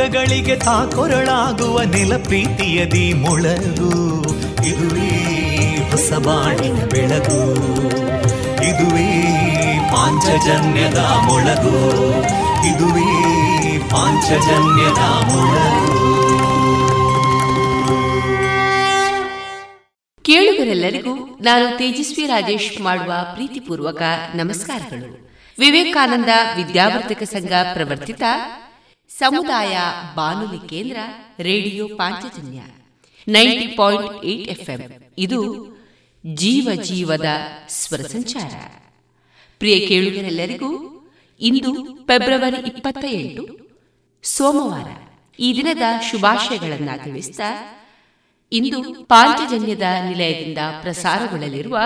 ದುಃಖಗಳಿಗೆ ತಾಕೊರಳಾಗುವ ನೆಲ ಪ್ರೀತಿಯದಿ ಮೊಳಗು. ಇದುವೇ ಹೊಸ ಬಾಣಿನ ಬೆಳಗು. ಇದುವೇ ಪಾಂಚಜನ್ಯದ ಮೊಳಗು. ಇದುವೇ ಪಾಂಚಜನ್ಯದ ಮೊಳಗು. ಕೇಳುಗರೆಲ್ಲರಿಗೂ ನಾನು ತೇಜಸ್ವಿ ರಾಜೇಶ್ ಮಾಡುವ ಪ್ರೀತಿಪೂರ್ವಕ ನಮಸ್ಕಾರಗಳು. ವಿವೇಕಾನಂದ ವಿದ್ಯಾವರ್ಧಕ ಸಂಘ ಪ್ರವರ್ತಿತ ಸಮುದಾಯ ಬಾನುಲಿ ಕೇಂದ್ರ radio Panchajanya ninety point eight FM. ಇದು ಜೀವ ಜೀವದ ಸ್ವರ ಸಂಚಾರ. ಪ್ರಿಯ ಕೇಳುಗರೆಲ್ಲರಿಗೂ ಇಂದು ಫೆಬ್ರವರಿ ಇಪ್ಪತ್ತ ಎಂಟು ಸೋಮವಾರ ಈ ದಿನದ ಶುಭಾಶಯಗಳನ್ನು ತಿಳಿಸಿದ ಇಂದು ಪಾಂಚಜನ್ಯದ ನಿಲಯದಿಂದ ಪ್ರಸಾರಗೊಳ್ಳಲಿರುವ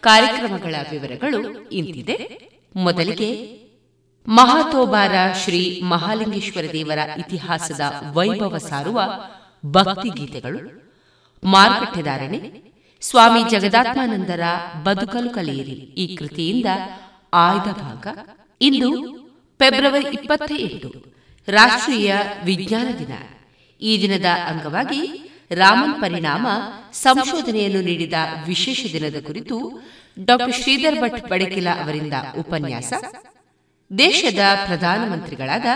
ಕಾರ್ಯಕ್ರಮಗಳ ವಿವರಗಳು ಇಂತಿದೆ. ಮೊದಲಿಗೆ ಮಹಾತೋಬಾರ ಶ್ರೀ ಮಹಾಲಿಂಗೇಶ್ವರ ದೇವರ ಇತಿಹಾಸದ ವೈಭವ ಸಾರುವ ಭಕ್ತಿ ಗೀತೆಗಳು ಮಾರುಕಟ್ಟೆದಾರಣೆ, ಸ್ವಾಮಿ ಜಗದಾತ್ಮಾನಂದರ ಬದುಕಲು ಕಲಿಯಿರಿ ಈ ಕೃತಿಯಿಂದ ಆಯ್ದ ಭಾಗ. ಇಂದು ಫೆಬ್ರವರಿ ಇಪ್ಪತ್ತ ಎಂಟು ರಾಷ್ಟ್ರೀಯ ವಿಜ್ಞಾನ ದಿನ. ಈ ದಿನದ ಅಂಗವಾಗಿ ರಾಮನ್ ಪರಿಣಾಮ ಸಂಶೋಧನೆಯನ್ನು ನೀಡಿದ ವಿಶೇಷ ದಿನದ ಕುರಿತು ಡಾಕ್ಟರ್ ಶ್ರೀಧರ್ ಭಟ್ ಬಡಕಿಲ ಅವರಿಂದ ಉಪನ್ಯಾಸ. ದೇಶದ ಪ್ರಧಾನಮಂತ್ರಿಗಳಾದ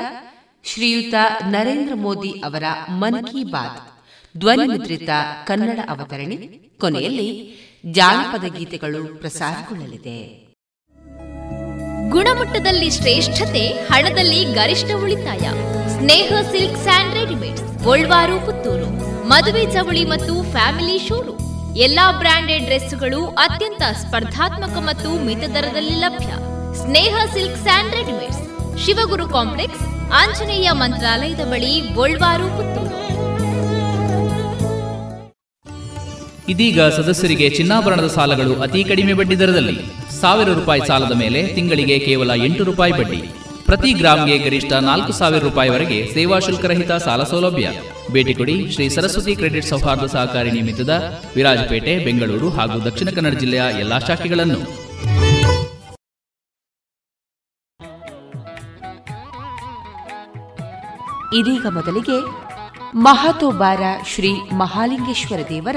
ಶ್ರೀಯುತ ನರೇಂದ್ರ ಮೋದಿ ಅವರ ಮನ್ ಕಿ ಬಾತ್ ಧ್ವನಿ ಮುದ್ರಿತ ಕನ್ನಡ ಅವತರಣೆ ಕೊನೆಯಲ್ಲಿ ಜಾನಪದ ಗೀತೆಗಳು ಪ್ರಸಾರಗೊಳ್ಳಲಿದೆ. ಗುಣಮಟ್ಟದಲ್ಲಿ ಶ್ರೇಷ್ಠತೆ, ಹಣದಲ್ಲಿ ಗರಿಷ್ಠ ಉಳಿತಾಯ. ಸ್ನೇಹ ಸಿಲ್ಕ್ ಸ್ಯಾಂಡ್ ರೆಡಿಮೇಡ್ ಗೋಲ್ವಾರು, ಪುತ್ತೂರು. ಮದುವೆ ಚವಳಿ ಮತ್ತು ಫ್ಯಾಮಿಲಿ ಶೋರೂಮ್. ಎಲ್ಲಾ ಬ್ರಾಂಡೆಡ್ ಡ್ರೆಸ್ಗಳು ಅತ್ಯಂತ ಸ್ಪರ್ಧಾತ್ಮಕ ಮತ್ತು ಮಿತ ದರದಲ್ಲಿ ಲಭ್ಯ. Sneha silk and readymades, Shivaguru complex, Anjaneya ಮಂತ್ರಾಲಯದ ಬಳಿ ಇದೀಗ ಸದಸ್ಯರಿಗೆ ಚಿನ್ನಾಭರಣದ ಸಾಲಗಳು ಅತಿ ಕಡಿಮೆ ಬಡ್ಡಿ ದರದಲ್ಲಿ. ಸಾವಿರ ರೂಪಾಯಿ ಸಾಲದ ಮೇಲೆ ತಿಂಗಳಿಗೆ ಕೇವಲ ಎಂಟು ರೂಪಾಯಿ ಬಡ್ಡಿ. ಪ್ರತಿ ಗ್ರಾಮ್ಗೆ ಗರಿಷ್ಠ ನಾಲ್ಕು ಸಾವಿರ ರೂಪಾಯಿವರೆಗೆ ಸೇವಾ ಶುಲ್ಕರಹಿತ ಸಾಲ ಸೌಲಭ್ಯ. ಭೇಟಿ ಕೊಡಿ ಶ್ರೀ ಸರಸ್ವತಿ ಕ್ರೆಡಿಟ್ ಸೌಹಾರ್ದ ಸಹಕಾರಿ ನಿಮಿತ್ತದ ವಿರಾಜಪೇಟೆ, ಬೆಂಗಳೂರು ಹಾಗೂ ದಕ್ಷಿಣ ಕನ್ನಡ ಜಿಲ್ಲೆಯ ಎಲ್ಲಾ ಶಾಖೆಗಳನ್ನು. ಇದೀಗ ಮೊದಲಿಗೆ ಮಹಾತೋಬಾರ ಶ್ರೀ ಮಹಾಲಿಂಗೇಶ್ವರ ದೇವರ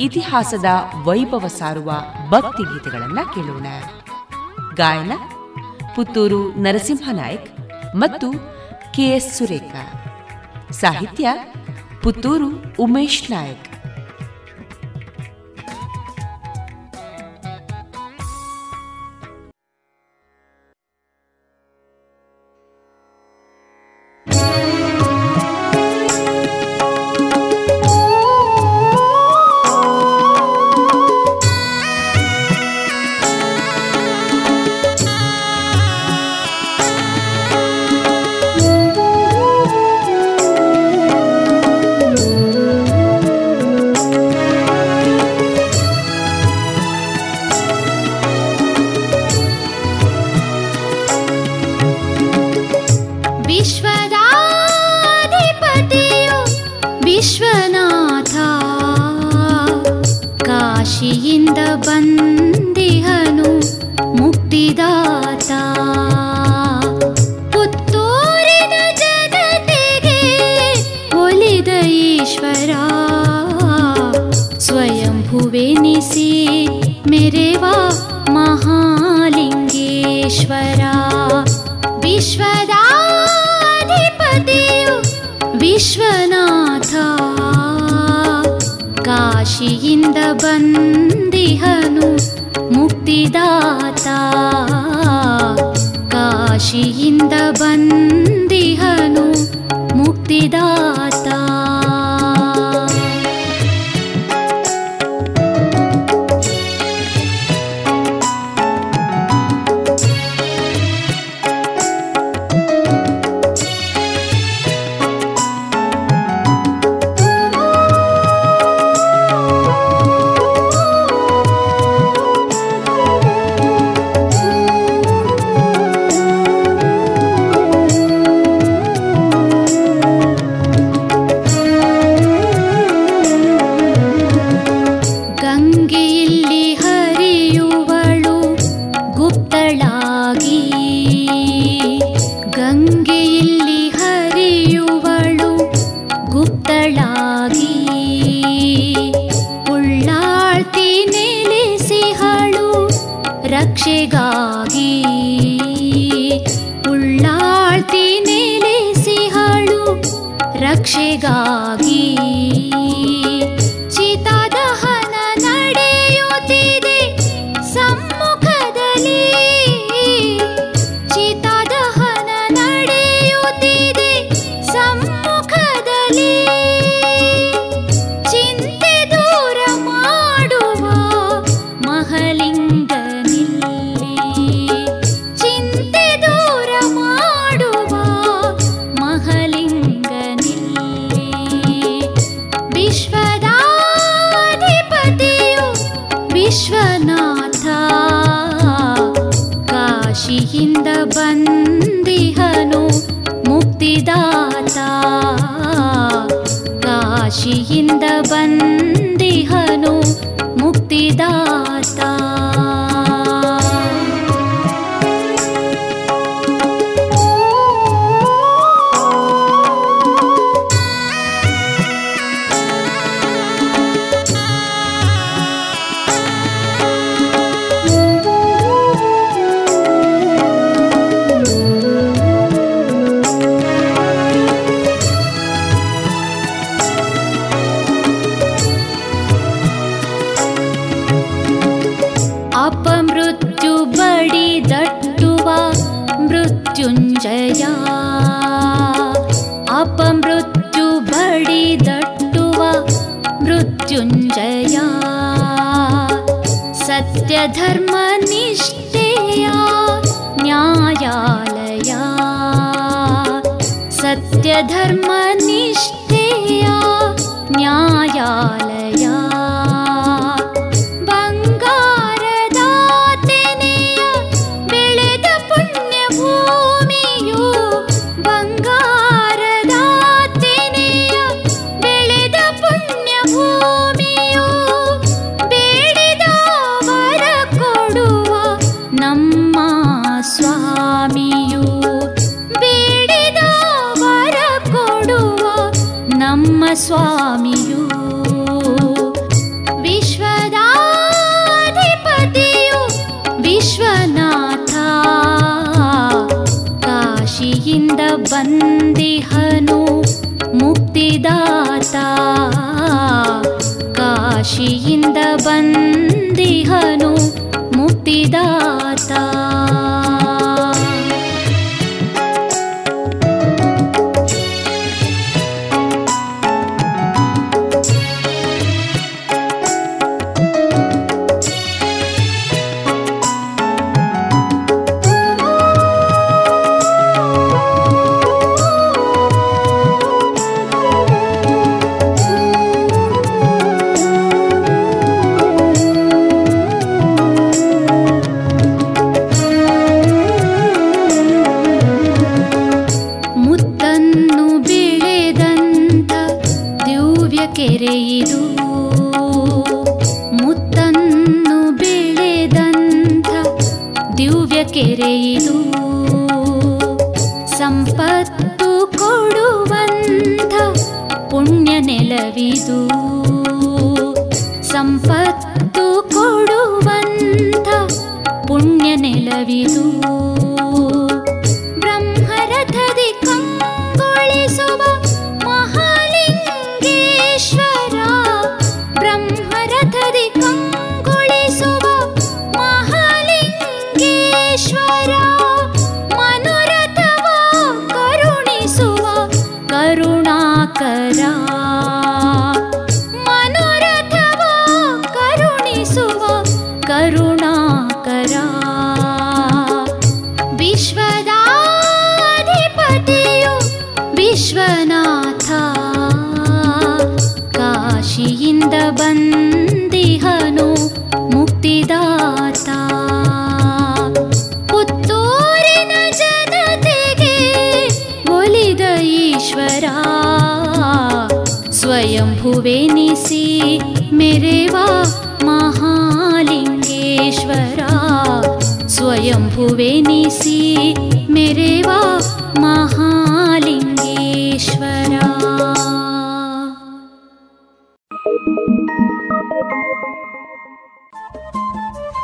ಇತಿಹಾಸದ ವೈಭವ ಸಾರುವ ಭಕ್ತಿ ಗೀತೆಗಳನ್ನ ಕೇಳೋಣ. ಗಾಯನ ಪುತ್ತೂರು ನರಸಿಂಹನಾಯಕ್ ಮತ್ತು ಕೆಎಸ್ ಸುರೇಖಾ. ಸಾಹಿತ್ಯ ಪುತ್ತೂರು ಉಮೇಶ್ ನಾಯಕ್.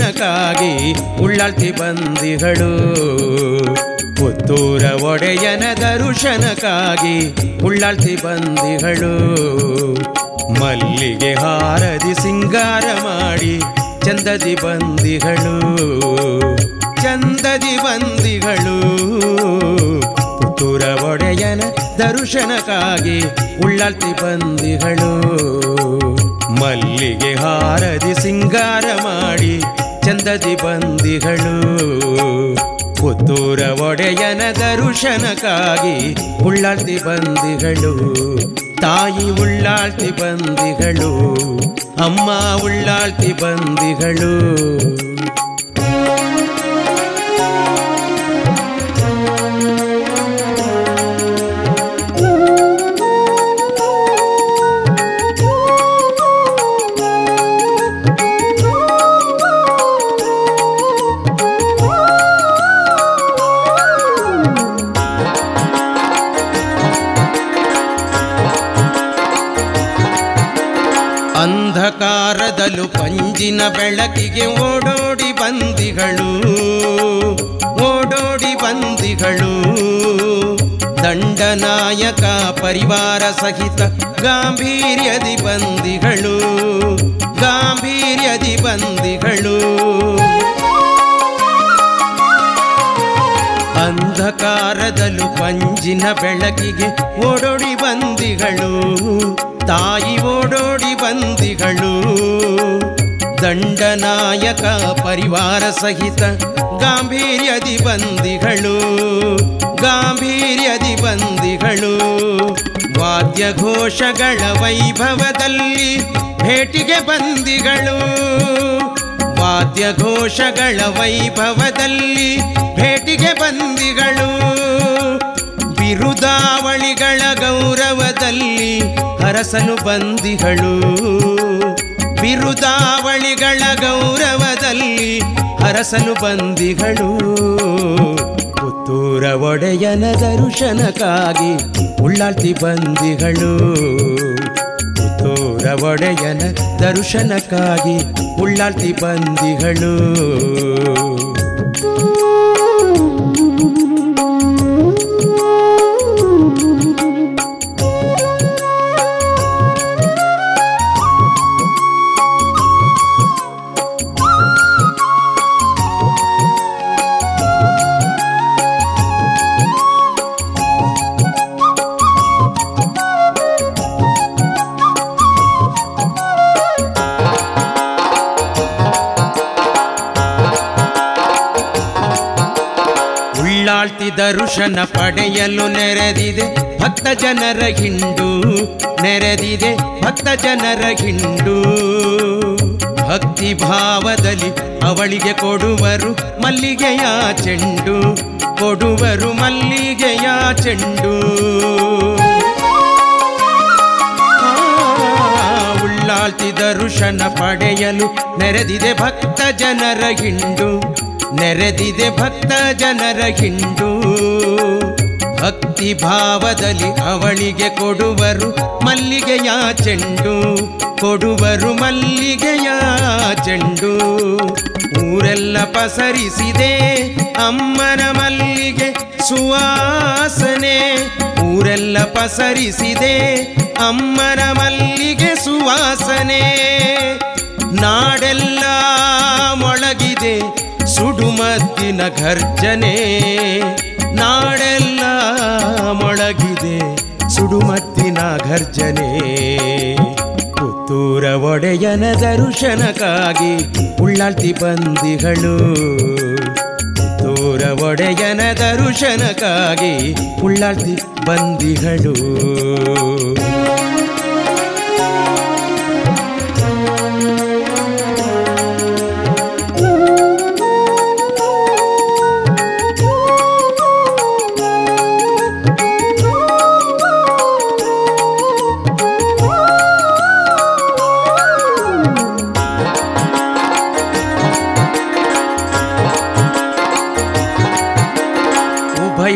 ದರ್ಶನಕ್ಕಾಗಿ ಉಳ್ಳಾಳ್ತಿ ಬಂದಿಗಳು. ಪುತ್ತೂರ ಒಡೆಯನ ದರುಶನಕ್ಕಾಗಿ ಉಳ್ಳಾಳ್ತಿ ಬಂದಿಗಳು. ಮಲ್ಲಿಗೆ ಹಾರದಿ ಸಿಂಗಾರ ಮಾಡಿ ಚಂದದಿ ಬಂದಿಗಳು. ಚಂದದಿ ಬಂದಿಗಳು. ಪುತ್ತೂರ ಒಡೆಯನ ದರುಶನಕ್ಕಾಗಿ ಉಳ್ಳಾಳ್ತಿ ಬಂದಿಗಳು. ಮಲ್ಲಿಗೆ ಹಾರದಿ ಸಿಂಗಾರ ಮಾಡಿ ಚಂದದಿ ಬಂದಿಗಳು. ಪುತ್ತೂರ ಒಡೆಯನ ದರುಶನಕ್ಕಾಗಿ ಉಳ್ಳಾಳ್ತಿ ಬಂದಿಗಳು. ತಾಯಿ ಉಳ್ಳಾಳ್ತಿ ಬಂದಿಗಳು. ಅಮ್ಮ ಉಳ್ಳಾಳ್ತಿ ಬಂದಿಗಳು. ಬೆಳಕಿಗೆ ಓಡೋಡಿ ಬಂದಿಗಳು ಓಡೋಡಿ ಬಂದಿಗಳು. ದಂಡನಾಯಕ ಪರಿವಾರ ಸಹಿತ ಗಾಂಭೀರ್ಯದಿ ಬಂದಿಗಳು ಗಾಂಭೀರ್ಯದಿ ಬಂದಿಗಳು. ಅಂಧಕಾರದಲ್ಲೂ ಪಂಜಿನ ಬೆಳಕಿಗೆ ಓಡೋಡಿ ಬಂದಿಗಳು, ತಾಯಿ ಓಡೋಡಿ ಬಂದಿಗಳು. ದಂಡನಾಯಕ ಪರಿವಾರ ಸಹಿತ ಗಾಂಭೀರ್ಯದಿ ಬಂದಿಗಳು ಗಾಂಭೀರ್ಯದಿ ಬಂದಿಗಳು ವಾದ್ಯ ಘೋಷಗಳ ವೈಭವದಲ್ಲಿ ಭೇಟಿಗೆ ಬಂದಿಗಳು ವಾದ್ಯ ಘೋಷಗಳ ವೈಭವದಲ್ಲಿ ಭೇಟಿಗೆ ಬಂದಿಗಳು. ಬಿರುದಾವಳಿಗಳ ಗೌರವದಲ್ಲಿ ಹರಸನು ಬಂದಿಗಳು. ಬಿರುದಾವಳಿಗಳ ಗೌರವದಲ್ಲಿ ಅರಸನು ಬಂದಿಗಳು. ಪುತ್ತೂರ ಒಡೆಯನ ದರ್ಶನಕ್ಕಾಗಿ ಉಳ್ಳಾಳ್ತಿ ಬಂದಿಗಳು. ಪುತ್ತೂರ ಒಡೆಯನ ದರ್ಶನಕ್ಕಾಗಿ ಉಳ್ಳಾಳ್ತಿ ಬಂದಿಗಳು. ದರ್ಶನ ಪಡೆಯಲು ನೆರೆದಿದೆ. ಭಕ್ತ ಜನರ ಹಿಂಡು ನೆರೆದಿದೆ. ಭಕ್ತ ಜನರ ಹಿಂಡು ಭಕ್ತಿ ಭಾವದಲ್ಲಿ ಅವಳಿಗೆ ಕೊಡುವರು ಮಲ್ಲಿಗೆಯ ಚೆಂಡು. ಕೊಡುವರು ಮಲ್ಲಿಗೆಯ ಚೆಂಡು. ಉಳ್ಳಾಳ್ತಿ ದರ್ಶನ ಪಡೆಯಲು ನೆರೆದಿದೆ. ಭಕ್ತ ಜನರ ಹಿಂಡು ನೆರೆದಿದೆ ಭಕ್ತ ಜನರ ಹಿಂಡು. ಭಕ್ತಿ ಭಾವದಲ್ಲಿ ಅವಳಿಗೆ ಕೊಡುವರು ಮಲ್ಲಿಗೆಯ ಚೆಂಡು. ಕೊಡುವರು ಮಲ್ಲಿಗೆಯ ಚೆಂಡು. ಊರೆಲ್ಲ ಪಸರಿಸಿದೆ ಅಮ್ಮನ ಮಲ್ಲಿಗೆ ಸುವಾಸನೆ. ಊರೆಲ್ಲ ಪಸರಿಸಿದೆ ಅಮ್ಮನ ಮಲ್ಲಿಗೆ ಸುವಾಸನೆ. ನಾಡೆಲ್ಲ ಮೊಳಗಿದೆ ಸುಡುಮದ್ದಿನ ಘರ್ಜನೆ ನಾಡೆಲ್ಲ ಮೊಳಗಿದೆ. ಸುಡುಮದ್ದಿನ ಘರ್ಜನೆ ಪುತ್ತೂರ ಒಡೆಯನ ದರ್ಶನಕ್ಕಾಗಿ ಉಳ್ಳಾಳ್ತಿ ಬಂದಿಗಳು ಪುತ್ತೂರ ಒಡೆಯನ ದರ್ಶನಕ್ಕಾಗಿ ಉಳ್ಳಾಳ್ತಿ ಬಂದಿಗಳು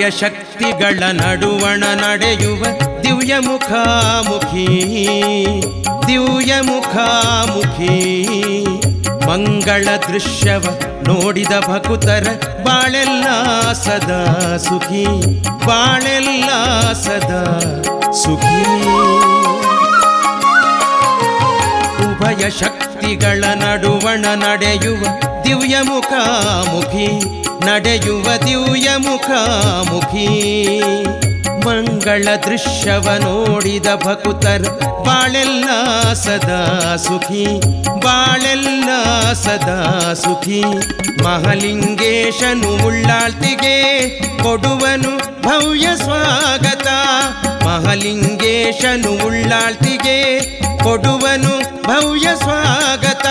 ಶಕ್ತಿಗಳ ನಡುವಣ ನಡೆಯುವ ದಿವ್ಯ ಮುಖಾಮುಖಿ. ದಿವ್ಯ ಮುಖಾಮುಖಿ. ಮಂಗಳ ದೃಶ್ಯವ ನೋಡಿದ ಭಕುತರ ಬಾಳೆಲ್ಲ ಸದಾ ಸುಖಿ. ಬಾಳೆಲ್ಲ ಸದಾ ಸುಖಿ. ಉಭಯ ಶಕ್ತಿಗಳ ನಡುವಣ ನಡೆಯುವ ದಿವ್ಯ ಮುಖಾಮುಖಿ. ನಡೆಯುವ ದಿವ್ಯ ಮುಖಾಮುಖಿ. ಮಂಗಳ ದೃಶ್ಯವ ನೋಡಿದ ಭಕುತರ್, ಬಾಳೆಲ್ಲ ಸದಾ ಸುಖಿ. ಬಾಳೆಲ್ಲ ಸದಾ ಸುಖಿ. ಮಹಾಲಿಂಗೇಶನು ಉಳ್ಳಾಳ್ತಿಗೆ ಕೊಡುವನು ಭವ್ಯ ಸ್ವಾಗತ. ಮಹಾಲಿಂಗೇಶನು ಉಳ್ಳಾಳ್ತಿಗೆ ಕೊಡುವನು ಭವ್ಯ ಸ್ವಾಗತ.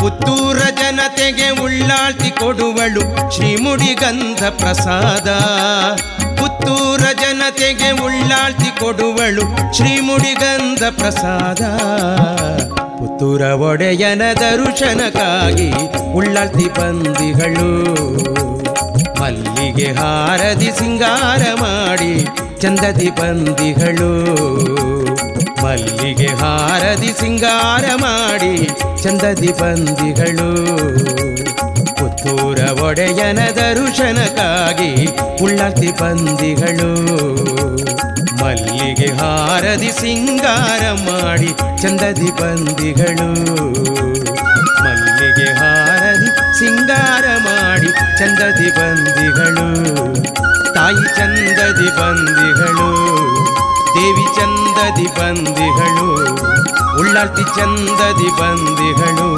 ಪುತ್ತೂರ ಜನತೆಗೆ ಉಳ್ಳಾಳ್ತಿ ಕೊಡುವಳು ಶ್ರೀಮುಡಿಗಂಧ ಪ್ರಸಾದ. ಪುತ್ತೂರ ಜನತೆಗೆ ಉಳ್ಳಾಳ್ತಿ ಕೊಡುವಳು ಶ್ರೀಮುಡಿಗಂಧ ಪ್ರಸಾದ. ಪುತ್ತೂರ ಒಡೆಯನ ದರ್ಶನಕ್ಕಾಗಿ ಉಳ್ಳಾಳ್ತಿ ಬಂದಿಗಳು. ಮಲ್ಲಿಗೆ ಹಾರದಿ ಸಿಂಗಾರ ಮಾಡಿ ಚಂದದಿ ಬಂದಿಗಳು. ಮಲ್ಲಿಗೆ ಹಾರದಿ ಸಿಂಗಾರ ಮಾಡಿ ಚಂದದಿ ಬಂದಿಗಳು ಪುತ್ತೂರ ಒಡೆಯನ ದರುಶನಕ್ಕಾಗಿ ಉಳ್ಳತಿ ಬಂದಿಗಳು ಮಲ್ಲಿಗೆ ಹಾರದಿ ಸಿಂಗಾರ ಮಾಡಿ ಚಂದದಿ ಬಂದಿಗಳು ಮಲ್ಲಿಗೆ ಹಾರದಿ ಸಿಂಗಾರ ಮಾಡಿ ಚಂದದಿ ಬಂದಿಗಳು ತಾಯಿ ಚಂದದಿ ಬಂದಿಗಳು ದೇವಿ ಚಂದದಿ ಬಂದಿಗಳು ಉಳ್ಳಾಳ್ತಿ ಚಂದದಿ ಬಂದಿಗಳು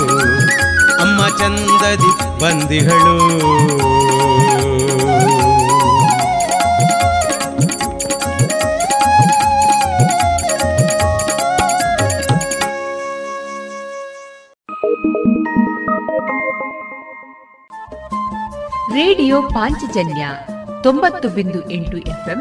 ಅಮ್ಮ ಚಂದದಿ ಬಂದಿಗಳು ರೇಡಿಯೋ ಪಾಂಚಜನ್ಯ ತೊಂಬತ್ತು ಬಿಂದು ಎಂಟು ಎಫ್ಎಂ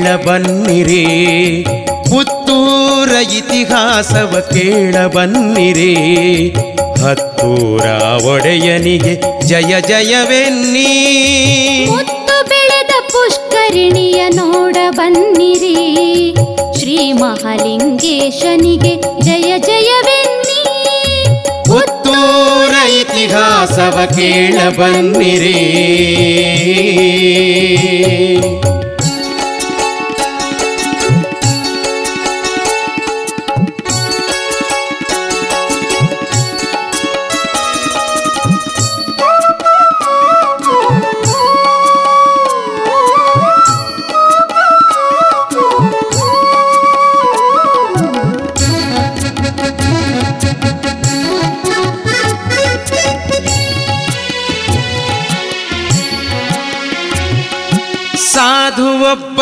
ಕೇಳ ಬನ್ನಿರಿ ಪುತ್ತೂರ ಇತಿಹಾಸವ ಕೇಳ ಬನ್ನಿರಿ ಹತ್ತೂರ ಒಡೆಯನಿಗೆ ಜಯ ಜಯವೆನ್ನಿ? ಮುತ್ತು ಬೆಳೆದ ಪುಷ್ಕರಿಣಿಯ ನೋಡ ಬನ್ನಿರಿ ಶ್ರೀ ಮಹಾಲಿಂಗೇಶನಿಗೆ ಜಯ ಜಯವೆನ್ನಿ? ಪುತ್ತೂರ ಇತಿಹಾಸವ ಕೇಳ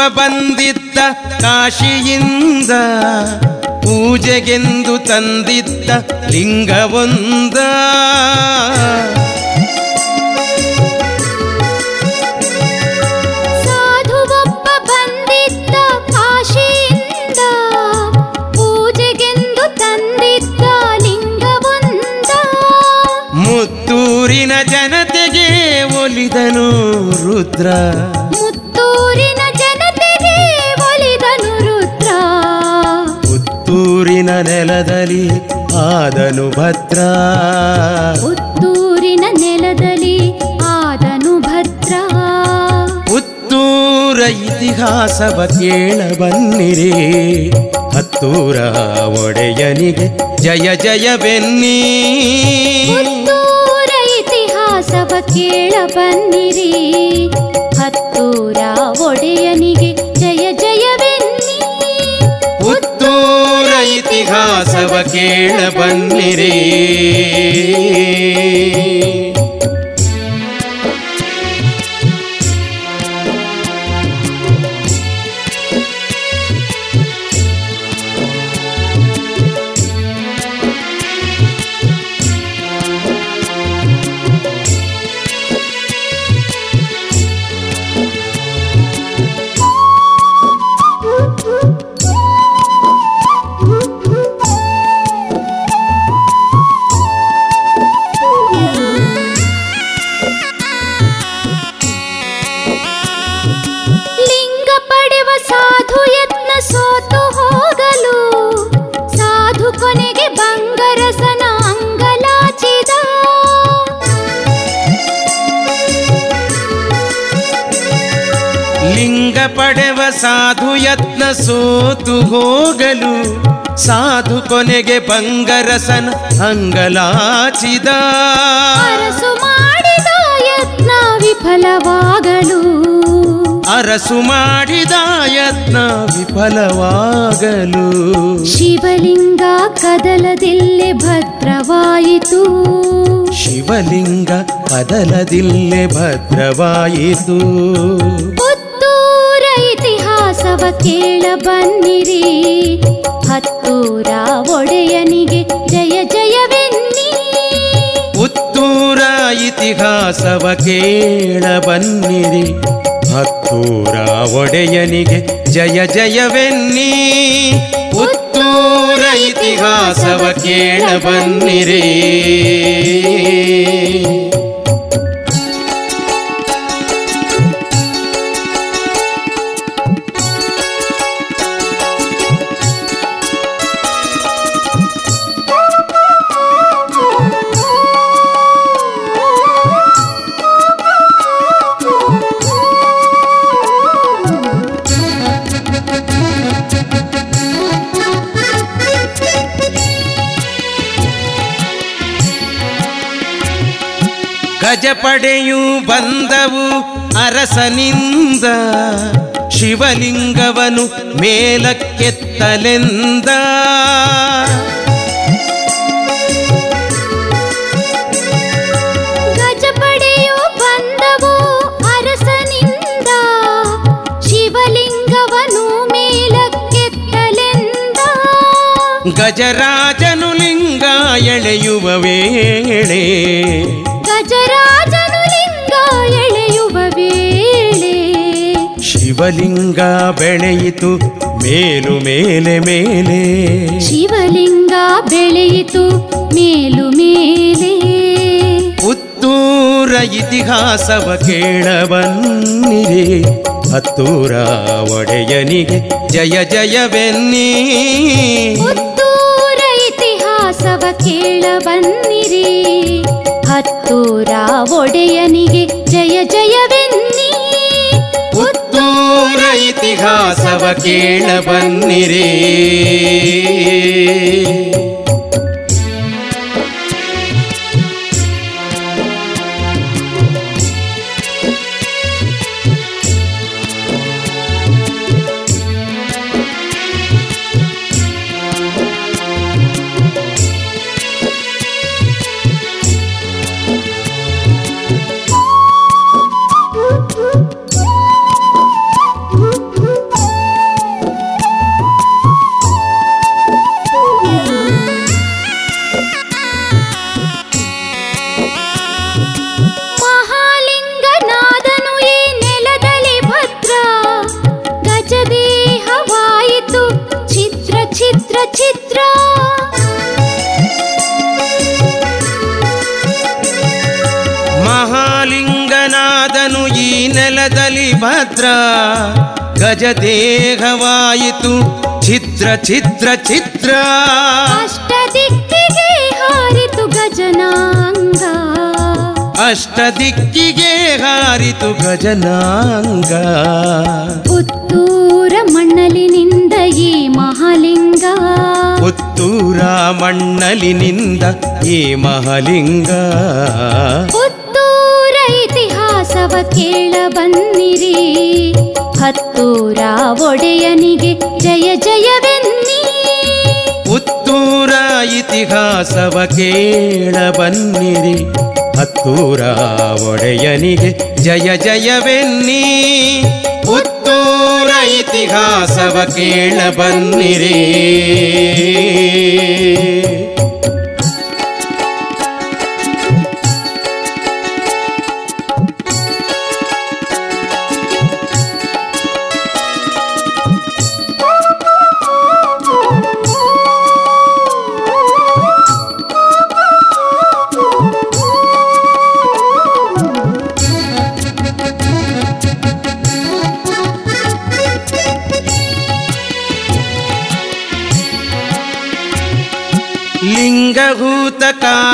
ಬಂದಿದ್ದ ಕಾಶಿಯಿಂದ ಪೂಜೆಗೆಂದು ತಂದಿದ್ದ ಲಿಂಗವೊಂದ. ಮುತ್ತೂರಿನ ಜನತೆಗೆ ಒಲಿದನು ರುದ್ರ. ಪುತ್ತೂರಿನ ನೆಲದಲ್ಲಿ ಆದನು ಭದ್ರ. ಪುತ್ತೂರಿನ ನೆಲದಲ್ಲಿ ಆದನು ಭದ್ರ. ಪುತ್ತೂರ ಇತಿಹಾಸವ ಕೇಳ ಬನ್ನಿರಿ. ಹತ್ತೂರ ಒಡೆಯನಿಗೆ ಜಯ ಜಯವೆನ್ನಿ. ಪುತ್ತೂರ ಇತಿಹಾಸವ ಕೇಳ ಬನ್ನಿರಿ. ಕೇಳ ಬನ್ನಿರಿ ಕೊನೆಗೆ ಬಂಗರಸನ ಅಂಗಲಾಚಿದ ಅರಸು ಮಾಡಿದ ಯತ್ನ ವಿಫಲವಾಗಲು. ಅರಸು ಮಾಡಿದ ಯತ್ನ ವಿಫಲವಾಗಲು. ಶಿವಲಿಂಗ ಕದಲದಿಲ್ಲೆ ಭದ್ರವಾಯಿತು. ಶಿವಲಿಂಗ ಕದಲದಿಲ್ಲೆ ಭದ್ರವಾಯಿತು. ಪುತ್ತೂರ ಇತಿಹಾಸವ ಕೇಳ ಇತಿಹಾಸವ ಕೇಳ ಬನ್ನಿರಿ. ಹತ್ತೂರ ಒಡೆಯನಿಗೆ ಜಯ ಜಯವೆನ್ನಿ. ಪುತ್ತೂರ ಇತಿಹಾಸವ ಕೇಳ ಬನ್ನಿರಿ. ಗಜಪಡೆಯು ಬಂದವು ಅರಸನಿಂದ ಶಿವಲಿಂಗವನು ಮೇಲಕ್ಕೆತ್ತಲೆಂದ. ಗಜಪಡೆಯು ಬಂದವು ಅರಸನಿಂದ ಶಿವಲಿಂಗವನು ಮೇಲಕ್ಕೆತ್ತಲೆಂದ. ಗಜರಾಜನು ಲಿಂಗ ಎಳೆಯುವ ವೇಳೆ ಶಿವಲಿಂಗ ಬೆಳೆಯಿತು ಮೇಲು ಮೇಲೆ ಮೇಲೆ. ಶಿವಲಿಂಗ ಬೆಳೆಯಿತು ಮೇಲು ಮೇಲೆ. ಪುತ್ತೂರ ಇತಿಹಾಸವ ಕೇಳಬನ್ನಿರಿ. ಹತ್ತೂರ ಒಡೆಯನಿಗೆ ಜಯ ಜಯವೆನ್ನಿ. ಪುತ್ತೂರ ಇತಿಹಾಸವ ಕೇಳಬನ್ನಿರಿ. ಹತ್ತೂರ ಒಡೆಯನಿಗೆ ಜಯ ಜಯವೆನ್ನಿ. ಪುತ್ತೂರ ಇತಿಹಾಸವ ಕೇಳ ಬನ್ನಿರಿ. ನೆಲದಲ್ಲಿ ಭದ್ರ ಗಜದೇಹವಾಯಿತು ಚಿತ್ರ ಛಿದ್ರ ಛಿದ್ರ. ಅಷ್ಟ ದಿಕ್ಕಿಗೆ ಹಾರಿತು ಗಜನಾಂಗ. ಅಷ್ಟ ದಿಕ್ಕಿಗೆ ಹಾರಿತು ಗಜನಾಂಗ. ಪುತ್ತೂರ ಮಣ್ಣಲಿನಿಂದ ಈ ಮಹಾಲಿಂಗ. ಪುತ್ತೂರ ಮಣ್ಣಲಿನಿಂದ ಈ ಮಹಲಿಂಗ. ಇತಿಹಾಸವ ಕೇಳ ಬನ್ನಿರಿ. ಹತ್ತೂರ ಒಡೆಯನಿಗೆ ಜಯ ಜಯವೆನ್ನಿ. ಪುತ್ತೂರ ಇತಿಹಾಸವ ಕೇಳ ಬನ್ನಿರಿ. ಹತ್ತೂರ ಒಡೆಯನಿಗೆ ಜಯ ಜಯವೆನ್ನಿ. ಪುತ್ತೂರ ಇತಿಹಾಸವ ಕೇಳ ಬನ್ನಿರಿ.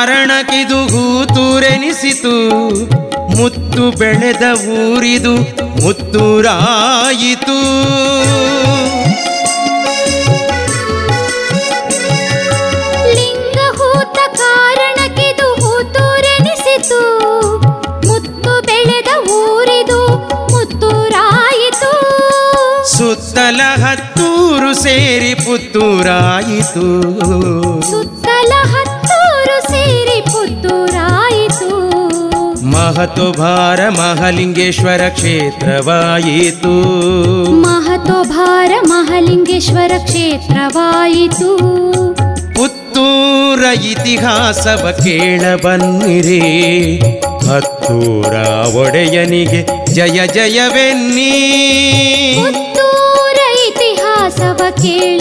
ಕಾರಣಕ್ಕಿದು ಹೂತೂರೆನಿಸಿತು. ಮುತ್ತು ಬೆಳೆದ ಊರಿದು ಮುತ್ತೂರಾಯಿತು. ಸುತ್ತಲ ಹತ್ತೂರು ಸೇರಿ ಪುತ್ತೂರಾಯಿತು. ಮಹತು ಭಾರ ಮಹಲಿಂಗೇಶ್ವರ ಕ್ಷೇತ್ರವಾಯಿತು ಮಹತೋ ಭಾರ ಮಹಲಿಂಗೇಶ್ವರ ಕ್ಷೇತ್ರವಾಯಿತು ಪುತ್ತೂರ ಇತಿಹಾಸವ ಕೇಳ ಬನ್ನಿರಿ ಹತ್ತೂರ ಒಡೆಯನಿಗೆ ಜಯ ಜಯವೆನ್ನಿ ಪುತ್ತೂರ ಇತಿಹಾಸವ ಕೇಳ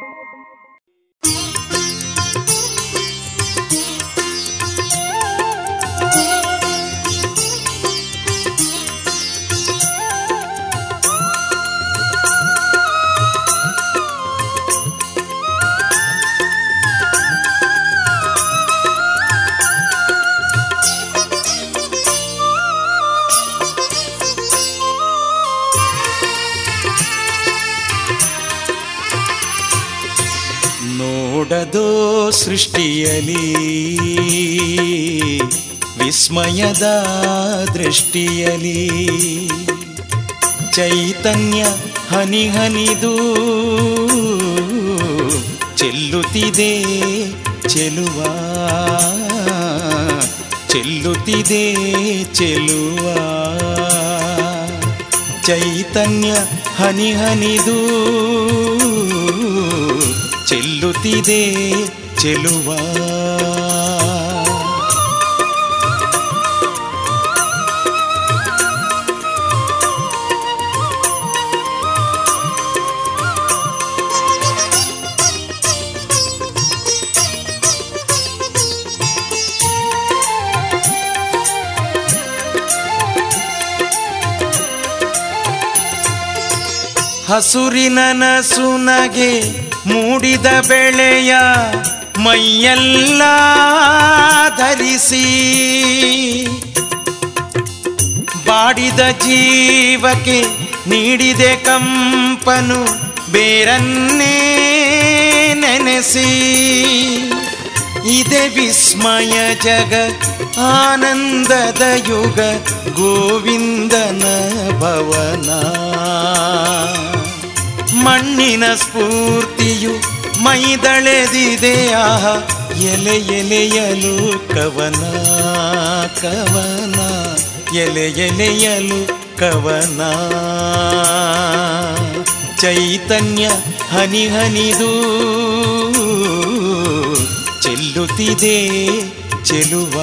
ನೋಡದೋ ಸೃಷ್ಟಿಯಲಿ? ವಿಸ್ಮಯದ ದೃಷ್ಟಿಯಲಿ? ಚೈತನ್ಯ ಹನಿ ಹನಿದು ಚೆಲ್ಲುತ್ತಿದೆ ಚೆಲುವ. ಚೆಲ್ಲುತ್ತಿದೆ ಚೆಲುವ. ಚೈತನ್ಯ ಹನಿ ಹನಿದು ಚೆಲ್ಲುತ್ತಿದೆ ಚೆಲುವ. ಹಸುರಿನ ನಸುನಗೆ ಮೂಡಿದ ಬೆಳೆಯ ಮೈಯೆಲ್ಲ ಧರಿಸಿ ಬಾಡಿದ ಜೀವಕ್ಕೆ ನೀಡಿದೆ ಕಂಪನು ಬೇರನ್ನೇ ನೆನೆಸಿ. ಇದೆ ವಿಸ್ಮಯ ಜಗ, ಆನಂದದ ಯುಗ, ಗೋವಿಂದನ ಭವನ. ಮಣ್ಣಿನ ಸ್ಫೂರ್ತಿಯು ಮೈದಳೆದಿದೆ. ಆಹ ಎಲೆ ಎಲೆಯಲು ಕವನ ಕವನ. ಎಲೆ ಎಲೆಯಲು ಕವನ. ಚೈತನ್ಯ ಹನಿ ಹನಿದು ಚೆಲ್ಲುತ್ತಿದೆ ಚೆಲುವ.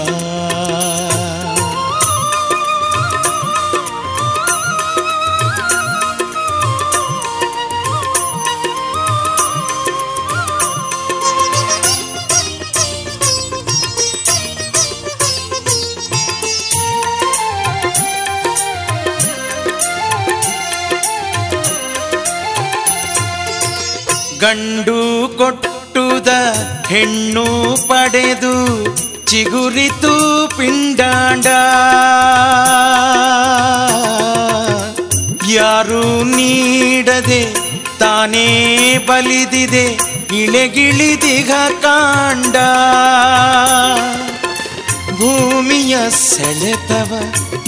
ಗಂಡು ಕೊಟ್ಟುದ ಹೆಣ್ಣು ಪಡೆದು ಚಿಗುರಿತು ಪಿಂಡಾಂಡ. ಯಾರು ನೀಡದೆ ತಾನೇ ಬಲಿದಿದೆ ಇಳೆಗಿಳಿದಿಗ ಕಾಂಡ. ಭೂಮಿಯ ಸೆಳೆತವ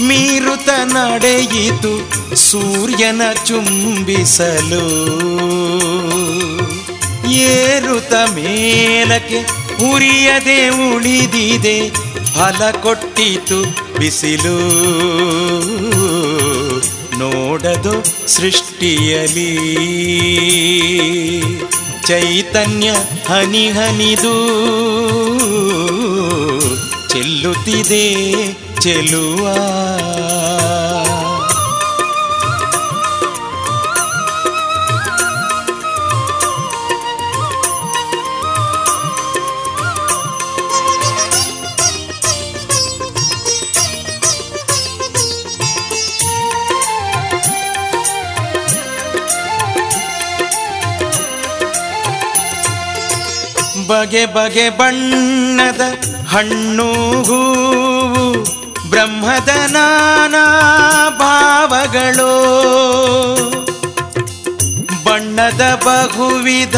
ಮೀರುತ ನಡೆಯಿತು ಸೂರ್ಯನ ಚುಂಬಿಸಲು. ಏರುತ ಮೇಲಕ್ಕೆ ಉರಿಯದೆ ಉಳಿದಿದೆ, ಫಲ ಕೊಟ್ಟಿತು ಬಿಸಿಲು. ನೋಡದು ಸೃಷ್ಟಿಯಲಿ ಚೈತನ್ಯ ಹನಿ ಹನಿದು, ಚೆಲ್ಲುತ್ತಿದೆ ಚೆಲುವ ಬಗೆ ಬಗೆ ಬಣ್ಣದ ಹಣ್ಣು ಹೂವು ಬ್ರಹ್ಮದ ನಾನಾ ಭಾವಗಳು, ಬಣ್ಣದ ಬಹುವಿಧ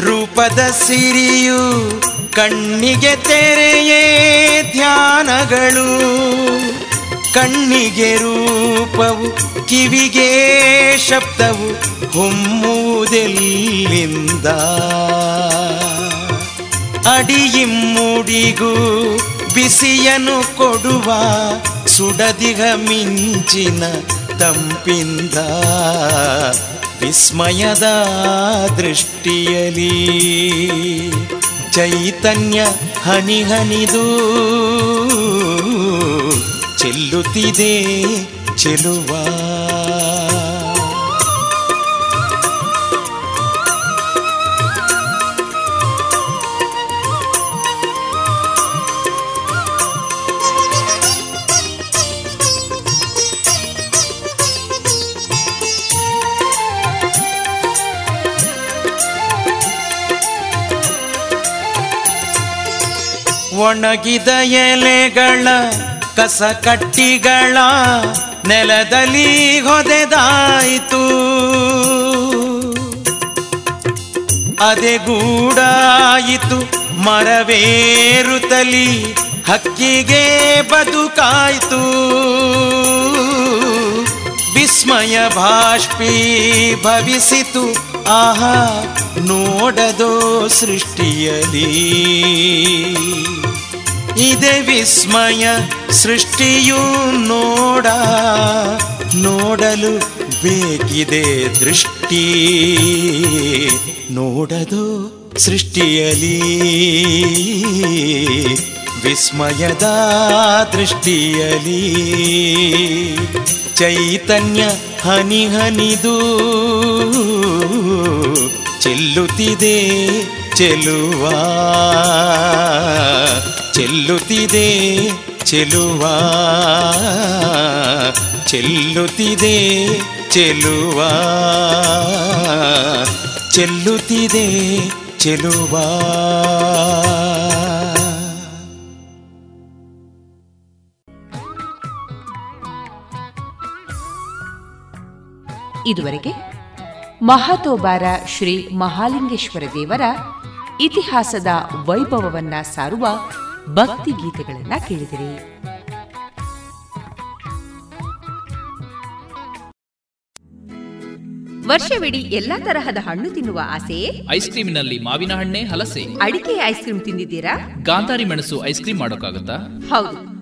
ರೂಪದ ಸಿರಿಯು ಕಣ್ಣಿಗೆ ತೆರೆಯೇ ಧ್ಯಾನಗಳು. ಕಣ್ಣಿಗೆ ರೂಪವು, ಕಿವಿಗೆ ಶಬ್ದವು ಹೊಮ್ಮುವುದೆಲ್ಲಿಂದ? ಅಡಿಯಿಮ್ಮುಡಿಗೂ ಬಿಸಿಯನ್ನು ಕೊಡುವ ಸುಡದಿಗ ಮಿಂಚಿನ ತಂಪಿಂದ ವಿಸ್ಮಯದ ದೃಷ್ಟಿಯಲಿ. ಚೈತನ್ಯ ಹನಿ ಹನಿದು ಚೆಲ್ಲುತ್ತಿದೆ ಚೆಲುವ. ಒಣಗಿದ ಎಲೆಗಳ ಕಸ ಕಟ್ಟಿಗಳ ನೆಲದಲ್ಲಿ ಹೊದೆದಾಯಿತು. ಅದೇ ಗೂಡಾಯಿತು, ಮರವೇರುತ್ತಲಿ, ಹಕ್ಕಿಗೆ ಬದುಕಾಯಿತು. ವಿಸ್ಮಯ ಭಾಷ್ಪೀ ಭವಿಸಿತು ಆಹಾ ನೋಡದೋ ಸೃಷ್ಟಿಯಲಿ ಇದೆ ವಿಸ್ಮಯ ಸೃಷ್ಟಿಯು ನೋಡ, ನೋಡಲು ಬೇಕಿದೆ ದೃಷ್ಟಿ. ನೋಡದು ಸೃಷ್ಟಿಯಲಿ ವಿಸ್ಮಯದ ದೃಷ್ಟಿಯಲಿ ಚೈತನ್ಯ ಹನಿ ಹನಿದು ಚೆಲ್ಲುತ್ತಿದೆ ಚೆಲುವ. ಚೆಲ್ಲುತ್ತಿದೆ ಚೆಲುವ. ಚೆಲ್ಲುತ್ತಿದೆ ಚೆಲುವ. ಚೆಲ್ಲುತ್ತಿದೆ ಚೆಲುವ. ಇದುವರೆಗೆ ಮಹಾತೋಬಾರ ಶ್ರೀ ಮಹಾಲಿಂಗೇಶ್ವರ ದೇವರ ಇತಿಹಾಸದ ವೈಭವವನ್ನ ಸಾರುವ ಭಕ್ತಿ ಗೀತೆಗಳನ್ನ ಕೇಳಿದಿರಿ. ವರ್ಷವಿಡೀ ಎಲ್ಲಾ ತರಹದ ಹಣ್ಣು ತಿನ್ನುವ ಆಸೆಯೇ ಐಸ್ ಕ್ರೀಮಿನಲ್ಲಿ ಮಾವಿನ ಹಣ್ಣೆ ಹಲಸೆ. ಅಡಿಕೆ ಐಸ್ ಕ್ರೀಮ್ ತಿಂದಿದ್ದೀರಾ? ಗಾಂಧಾರಿ ಮೆಣಸು ಐಸ್ ಕ್ರೀಮ್ ಮಾಡೋಕ್ಕಾಗತ್ತಾ? ಹೌದು.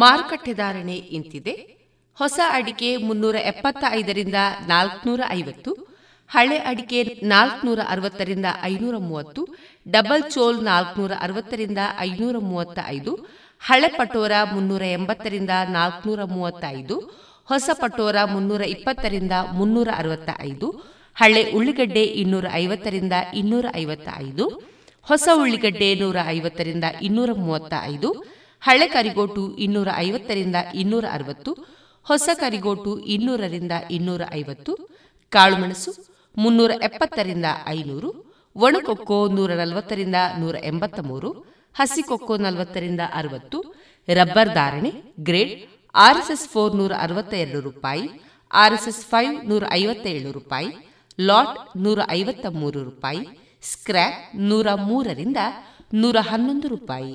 ಮಾರುಕಟ್ಟೆ ಧಾರಣೆ ಇಂತಿದೆ. ಹೊಸ ಅಡಿಕೆ ಮುನ್ನೂರ ಎಪ್ಪತ್ತ ಐದರಿಂದ ನಾಲ್ಕನೂರ ಐವತ್ತು ಹಳೆ ಅಡಿಕೆ ನಾಲ್ಕನೂರ ಅರವತ್ತರಿಂದ ಐನೂರ ಮೂವತ್ತು ಡಬಲ್ ಚೋಲ್ ನಾಲ್ಕನೂರ ಅರವತ್ತರಿಂದ ಐನೂರ ಮೂವತ್ತ ಐದು ಹಳೆ ಪಟೋರ ಮುನ್ನೂರ ಎಂಬತ್ತರಿಂದ ನಾಲ್ಕನೂರ ಮೂವತ್ತೈದು ಹೊಸ ಪಟೋರ ಮುನ್ನೂರ ಇಪ್ಪತ್ತರಿಂದ ಮುನ್ನೂರ ಅರವತ್ತ ಐದು ಹಳೆ ಉಳ್ಳಿಗಡ್ಡೆ ಇನ್ನೂರ ಐವತ್ತರಿಂದ ಇನ್ನೂರ ಐವತ್ತ ಐದು ಹೊಸ ಉಳ್ಳಿಗಡ್ಡೆ ನೂರ ಐವತ್ತರಿಂದ ಇನ್ನೂರ ಮೂವತ್ತ ಐದು ಹಳೆ ಕರಿಗೋಟು ಇನ್ನೂರ ಐವತ್ತರಿಂದ ಇನ್ನೂರ ಅರವತ್ತು, ಹೊಸ ಕರಿಗೋಟು ಇನ್ನೂರರಿಂದ ಇನ್ನೂರ ಐವತ್ತು, ಕಾಳುಮೆಣಸು ಮುನ್ನೂರ ಎಪ್ಪತ್ತರಿಂದ ಐನೂರು, ಒಣಕೊಕ್ಕೋ ನೂರ ನಲವತ್ತರಿಂದ ನೂರ ಎಂಬತ್ತ ಮೂರು ಹಸಿಕೊಕ್ಕೋ ನಲವತ್ತರಿಂದ ಅರವತ್ತು, ರಬ್ಬರ್ ಧಾರಣೆ ಗ್ರೇಡ್ ಆರ್ಎಸ್ಎಸ್ ಫೋರ್ ನೂರ ಅರವತ್ತ ಎರಡು ರೂಪಾಯಿ, ಆರ್ಎಸ್ಎಸ್ ಫೈವ್ ನೂರ ಐವತ್ತ ಏಳು ರೂಪಾಯಿ, ಲಾಟ್ ನೂರ ಐವತ್ತ ಮೂರು ರೂಪಾಯಿ, ಸ್ಕ್ರ್ಯಾಪ್ ನೂರ ಮೂರರಿಂದ ನೂರ ಹನ್ನೊಂದು ರೂಪಾಯಿ.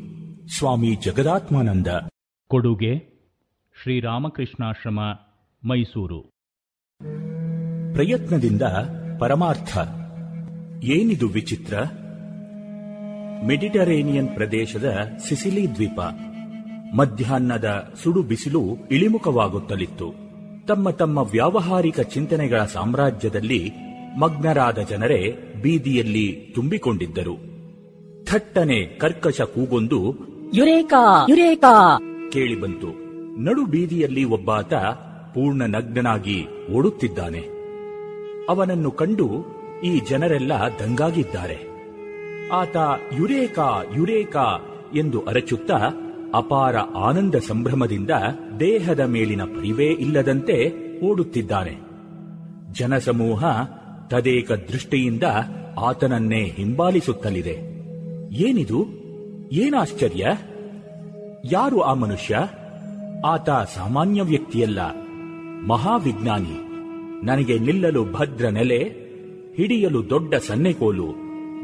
ಸ್ವಾಮಿ ಜಗದಾತ್ಮಾನಂದ. ಕೊಡುಗೆ ಶ್ರೀರಾಮಕೃಷ್ಣಾಶ್ರಮ ಮೈಸೂರು. ಪ್ರಯತ್ನದಿಂದ ಪರಮಾರ್ಥ. ಏನಿದು ವಿಚಿತ್ರ? ಮೆಡಿಟರೇನಿಯನ್ ಪ್ರದೇಶದ ಸಿಸಿಲಿ ದ್ವೀಪ. ಮಧ್ಯಾಹ್ನದ ಸುಡು ಬಿಸಿಲು ಇಳಿಮುಖವಾಗುತ್ತಲಿತ್ತು. ತಮ್ಮ ತಮ್ಮ ವ್ಯಾವಹಾರಿಕ ಚಿಂತನೆಗಳ ಸಾಮ್ರಾಜ್ಯದಲ್ಲಿ ಮಗ್ನರಾದ ಜನರೇ ಬೀದಿಯಲ್ಲಿ ತುಂಬಿಕೊಂಡಿದ್ದರು. ಥಟ್ಟನೆ ಕರ್ಕಶ ಕೂಗೊಂದು ಯುರೇಕಾ ಯುರೇಕಾ. ಕೇಳಿಬಂತು. ನಡು ಬೀದಿಯಲ್ಲಿ ಒಬ್ಬಾತ ಪೂರ್ಣ ನಗ್ನನಾಗಿ ಓಡುತ್ತಿದ್ದಾನೆ. ಅವನನ್ನು ಕಂಡು ಈ ಜನರೆಲ್ಲ ದಂಗಾಗಿದ್ದಾರೆ. ಆತ, ಯುರೇಕಾ ಯುರೇಕಾ ಎಂದು ಅರಚುತ್ತಾ ಅಪಾರ ಆನಂದ ಸಂಭ್ರಮದಿಂದ ದೇಹದ ಮೇಲಿನ ಪರಿವೇ ಇಲ್ಲದಂತೆ ಓಡುತ್ತಿದ್ದಾನೆ. ಜನಸಮೂಹ ತದೇಕ ದೃಷ್ಟಿಯಿಂದ ಆತನನ್ನೇ ಹಿಂಬಾಲಿಸುತ್ತಲಿದೆ. ಏನಿದು? ಏನಾಶ್ಚರ್ಯ ಯಾರು ಆ ಮನುಷ್ಯ? ಆತ ಸಾಮಾನ್ಯ ವ್ಯಕ್ತಿಯಲ್ಲ, ಮಹಾವಿಜ್ಞಾನಿ. ನನಗೆ ನಿಲ್ಲಲು ಭದ್ರ ನೆಲೆ, ಹಿಡಿಯಲು ದೊಡ್ಡ ಸನ್ನೆಕೋಲು,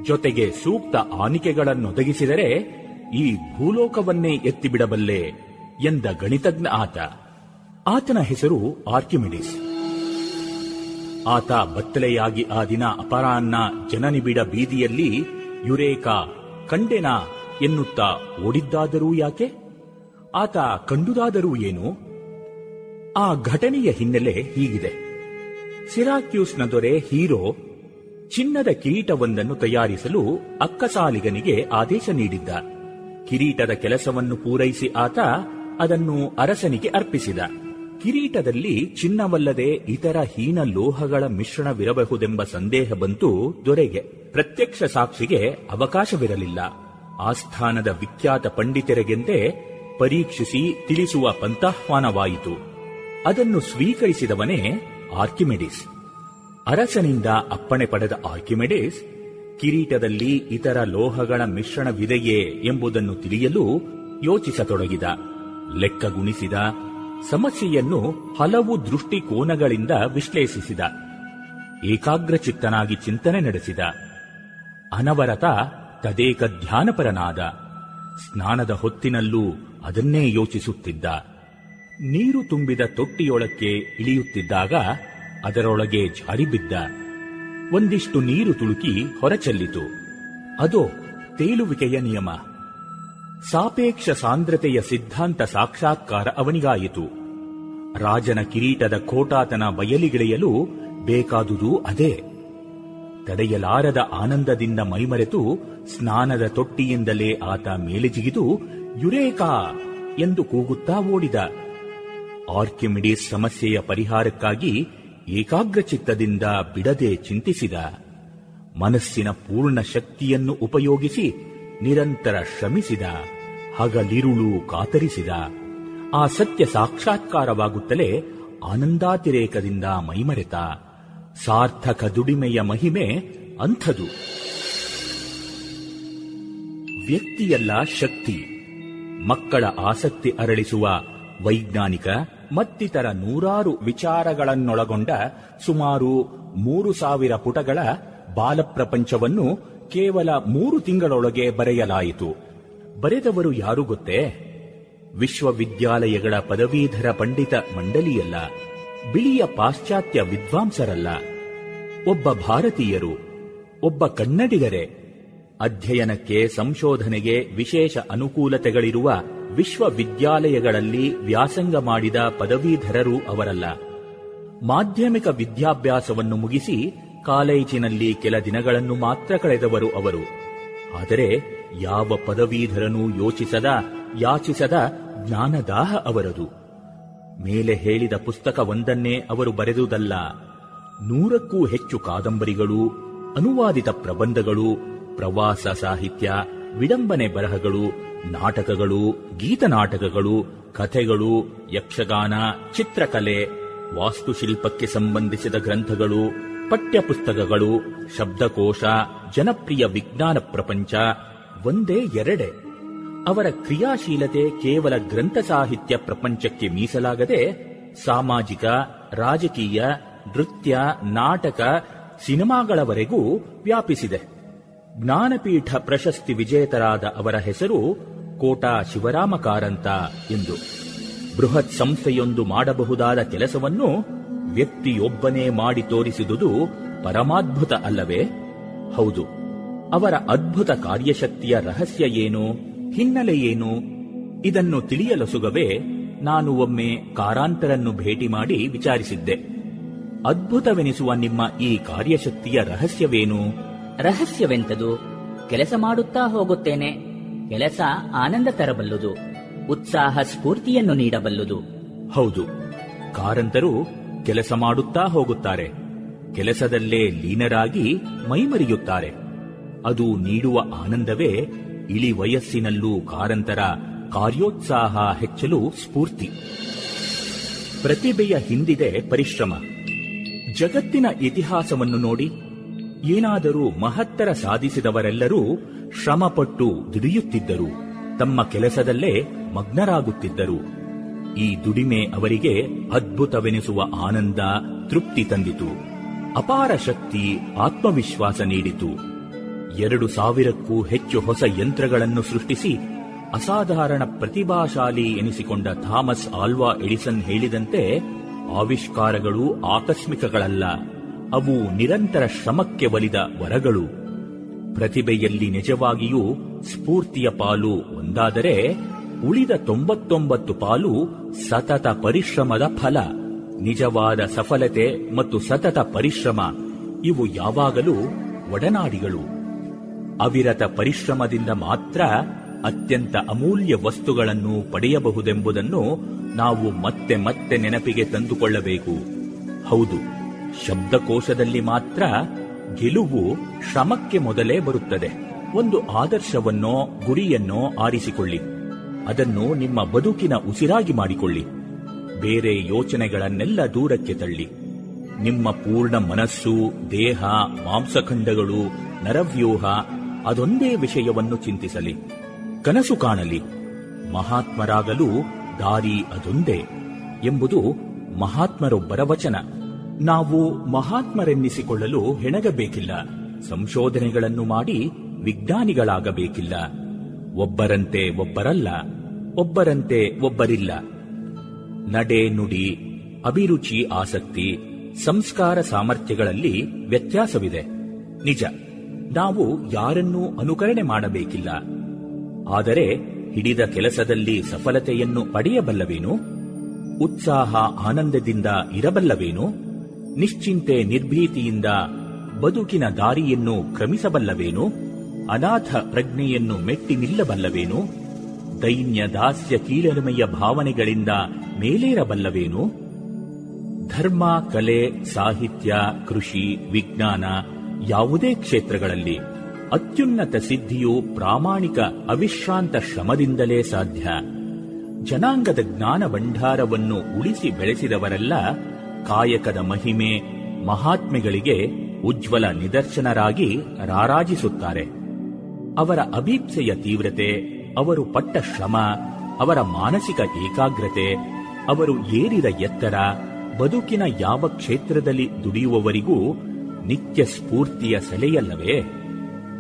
ಜೊತೆಗೆ ಸೂಕ್ತ ಆನಿಕೆಗಳನ್ನೊದಗಿಸಿದರೆ ಈ ಭೂಲೋಕವನ್ನೇ ಎತ್ತಿಬಿಡಬಲ್ಲೆ ಎಂದ ಗಣಿತಜ್ಞ ಆತ. ಆತನ ಹೆಸರು ಆರ್ಕಿಮಿಡಿಸ್. ಆತ ಬತ್ತಲೆಯಾಗಿ ಆ ದಿನ ಅಪರಾಹ್ನ ಜನನಿಬಿಡ ಬೀದಿಯಲ್ಲಿ ಯುರೇಕಾ, ಕಂಡೆನಾ ಎನ್ನುತ್ತಾ ಓಡಿದ್ದಾದರೂ ಯಾಕೆ? ಆತ ಕಂಡುದಾದರೂ ಏನು? ಆ ಘಟನೆಯ ಹಿನ್ನೆಲೆ ಹೀಗಿದೆ. ಸಿರಾಕ್ಯೂಸ್ನ ದೊರೆ ಹೀರೋ ಚಿನ್ನದ ಕಿರೀಟವೊಂದನ್ನು ತಯಾರಿಸಲು ಅಕ್ಕಸಾಲಿಗನಿಗೆ ಆದೇಶ ನೀಡಿದ್ದ. ಕಿರೀಟದ ಕೆಲಸವನ್ನು ಪೂರೈಸಿ ಆತ ಅದನ್ನು ಅರಸನಿಗೆ ಅರ್ಪಿಸಿದ. ಕಿರೀಟದಲ್ಲಿ ಚಿನ್ನವಲ್ಲದೆ ಇತರ ಹೀನ ಲೋಹಗಳ ಮಿಶ್ರಣವಿರಬಹುದೆಂಬ ಸಂದೇಹ ಬಂತು ದೊರೆಗೆ. ಪ್ರತ್ಯಕ್ಷ ಸಾಕ್ಷಿಗೆ ಅವಕಾಶವಿರಲಿಲ್ಲ. ಆಸ್ಥಾನದ ವಿಖ್ಯಾತ ಪಂಡಿತರಿಗೆಂದೇ ಪರೀಕ್ಷಿಸಿ ತಿಳಿಸುವ ಪಂತಾಹ್ವಾನವಾಯಿತು ಅದನ್ನು ಸ್ವೀಕರಿಸಿದವನೇ ಆರ್ಕಿಮೆಡಿಸ್. ಅರಸನಿಂದ ಅಪ್ಪಣೆ ಪಡೆದ ಆರ್ಕಿಮೆಡಿಸ್, ಕಿರೀಟದಲ್ಲಿ ಇತರ ಲೋಹಗಳ ಮಿಶ್ರಣವಿದೆಯೇ ಎಂಬುದನ್ನು ತಿಳಿಯಲು ಯೋಚಿಸತೊಡಗಿದ, ಲೆಕ್ಕಗುಣಿಸಿದ, ಸಮಸ್ಯೆಯನ್ನು ಹಲವು ದೃಷ್ಟಿಕೋನಗಳಿಂದ ವಿಶ್ಲೇಷಿಸಿದ, ಏಕಾಗ್ರಚಿತ್ತನಾಗಿ ಚಿಂತನೆ ನಡೆಸಿದ, ಅನವರತ ತದೇಕ ಧ್ಯಾನಪರನಾದ ಸ್ನಾನದ ಹೊತ್ತಿನಲ್ಲೂ ಅದನ್ನೇ ಯೋಚಿಸುತ್ತಿದ್ದ. ನೀರು ತುಂಬಿದ ತೊಟ್ಟಿಯೊಳಕ್ಕೆ ಇಳಿಯುತ್ತಿದ್ದಾಗ ಅದರೊಳಗೆ ಜಾರಿಬಿದ್ದ ಒಂದಿಷ್ಟು ನೀರು ತುಳುಕಿ ಹೊರಚೆಲ್ಲಿತು. ಅದೋ ತೇಲುವಿಕೆಯ ನಿಯಮ. ಸಾಪೇಕ್ಷ ಸಾಂದ್ರತೆಯ ಸಿದ್ಧಾಂತ ಸಾಕ್ಷಾತ್ಕಾರ ಅವನಿಗಾಯಿತು. ರಾಜನ ಕಿರೀಟದ ಕೋಟಾತನ ಬಯಲಿಗಿಳಿಯಲು ಬೇಕಾದುದು ಅದೇ. ತಡೆಯಲಾರದ ಆನಂದದಿಂದ ಮೈಮರೆತು ಸ್ನಾನದ ತೊಟ್ಟಿಯಿಂದಲೇ ಆತ ಮೇಲೆ ಜಿಗಿದು ಯುರೇಕಾ! ಎಂದು ಕೂಗುತ್ತಾ ಓಡಿದ. ಆರ್ಕಿಮಿಡೀಸ್ ಸಮಸ್ಯೆಯ ಪರಿಹಾರಕ್ಕಾಗಿ ಏಕಾಗ್ರಚಿತ್ತದಿಂದ ಬಿಡದೆ ಚಿಂತಿಸಿದ. ಮನಸ್ಸಿನ ಪೂರ್ಣ ಶಕ್ತಿಯನ್ನು ಉಪಯೋಗಿಸಿ ನಿರಂತರ ಶ್ರಮಿಸಿದ. ಹಗಲಿರುಳು ಕಾತರಿಸಿದ. ಆ ಸತ್ಯ ಸಾಕ್ಷಾತ್ಕಾರವಾಗುತ್ತಲೇ ಆನಂದಾತಿರೇಕದಿಂದ ಮೈಮರೆತ. ಸಾರ್ಥಕ ದುಡಿಮೆಯ ಮಹಿಮೆ ಅಂಥದು. ವ್ಯಕ್ತಿಯಲ್ಲ ಶಕ್ತಿ, ಮಕ್ಕಳ ಆಸಕ್ತಿ ಅರಳಿಸುವ ವೈಜ್ಞಾನಿಕ ಮತ್ತಿತರ ನೂರಾರು ವಿಚಾರಗಳನ್ನೊಳಗೊಂಡ ಸುಮಾರು ಮೂರು ಸಾವಿರ ಪುಟಗಳ ಬಾಲಪ್ರಪಂಚವನ್ನು ಕೇವಲ ಮೂರು ತಿಂಗಳೊಳಗೆ ಬರೆಯಲಾಯಿತು. ಬರೆದವರು ಯಾರು ಗೊತ್ತೇ? ವಿಶ್ವವಿದ್ಯಾಲಯಗಳ ಪದವೀಧರ ಪಂಡಿತ ಮಂಡಳಿಯಲ್ಲ ಬಿಳಿಯ ಪಾಶ್ಚಾತ್ಯ ವಿದ್ವಾಂಸರಲ್ಲ. ಒಬ್ಬ ಭಾರತೀಯರು, ಒಬ್ಬ ಕನ್ನಡಿಗರೇ, ಅಧ್ಯಯನಕ್ಕೆ ಸಂಶೋಧನೆಗೆ ವಿಶೇಷ ಅನುಕೂಲತೆಗಳಿರುವ ವಿಶ್ವವಿದ್ಯಾಲಯಗಳಲ್ಲಿ ವ್ಯಾಸಂಗ ಮಾಡಿದ ಪದವೀಧರರು ಅವರಲ್ಲ. ಮಾಧ್ಯಮಿಕ ವಿದ್ಯಾಭ್ಯಾಸವನ್ನು ಮುಗಿಸಿ ಕಾಲೇಜಿನಲ್ಲಿ ಕೆಲ ದಿನಗಳನ್ನು ಮಾತ್ರ ಕಳೆದವರು ಅವರು. ಆದರೆ ಯಾವ ಪದವೀಧರನೂ ಯೋಚಿಸದ, ಯಾಚಿಸದ ಜ್ಞಾನದಾಹ ಅವರದು. ಮೇಲೆ ಹೇಳಿದ ಪುಸ್ತಕವೊಂದನ್ನೇ ಅವರು ಬರೆದುದಲ್ಲ. ನೂರಕ್ಕೂ ಹೆಚ್ಚು ಕಾದಂಬರಿಗಳು, ಅನುವಾದಿತ ಪ್ರಬಂಧಗಳು, ಪ್ರವಾಸ ಸಾಹಿತ್ಯ, ವಿಡಂಬನೆ ಬರಹಗಳು, ನಾಟಕಗಳು, ಗೀತನಾಟಕಗಳು, ಕಥೆಗಳು, ಯಕ್ಷಗಾನ, ಚಿತ್ರಕಲೆ, ವಾಸ್ತುಶಿಲ್ಪಕ್ಕೆ ಸಂಬಂಧಿಸಿದ ಗ್ರಂಥಗಳು, ಪಠ್ಯಪುಸ್ತಕಗಳು, ಶಬ್ದಕೋಶ, ಜನಪ್ರಿಯ ವಿಜ್ಞಾನ ಪ್ರಪಂಚ, ಒಂದೇ ಎರಡೆ. ಅವರ ಕ್ರಿಯಾಶೀಲತೆ ಕೇವಲ ಗ್ರಂಥ ಸಾಹಿತ್ಯ ಪ್ರಪಂಚಕ್ಕೆ ಮೀಸಲಾಗದೆ ಸಾಮಾಜಿಕ, ರಾಜಕೀಯ, ನೃತ್ಯ, ನಾಟಕ ಸಿನಿಮಾಗಳವರೆಗೂ ವ್ಯಾಪಿಸಿದೆ. ಜ್ಞಾನಪೀಠ ಪ್ರಶಸ್ತಿ ವಿಜೇತರಾದ ಅವರ ಹೆಸರು ಕೋಟಾ ಶಿವರಾಮ ಕಾರಂತ ಎಂದು. ಬೃಹತ್ ಸಂಸ್ಥೆಯೊಂದು ಮಾಡಬಹುದಾದ ಕೆಲಸವನ್ನು ವ್ಯಕ್ತಿಯೊಬ್ಬನೇ ಮಾಡಿ ತೋರಿಸಿದುದು ಪರಮಾದ್ಭುತ ಅಲ್ಲವೇ? ಹೌದು. ಅವರ ಅದ್ಭುತ ಕಾರ್ಯಶಕ್ತಿಯ ರಹಸ್ಯ ಏನು? ಹಿನ್ನೆಲೆ ಏನು? ಇದನ್ನು ತಿಳಿಯಲೊಸುಗವೇ ನಾನು ಒಮ್ಮೆ ಕಾರಾಂತರನ್ನು ಭೇಟಿ ಮಾಡಿ ವಿಚಾರಿಸಿದ್ದೆ. ಅದ್ಭುತವೆನಿಸುವ ನಿಮ್ಮ ಈ ಕಾರ್ಯಶಕ್ತಿಯ ರಹಸ್ಯವೇನು? ರಹಸ್ಯವೆಂತದು? ಕೆಲಸ ಮಾಡುತ್ತಾ ಹೋಗುತ್ತೇನೆ. ಕೆಲಸ ಆನಂದ ತರಬಲ್ಲುದು. ಉತ್ಸಾಹ ಸ್ಫೂರ್ತಿಯನ್ನು ನೀಡಬಲ್ಲುದು. ಹೌದು. ಕಾರಂತರು ಕೆಲಸ ಮಾಡುತ್ತಾ ಹೋಗುತ್ತಾರೆ. ಕೆಲಸದಲ್ಲೇ ಲೀನರಾಗಿ ಮೈಮರಿಯುತ್ತಾರೆ. ಅದು ನೀಡುವ ಆನಂದವೇ ಇಳಿ ವಯಸ್ಸಿನಲ್ಲೂ ಕಾರಂತರ ಕಾರ್ಯೋತ್ಸಾಹ ಹೆಚ್ಚಲು ಸ್ಫೂರ್ತಿ. ಪ್ರತಿಭೆಯ ಹಿಂದಿದೆ ಪರಿಶ್ರಮ. ಜಗತ್ತಿನ ಇತಿಹಾಸವನ್ನು ನೋಡಿ ಏನಾದರೂ ಮಹತ್ತರ ಸಾಧಿಸಿದವರೆಲ್ಲರೂ ಶ್ರಮಪಟ್ಟು ದುಡಿಯುತ್ತಿದ್ದರು. ತಮ್ಮ ಕೆಲಸದಲ್ಲೇ ಮಗ್ನರಾಗುತ್ತಿದ್ದರು. ಈ ದುಡಿಮೆ ಅವರಿಗೆ ಅದ್ಭುತವೆನಿಸುವ ಆನಂದ ತೃಪ್ತಿ ತಂದಿತು. ಅಪಾರ ಶಕ್ತಿ, ಆತ್ಮವಿಶ್ವಾಸ ನೀಡಿತು. ಎರಡು ಸಾವಿರಕ್ಕೂ ಹೆಚ್ಚು ಹೊಸ ಯಂತ್ರಗಳನ್ನು ಸೃಷ್ಟಿಸಿ ಅಸಾಧಾರಣ ಪ್ರತಿಭಾಶಾಲಿ ಎನಿಸಿಕೊಂಡ ಥಾಮಸ್ ಆಲ್ವಾ ಎಡಿಸನ್ ಹೇಳಿದಂತೆ ಆವಿಷ್ಕಾರಗಳು ಆಕಸ್ಮಿಕಗಳಲ್ಲ, ಅವು ನಿರಂತರ ಶ್ರಮಕ್ಕೆ ಒಲಿದ ವರಗಳು. ಪ್ರತಿಭೆಯಲ್ಲಿ ನಿಜವಾಗಿಯೂ ಸ್ಫೂರ್ತಿಯ ಪಾಲು ಒಂದಾದರೆ ಉಳಿದ ತೊಂಬತ್ತೊಂಬತ್ತು ಪಾಲು ಸತತ ಪರಿಶ್ರಮದ ಫಲ, ನಿಜವಾದ ಸಫಲತೆ ಮತ್ತು ಸತತ ಪರಿಶ್ರಮ, ಇವು ಯಾವಾಗಲೂ ಒಡನಾಡಿಗಳು. ಅವಿರತ ಪರಿಶ್ರಮದಿಂದ ಮಾತ್ರ ಅತ್ಯಂತ ಅಮೂಲ್ಯ ವಸ್ತುಗಳನ್ನು ಪಡೆಯಬಹುದೆಂಬುದನ್ನು ನಾವು ಮತ್ತೆ ಮತ್ತೆ ನೆನಪಿಗೆ ತಂದುಕೊಳ್ಳಬೇಕು. ಹೌದು, ಶಬ್ದಕೋಶದಲ್ಲಿ ಮಾತ್ರ ಗೆಲುವು ಶ್ರಮಕ್ಕೆ ಮೊದಲೇ ಬರುತ್ತದೆ. ಒಂದು ಆದರ್ಶವನ್ನೋ, ಗುರಿಯನ್ನೋ ಆರಿಸಿಕೊಳ್ಳಿ. ಅದನ್ನು ನಿಮ್ಮ ಬದುಕಿನ ಉಸಿರಾಗಿ ಮಾಡಿಕೊಳ್ಳಿ. ಬೇರೆ ಯೋಚನೆಗಳನ್ನೆಲ್ಲ ದೂರಕ್ಕೆ ತಳ್ಳಿ. ನಿಮ್ಮ ಪೂರ್ಣ ಮನಸ್ಸು, ದೇಹ, ಮಾಂಸಖಂಡಗಳು, ನರವ್ಯೂಹ ಅದೊಂದೇ ವಿಷಯವನ್ನು ಚಿಂತಿಸಲಿ. ಕನಸು ಕಾಣಲಿ. ಮಹಾತ್ಮರಾಗಲು ದಾರಿ ಅದೊಂದೇ ಎಂಬುದು ಮಹಾತ್ಮರೊಬ್ಬರ ವಚನ. ನಾವು ಮಹಾತ್ಮರೆನ್ನಿಸಿಕೊಳ್ಳಲು ಹೆಣಗಬೇಕಿಲ್ಲ. ಸಂಶೋಧನೆಗಳನ್ನು ಮಾಡಿ ವಿಜ್ಞಾನಿಗಳಾಗಬೇಕಿಲ್ಲ. ಒಬ್ಬರಂತೆ ಒಬ್ಬರಲ್ಲ. ಒಬ್ಬರಂತೆ ಒಬ್ಬರಿಲ್ಲ. ನಡೆ ನುಡಿ, ಅಭಿರುಚಿ, ಆಸಕ್ತಿ, ಸಂಸ್ಕಾರ ಸಾಮರ್ಥ್ಯಗಳಲ್ಲಿ ವ್ಯತ್ಯಾಸವಿದೆ. ನಿಜ. ನಾವು ಯಾರನ್ನೂ ಅನುಕರಣೆ ಮಾಡಬೇಕಿಲ್ಲ. ಆದರೆ ಹಿಡಿದ ಕೆಲಸದಲ್ಲಿ ಸಫಲತೆಯನ್ನು ಪಡೆಯಬಲ್ಲವೇನು? ಉತ್ಸಾಹ ಆನಂದದಿಂದ ಇರಬಲ್ಲವೇನು? ನಿಶ್ಚಿಂತೆ ನಿರ್ಭೀತಿಯಿಂದ ಬದುಕಿನ ದಾರಿಯನ್ನು ಕ್ರಮಿಸಬಲ್ಲವೇನು? ಅನಾಥ ಪ್ರಜ್ಞೆಯನ್ನು ಮೆಟ್ಟಿ ನಿಲ್ಲಬಲ್ಲವೇನು? ದೈನ್ಯ ದಾಸ್ಯ ಕೀಳರಿಮೆಯ ಭಾವನೆಗಳಿಂದ ಮೇಲೇರಬಲ್ಲವೇನು? ಧರ್ಮ, ಕಲೆ, ಸಾಹಿತ್ಯ, ಕೃಷಿ, ವಿಜ್ಞಾನ ಯಾವುದೇ ಕ್ಷೇತ್ರಗಳಲ್ಲಿ ಅತ್ಯುನ್ನತ ಸಿದ್ಧಿಯು ಪ್ರಾಮಾಣಿಕ ಅವಿಶ್ರಾಂತ ಶ್ರಮದಿಂದಲೇ ಸಾಧ್ಯ. ಜನಾಂಗದ ಜ್ಞಾನ ಭಂಡಾರವನ್ನು ಉಳಿಸಿ ಬೆಳೆಸಿದವರೆಲ್ಲ ಕಾಯಕದ ಮಹಿಮೆ, ಮಹಾತ್ಮೆಗಳಿಗೆ ಉಜ್ವಲ ನಿದರ್ಶನರಾಗಿ ರಾರಾಜಿಸುತ್ತಾರೆ. ಅವರ ಅಭೀಪ್ಸೆಯ ತೀವ್ರತೆ, ಅವರು ಪಟ್ಟ ಶ್ರಮ, ಅವರ ಮಾನಸಿಕ ಏಕಾಗ್ರತೆ, ಅವರು ಏರಿದ ಎತ್ತರ, ಬದುಕಿನ ಯಾವ ಕ್ಷೇತ್ರದಲ್ಲಿ ದುಡಿಯುವವರಿಗೂ ನಿತ್ಯ ಸ್ಫೂರ್ತಿಯ ಸೆಲೆಯಲ್ಲವೇ?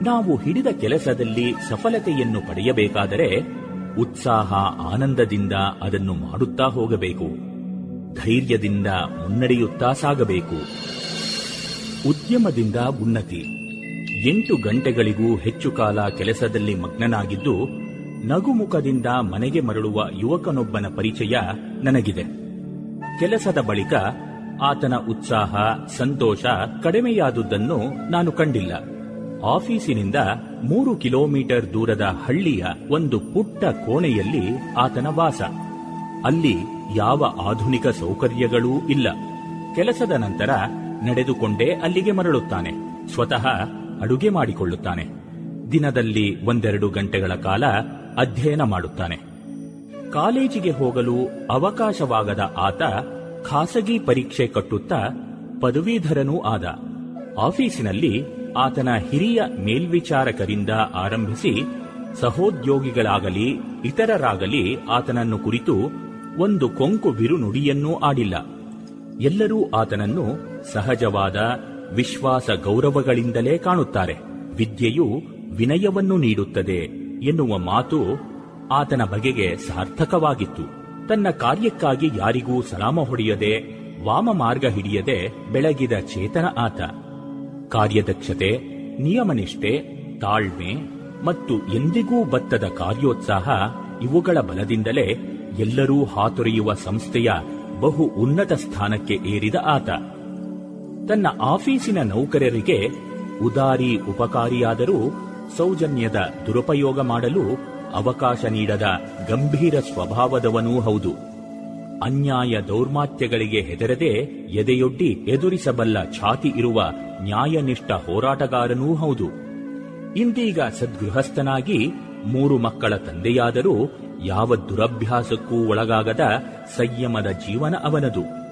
ನಾವು ಹಿಡಿದ ಕೆಲಸದಲ್ಲಿ ಸಫಲತೆಯನ್ನು ಪಡೆಯಬೇಕಾದರೆ ಉತ್ಸಾಹ, ಆನಂದದಿಂದ ಅದನ್ನು ಮಾಡುತ್ತಾ ಹೋಗಬೇಕು. ಧೈರ್ಯದಿಂದ ಮುನ್ನಡೆಯುತ್ತಾ ಸಾಗಬೇಕು. ಉದ್ಯಮದಿಂದ ಉನ್ನತಿ. ಎಂಟು ಗಂಟೆಗಳಿಗೂ ಹೆಚ್ಚು ಕಾಲ ಕೆಲಸದಲ್ಲಿ ಮಗ್ನನಾಗಿದ್ದು, ನಗುಮುಖದಿಂದ ಮನೆಗೆ ಮರಳುವ ಯುವಕನೊಬ್ಬನ ಪರಿಚಯ ನನಗಿದೆ. ಕೆಲಸದ ಬಳಿಕ ಆತನ ಉತ್ಸಾಹ, ಸಂತೋಷ ಕಡಿಮೆಯಾದುದನ್ನು ನಾನು ಕಂಡಿಲ್ಲ. ಆಫೀಸಿನಿಂದ ಮೂರು ಕಿಲೋಮೀಟರ್ ದೂರದ ಹಳ್ಳಿಯ ಒಂದು ಪುಟ್ಟ ಕೋಣೆಯಲ್ಲಿ ಆತನ ವಾಸ. ಅಲ್ಲಿ ಯಾವ ಆಧುನಿಕ ಸೌಕರ್ಯಗಳೂ ಇಲ್ಲ. ಕೆಲಸದ ನಂತರ ನಡೆದುಕೊಂಡೇ ಅಲ್ಲಿಗೆ ಮರಳುತ್ತಾನೆ. ಸ್ವತಃ ಅಡುಗೆ ಮಾಡಿಕೊಳ್ಳುತ್ತಾನೆ. ದಿನದಲ್ಲಿ ಒಂದೆರಡು ಗಂಟೆಗಳ ಕಾಲ ಅಧ್ಯಯನ ಮಾಡುತ್ತಾನೆ. ಕಾಲೇಜಿಗೆ ಹೋಗಲು ಅವಕಾಶವಾಗದ ಆತ ಖಾಸಗಿ ಪರೀಕ್ಷೆ ಕಟ್ಟುತ್ತಾ ಪದವೀಧರನೂ ಆದ. ಆಫೀಸಿನಲ್ಲಿ ಆತನ ಹಿರಿಯ ಮೇಲ್ವಿಚಾರಕರಿಂದ ಆರಂಭಿಸಿ ಸಹೋದ್ಯೋಗಿಗಳಾಗಲಿ ಇತರರಾಗಲಿ ಆತನನ್ನು ಕುರಿತು ಒಂದು ಕೊಂಕು ಬಿರುನುಡಿಯನ್ನೂ ಆಡಿಲ್ಲ. ಎಲ್ಲರೂ ಆತನನ್ನು ಸಹಜವಾದ ವಿಶ್ವಾಸ ಗೌರವಗಳಿಂದಲೇ ಕಾಣುತ್ತಾರೆ. ವಿದ್ಯೆಯು ವಿನಯವನ್ನು ನೀಡುತ್ತದೆ ಎನ್ನುವ ಮಾತು ಆತನ ಬಗೆಗೆ ಸಾರ್ಥಕವಾಗಿತ್ತು. ತನ್ನ ಕಾರ್ಯಕ್ಕಾಗಿ ಯಾರಿಗೂ ಸಲಾಮ ಹೊಡೆಯದೆ, ವಾಮ ಮಾರ್ಗ ಹಿಡಿಯದೆ ಬೆಳಗಿದ ಚೇತನ ಆತ. ಕಾರ್ಯದಕ್ಷತೆ, ನಿಯಮನಿಷ್ಠೆ, ತಾಳ್ಮೆ ಮತ್ತು ಎಂದಿಗೂ ಬತ್ತದ ಕಾರ್ಯೋತ್ಸಾಹ ಇವುಗಳ ಬಲದಿಂದಲೇ ಎಲ್ಲರೂ ಹಾತೊರೆಯುವ ಸಂಸ್ಥೆಯ ಬಹು ಉನ್ನತ ಸ್ಥಾನಕ್ಕೆ ಏರಿದ ಆತ. ತನ್ನ ಆಫೀಸಿನ ನೌಕರರಿಗೆ ಉದಾರಿ ಉಪಕಾರಿಯಾದರೂ ಸೌಜನ್ಯದ ದುರುಪಯೋಗ ಮಾಡಲು ಅವಕಾಶ ನೀಡದ ಗಂಭೀರ ಸ್ವಭಾವದವನೂ ಹೌದು. ಅನ್ಯಾಯ ದೌರ್ಮಾತ್ಯಗಳಿಗೆ ಹೆದರದೆ ಎದೆಯೊಡ್ಡಿ ಎದುರಿಸಬಲ್ಲ ಛಾತಿ ಇರುವ ನ್ಯಾಯನಿಷ್ಠ ಹೋರಾಟಗಾರನೂ ಹೌದು. ಇಂದೀಗ ಸದ್ಗೃಹಸ್ಥನಾಗಿ ಮೂರು ಮಕ್ಕಳ ತಂದೆಯಾದರೂ ಯಾವ ದುರಭ್ಯಾಸಕ್ಕೂ ಒಳಗಾಗದ ಸಂಯಮದ ಜೀವನ ಅವನದು.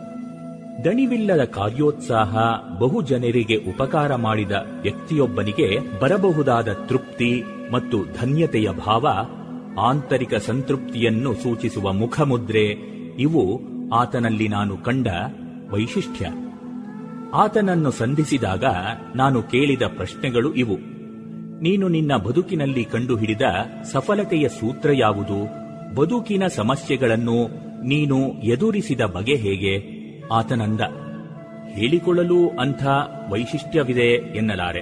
ದಣಿವಿಲ್ಲದ ಕಾರ್ಯೋತ್ಸಾಹ ಬಹು ಜನರಿಗೆ ಉಪಕಾರ ಮಾಡಿದ ವ್ಯಕ್ತಿಯೊಬ್ಬನಿಗೆ ಬರಬಹುದಾದ ತೃಪ್ತಿ ಮತ್ತು ಧನ್ಯತೆಯ ಭಾವ, ಆಂತರಿಕ ಸಂತೃಪ್ತಿಯನ್ನು ಸೂಚಿಸುವ ಮುಖಮುದ್ರೆ, ಇವು ಆತನಲ್ಲಿ ನಾನು ಕಂಡ ವೈಶಿಷ್ಟ್ಯ. ಆತನನ್ನು ಸಂಧಿಸಿದಾಗ ನಾನು ಕೇಳಿದ ಪ್ರಶ್ನೆಗಳು ಇವು. ನೀನು ನಿನ್ನ ಬದುಕಿನಲ್ಲಿ ಕಂಡುಹಿಡಿದ ಸಫಲತೆಯ ಸೂತ್ರ ಯಾವುದು? ಬದುಕಿನ ಸಮಸ್ಯೆಗಳನ್ನು ನೀನು ಎದುರಿಸಿದ ಬಗೆ ಹೇಗೆ? ಆತನಂದ ಹೇಳಿಕೊಳ್ಳಲು ಅಂಥ ವೈಶಿಷ್ಟ್ಯವಿದೆ ಎನ್ನಲಾರೆ.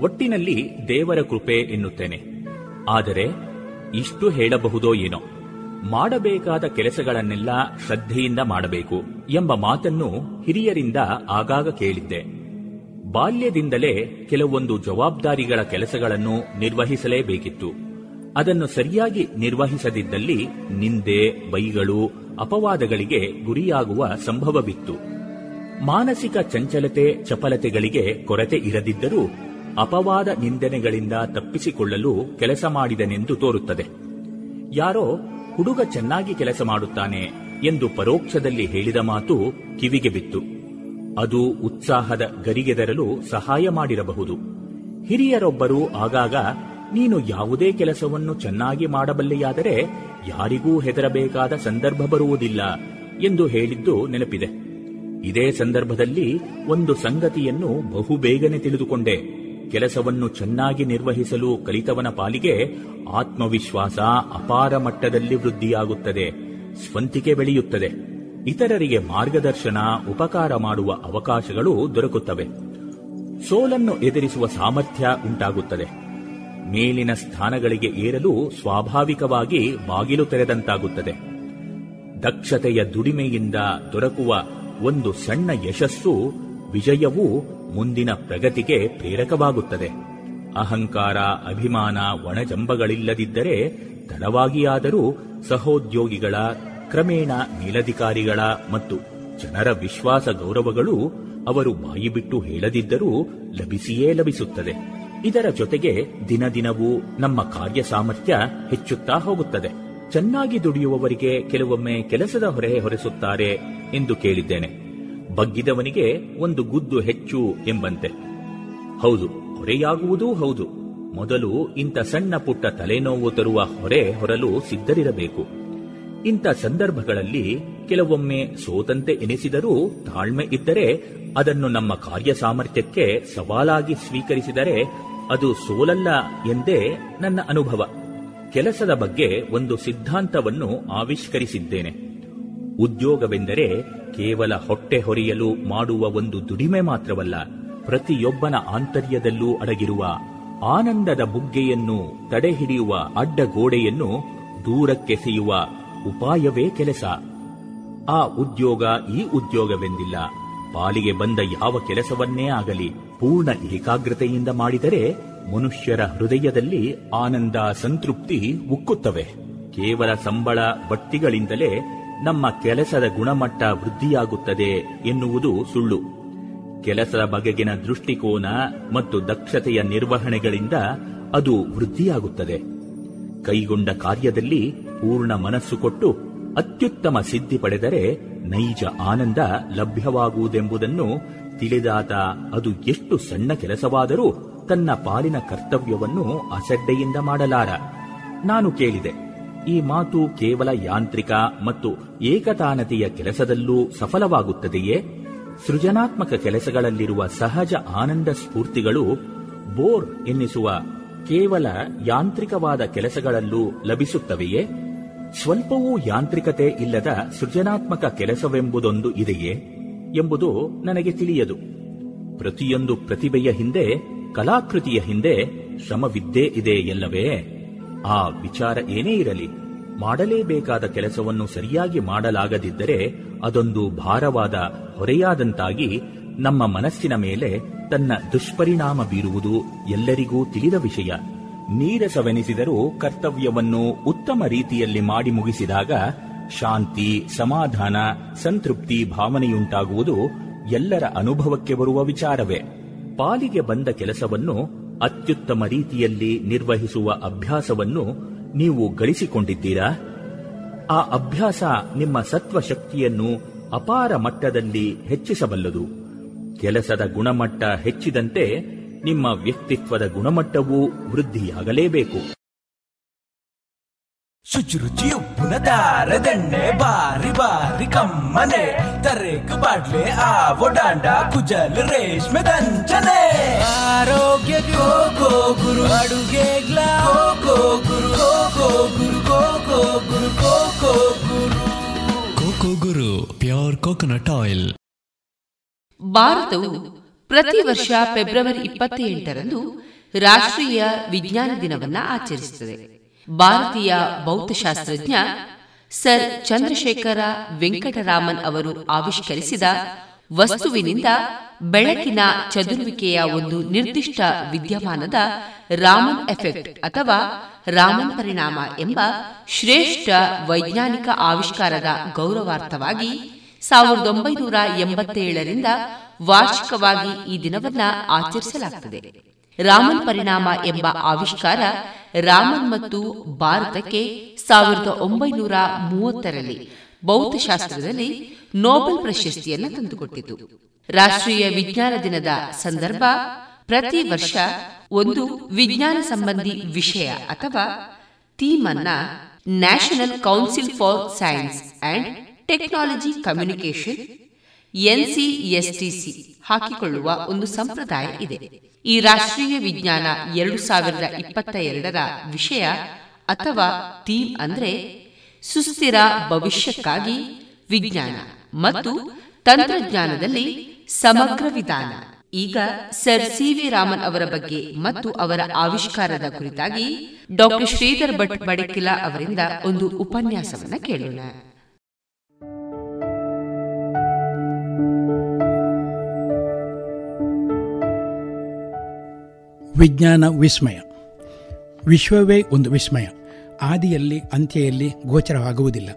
ಒಟ್ಟಿನಲ್ಲಿ ದೇವರ ಕೃಪೆ ಎನ್ನುತ್ತೇನೆ. ಆದರೆ ಇಷ್ಟು ಹೇಳಬಹುದೋ ಏನೋ. ಮಾಡಬೇಕಾದ ಕೆಲಸಗಳನ್ನೆಲ್ಲ ಶ್ರದ್ಧೆಯಿಂದ ಮಾಡಬೇಕು ಎಂಬ ಮಾತನ್ನು ಹಿರಿಯರಿಂದ ಆಗಾಗ ಕೇಳಿದ್ದೆ. ಬಾಲ್ಯದಿಂದಲೇ ಕೆಲವೊಂದು ಜವಾಬ್ದಾರಿಗಳ ಕೆಲಸಗಳನ್ನು ನಿರ್ವಹಿಸಲೇಬೇಕಿತ್ತು. ಅದನ್ನು ಸರಿಯಾಗಿ ನಿರ್ವಹಿಸದಿದ್ದಲ್ಲಿ ನಿಂದೆ, ಬೈಗಳು, ಅಪವಾದಗಳಿಗೆ ಗುರಿಯಾಗುವ ಸಂಭವವಿತ್ತು. ಮಾನಸಿಕ ಚಂಚಲತೆ, ಚಪಲತೆಗಳಿಗೆ ಕೊರತೆ ಇರದಿದ್ದರೂ ಅಪವಾದ ನಿಂದನೆಗಳಿಂದ ತಪ್ಪಿಸಿಕೊಳ್ಳಲು ಕೆಲಸ ಮಾಡಿದನೆಂದು ತೋರುತ್ತದೆ. ಯಾರೋ ಹುಡುಗ ಚೆನ್ನಾಗಿ ಕೆಲಸ ಮಾಡುತ್ತಾನೆ ಎಂದು ಪರೋಕ್ಷದಲ್ಲಿ ಹೇಳಿದ ಮಾತು ಕಿವಿಗೆ ಬಿತ್ತು. ಅದು ಉತ್ಸಾಹದ ಗರಿಗೆದರಲು ಸಹಾಯ ಮಾಡಿರಬಹುದು. ಹಿರಿಯರೊಬ್ಬರು ಆಗಾಗ ನೀನು ಯಾವುದೇ ಕೆಲಸವನ್ನು ಚೆನ್ನಾಗಿ ಮಾಡಬಲ್ಲೆಯಾದರೆ ಯಾರಿಗೂ ಹೆದರಬೇಕಾದ ಸಂದರ್ಭ ಬರುವುದಿಲ್ಲ ಎಂದು ಹೇಳಿದ್ದು ನೆನಪಿದೆ. ಇದೇ ಸಂದರ್ಭದಲ್ಲಿ ಒಂದು ಸಂಗತಿಯನ್ನು ಬಹುಬೇಗನೆ ತಿಳಿದುಕೊಂಡೆ. ಕೆಲಸವನ್ನು ಚೆನ್ನಾಗಿ ನಿರ್ವಹಿಸಲು ಕಲಿತವನ ಪಾಲಿಗೆ ಆತ್ಮವಿಶ್ವಾಸ ಅಪಾರ ಮಟ್ಟದಲ್ಲಿ ವೃದ್ಧಿಯಾಗುತ್ತದೆ, ಸ್ವಂತಿಕೆ ಬೆಳೆಯುತ್ತದೆ. ಇತರರಿಗೆ ಮಾರ್ಗದರ್ಶನ, ಉಪಕಾರ ಮಾಡುವ ಅವಕಾಶಗಳು ದೊರಕುತ್ತವೆ. ಸೋಲನ್ನು ಎದುರಿಸುವ ಸಾಮರ್ಥ್ಯ ಉಂಟಾಗುತ್ತದೆ. ಮೇಲಿನ ಸ್ಥಾನಗಳಿಗೆ ಏರಲು ಸ್ವಾಭಾವಿಕವಾಗಿ ಬಾಗಿಲು ತೆರೆದಂತಾಗುತ್ತದೆ. ದಕ್ಷತೆಯ ದುಡಿಮೆಯಿಂದ ದೊರಕುವ ಒಂದು ಸಣ್ಣ ಯಶಸ್ಸು ವಿಜಯವೂ ಮುಂದಿನ ಪ್ರಗತಿಗೆ ಪ್ರೇರಕವಾಗುತ್ತದೆ. ಅಹಂಕಾರ, ಅಭಿಮಾನ, ಒಣಜಂಬಗಳಿಲ್ಲದಿದ್ದರೆ ತಡವಾಗಿಯಾದರೂ ಸಹೋದ್ಯೋಗಿಗಳ, ಕ್ರಮೇಣ ಮೇಲಧಿಕಾರಿಗಳ ಮತ್ತು ಜನರ ವಿಶ್ವಾಸ ಗೌರವಗಳು ಅವರು ಬಾಯಿಬಿಟ್ಟು ಹೇಳದಿದ್ದರೂ ಲಭಿಸಿಯೇ ಲಭಿಸುತ್ತದೆ. ಇದರ ಜೊತೆಗೆ ದಿನದಿನವೂ ನಮ್ಮ ಕಾರ್ಯ ಸಾಮರ್ಥ್ಯ ಹೆಚ್ಚುತ್ತಾ ಹೋಗುತ್ತದೆ. ಚೆನ್ನಾಗಿ ದುಡಿಯುವವರಿಗೆ ಕೆಲವೊಮ್ಮೆ ಕೆಲಸದ ಹೊರೆ ಹೊರಿಸುತ್ತಾರೆ ಎಂದು ಕೇಳಿದ್ದೇನೆ. ಬಗ್ಗಿದವನಿಗೆ ಒಂದು ಗುದ್ದು ಹೆಚ್ಚು ಎಂಬಂತೆ. ಹೌದು, ಹೊರೆಯಾಗುವುದೂ ಹೌದು. ಮೊದಲು ಇಂಥ ಸಣ್ಣ ಪುಟ್ಟ ತಲೆನೋವು ತರುವ ಹೊರೆ ಹೊರಲು ಸಿದ್ಧರಿರಬೇಕು. ಇಂಥ ಸಂದರ್ಭಗಳಲ್ಲಿ ಕೆಲವೊಮ್ಮೆ ಸೋತಂತೆ ಎನಿಸಿದರೂ ತಾಳ್ಮೆ ಇದ್ದರೆ ಅದನ್ನು ನಮ್ಮ ಕಾರ್ಯ ಸಾಮರ್ಥ್ಯಕ್ಕೆ ಸವಾಲಾಗಿ ಸ್ವೀಕರಿಸಿದರೆ ಅದು ಸೋಲಲ್ಲ ಎಂದೇ ನನ್ನ ಅನುಭವ. ಕೆಲಸದ ಬಗ್ಗೆ ಒಂದು ಸಿದ್ಧಾಂತವನ್ನು ಆವಿಷ್ಕರಿಸಿದ್ದೇನೆ. ಉದ್ಯೋಗವೆಂದರೆ ಕೇವಲ ಹೊಟ್ಟೆ ಹೊರೆಯಲು ಮಾಡುವ ಒಂದು ದುಡಿಮೆ ಮಾತ್ರವಲ್ಲ, ಪ್ರತಿಯೊಬ್ಬನ ಆಂತರ್ಯದಲ್ಲೂ ಅಡಗಿರುವ ಆನಂದದ ಬುಗ್ಗೆಯನ್ನು ತಡೆಹಿಡಿಯುವ ಅಡ್ಡಗೋಡೆಯನ್ನು ದೂರಕ್ಕೆಸೆಯುವ ಉಪಾಯವೇ ಕೆಲಸ. ಆ ಉದ್ಯೋಗ ಈ ಉದ್ಯೋಗವೆಂದಿಲ್ಲ. ಪಾಲಿಗೆ ಬಂದ ಯಾವ ಕೆಲಸವನ್ನೇ ಆಗಲಿ, ಪೂರ್ಣ ಏಕಾಗ್ರತೆಯಿಂದ ಮಾಡಿದರೆ ಮನುಷ್ಯರ ಹೃದಯದಲ್ಲಿ ಆನಂದ, ಸಂತೃಪ್ತಿ ಉಕ್ಕುತ್ತವೆ. ಕೇವಲ ಸಂಬಳ, ಬಟ್ಟಿಗಳಿಂದಲೇ ನಮ್ಮ ಕೆಲಸದ ಗುಣಮಟ್ಟ ವೃದ್ಧಿಯಾಗುತ್ತದೆ ಎನ್ನುವುದು ಸುಳ್ಳು. ಕೆಲಸದ ಬಗೆಗಿನ ದೃಷ್ಟಿಕೋನ ಮತ್ತು ದಕ್ಷತೆಯ ನಿರ್ವಹಣೆಗಳಿಂದ ಅದು ವೃದ್ಧಿಯಾಗುತ್ತದೆ. ಕೈಗೊಂಡ ಕಾರ್ಯದಲ್ಲಿ ಪೂರ್ಣ ಮನಸ್ಸು ಕೊಟ್ಟು ಅತ್ಯುತ್ತಮ ಸಿದ್ಧಿ ಪಡೆದರೆ ನೈಜ ಆನಂದ ಲಭ್ಯವಾಗುವುದೆಂಬುದನ್ನು ತಿಳಿದಾತ ಅದು ಎಷ್ಟು ಸಣ್ಣ ಕೆಲಸವಾದರೂ ತನ್ನ ಪಾಲಿನ ಕರ್ತವ್ಯವನ್ನು ಅಸಡ್ಡೆಯಿಂದ ಮಾಡಲಾರ. ನಾನು ಕೇಳಿದೆ, ಈ ಮಾತು ಕೇವಲ ಯಾಂತ್ರಿಕ ಮತ್ತು ಏಕತಾನತೆಯ ಕೆಲಸದಲ್ಲೂ ಸಫಲವಾಗುತ್ತದೆಯೇ? ಸೃಜನಾತ್ಮಕ ಕೆಲಸಗಳಲ್ಲಿರುವ ಸಹಜ ಆನಂದ ಸ್ಫೂರ್ತಿಗಳು ಬೋರ್ ಎನ್ನಿಸುವ ಕೇವಲ ಯಾಂತ್ರಿಕವಾದ ಕೆಲಸಗಳಲ್ಲೂ ಲಭಿಸುತ್ತವೆಯೇ? ಸ್ವಲ್ಪವೂ ಯಾಂತ್ರಿಕತೆ ಇಲ್ಲದ ಸೃಜನಾತ್ಮಕ ಕೆಲಸವೆಂಬುದೊಂದು ಇದೆಯೇ? ಎಂಬುದು ನನಗೆ ತಿಳಿಯದು. ಪ್ರತಿಯೊಂದು ಪ್ರತಿಭೆಯ ಹಿಂದೆ, ಕಲಾಕೃತಿಯ ಹಿಂದೆ ಶ್ರಮವಿದ್ದೇ ಇದೆ ಎಲ್ಲವೇ? ಆ ವಿಚಾರ ಏನೇ ಇರಲಿ, ಮಾಡಲೇಬೇಕಾದ ಕೆಲಸವನ್ನು ಸರಿಯಾಗಿ ಮಾಡಲಾಗದಿದ್ದರೆ ಅದೊಂದು ಭಾರವಾದ ಹೊರೆಯಾದಂತಾಗಿ ನಮ್ಮ ಮನಸ್ಸಿನ ಮೇಲೆ ತನ್ನ ದುಷ್ಪರಿಣಾಮ ಬೀರುವುದು ಎಲ್ಲರಿಗೂ ತಿಳಿದ ವಿಷಯ. ನೀರಸವೆನಿಸಿದರೂ ಕರ್ತವ್ಯವನ್ನು ಉತ್ತಮ ರೀತಿಯಲ್ಲಿ ಮಾಡಿ ಮುಗಿಸಿದಾಗ ಶಾಂತಿ, ಸಮಾಧಾನ, ಸಂತೃಪ್ತಿ ಭಾವನೆಯುಂಟಾಗುವುದು ಎಲ್ಲರ ಅನುಭವಕ್ಕೆ ಬರುವ ವಿಚಾರವೇ. ಪಾಲಿಗೆ ಬಂದ ಕೆಲಸವನ್ನು ಅತ್ಯುತ್ತಮ ರೀತಿಯಲ್ಲಿ ನಿರ್ವಹಿಸುವ ಅಭ್ಯಾಸವನ್ನು ನೀವು ಗಳಿಸಿಕೊಂಡಿದ್ದೀರಾ? ಆ ಅಭ್ಯಾಸ ನಿಮ್ಮ ಸತ್ವಶಕ್ತಿಯನ್ನು ಅಪಾರ ಮಟ್ಟದಲ್ಲಿ ಹೆಚ್ಚಿಸಬಲ್ಲದು. ಕೆಲಸದ ಗುಣಮಟ್ಟ ಹೆಚ್ಚಿದಂತೆ ನಿಮ್ಮ ವ್ಯಕ್ತಿತ್ವದ ಗುಣಮಟ್ಟವೂ ವೃದ್ಧಿಯಾಗಲೇಬೇಕು. ಶುಚಿರುಚಿ ಉಪ್ಪಿನ ದಾರದೆಣ್ಣೆ ಬಾರಿ ಬಾರಿ ಕಮ್ಮನೆ. ತರೇಕು ಬಾಡ್ಲೆ ಆ ಒಡಾಂಡ ಕುಜಲ್ ರೇಷ್ಮೆ ದಂಚನೆ. ಆರೋಗ್ಯ ಗೋ ಗೋ ಗುರು. ಅಡುಗೆ ಗ್ಲಾ ಗೋ ಗುರು. ಗೋ ಗೋ ಗುರು. ಗೋ ಗೋ ಗುರು. ಗೋ ಗೋ ಗುರು. Coco Guru. Pure coconut oil. ಭಾರತವು ಪ್ರತಿ ವರ್ಷ ಫೆಬ್ರವರಿ ಇಪ್ಪತ್ತೆಂಟರಂದು ರಾಷ್ಟ್ರೀಯ ವಿಜ್ಞಾನ ದಿನವನ್ನ ಆಚರಿಸುತ್ತದೆ. ಭಾರತೀಯ ಭೌತಶಾಸ್ತ್ರಜ್ಞ ಸರ್ ಚಂದ್ರಶೇಖರ ವೆಂಕಟರಾಮನ್ ಅವರು ಆವಿಷ್ಕರಿಸಿದ ವಸ್ತುವಿನಿಂದ ಬೆಳಕಿನ ಚದುರುವಿಕೆಯ ಒಂದು ನಿರ್ದಿಷ್ಟ ವಿದ್ಯಮಾನದ ರಾಮನ್ ಎಫೆಕ್ಟ್ ಅಥವಾ ರಾಮನ್ ಪರಿಣಾಮ ಎಂಬ ಶ್ರೇಷ್ಠ ವೈಜ್ಞಾನಿಕ ಆವಿಷ್ಕಾರದ ಗೌರವಾರ್ಥವಾಗಿ ಸಾವಿರದ ಒಂಬೈನೂರ ಎಂಬತ್ತೇಳರಿಂದ ವಾರ್ಷಿಕವಾಗಿ ಈ ದಿನವನ್ನ ಆಚರಿಸಲಾಗುತ್ತದೆ ರಾಮನ್ ಪರಿಣಾಮ ಎಂಬ ಆವಿಷ್ಕಾರ ರಾಮನ್ ಮತ್ತು ಭಾರತಕ್ಕೆ ಸಾವಿರದ ಒಂಬೈನೂರ ಮೂವತ್ತರಲ್ಲಿ ಭೌತಶಾಸ್ತ್ರದಲ್ಲಿ ನೋಬೆಲ್ ಪ್ರಶಸ್ತಿಯನ್ನು ತಂದುಕೊಟ್ಟಿತು. ರಾಷ್ಟ್ರೀಯ ವಿಜ್ಞಾನ ದಿನದ ಸಂದರ್ಭ ಪ್ರತಿ ವರ್ಷ ಒಂದು ವಿಜ್ಞಾನ ಸಂಬಂಧಿ ವಿಷಯ ಅಥವಾ ಥೀಮ್ ಅನ್ನ National Council for Science and Technology Communication NCSTC ಹಾಕಿಕೊಳ್ಳುವ ಒಂದು ಸಂಪ್ರದಾಯ ಇದೆ. ಈ ರಾಷ್ಟ್ರೀಯ ವಿಜ್ಞಾನ ಎರಡು ಸಾವಿರದ ಇಪ್ಪತ್ತ ಎರಡರ ವಿಷಯ ಅಥವಾ ಥೀಮ್ ಅಂದ್ರೆ ಸುಸ್ಥಿರ ಭವಿಷ್ಯಕ್ಕಾಗಿ ವಿಜ್ಞಾನ ಮತ್ತು ತಂತ್ರಜ್ಞಾನದಲ್ಲಿ ಸಮಗ್ರ ವಿಧಾನ. ಈಗ ಸರ್ ಸಿ ವಿ ರಾಮನ್ ಅವರ ಬಗ್ಗೆ ಮತ್ತು ಅವರ ಆವಿಷ್ಕಾರದ ಕುರಿತಾಗಿ ಡಾಕ್ಟರ್ ಶ್ರೀಧರ್ ಭಟ್ ಬಡಕಿಲಾ ಅವರಿಂದ ಒಂದು ಉಪನ್ಯಾಸವನ್ನ ಕೇಳೋಣ. ವಿಜ್ಞಾನ ವಿಸ್ಮಯ. ವಿಶ್ವವೇ ಒಂದು ವಿಸ್ಮಯ. ಆದಿಯಲ್ಲಿ, ಅಂತ್ಯೆಯಲ್ಲಿ ಗೋಚರವಾಗುವುದಿಲ್ಲ.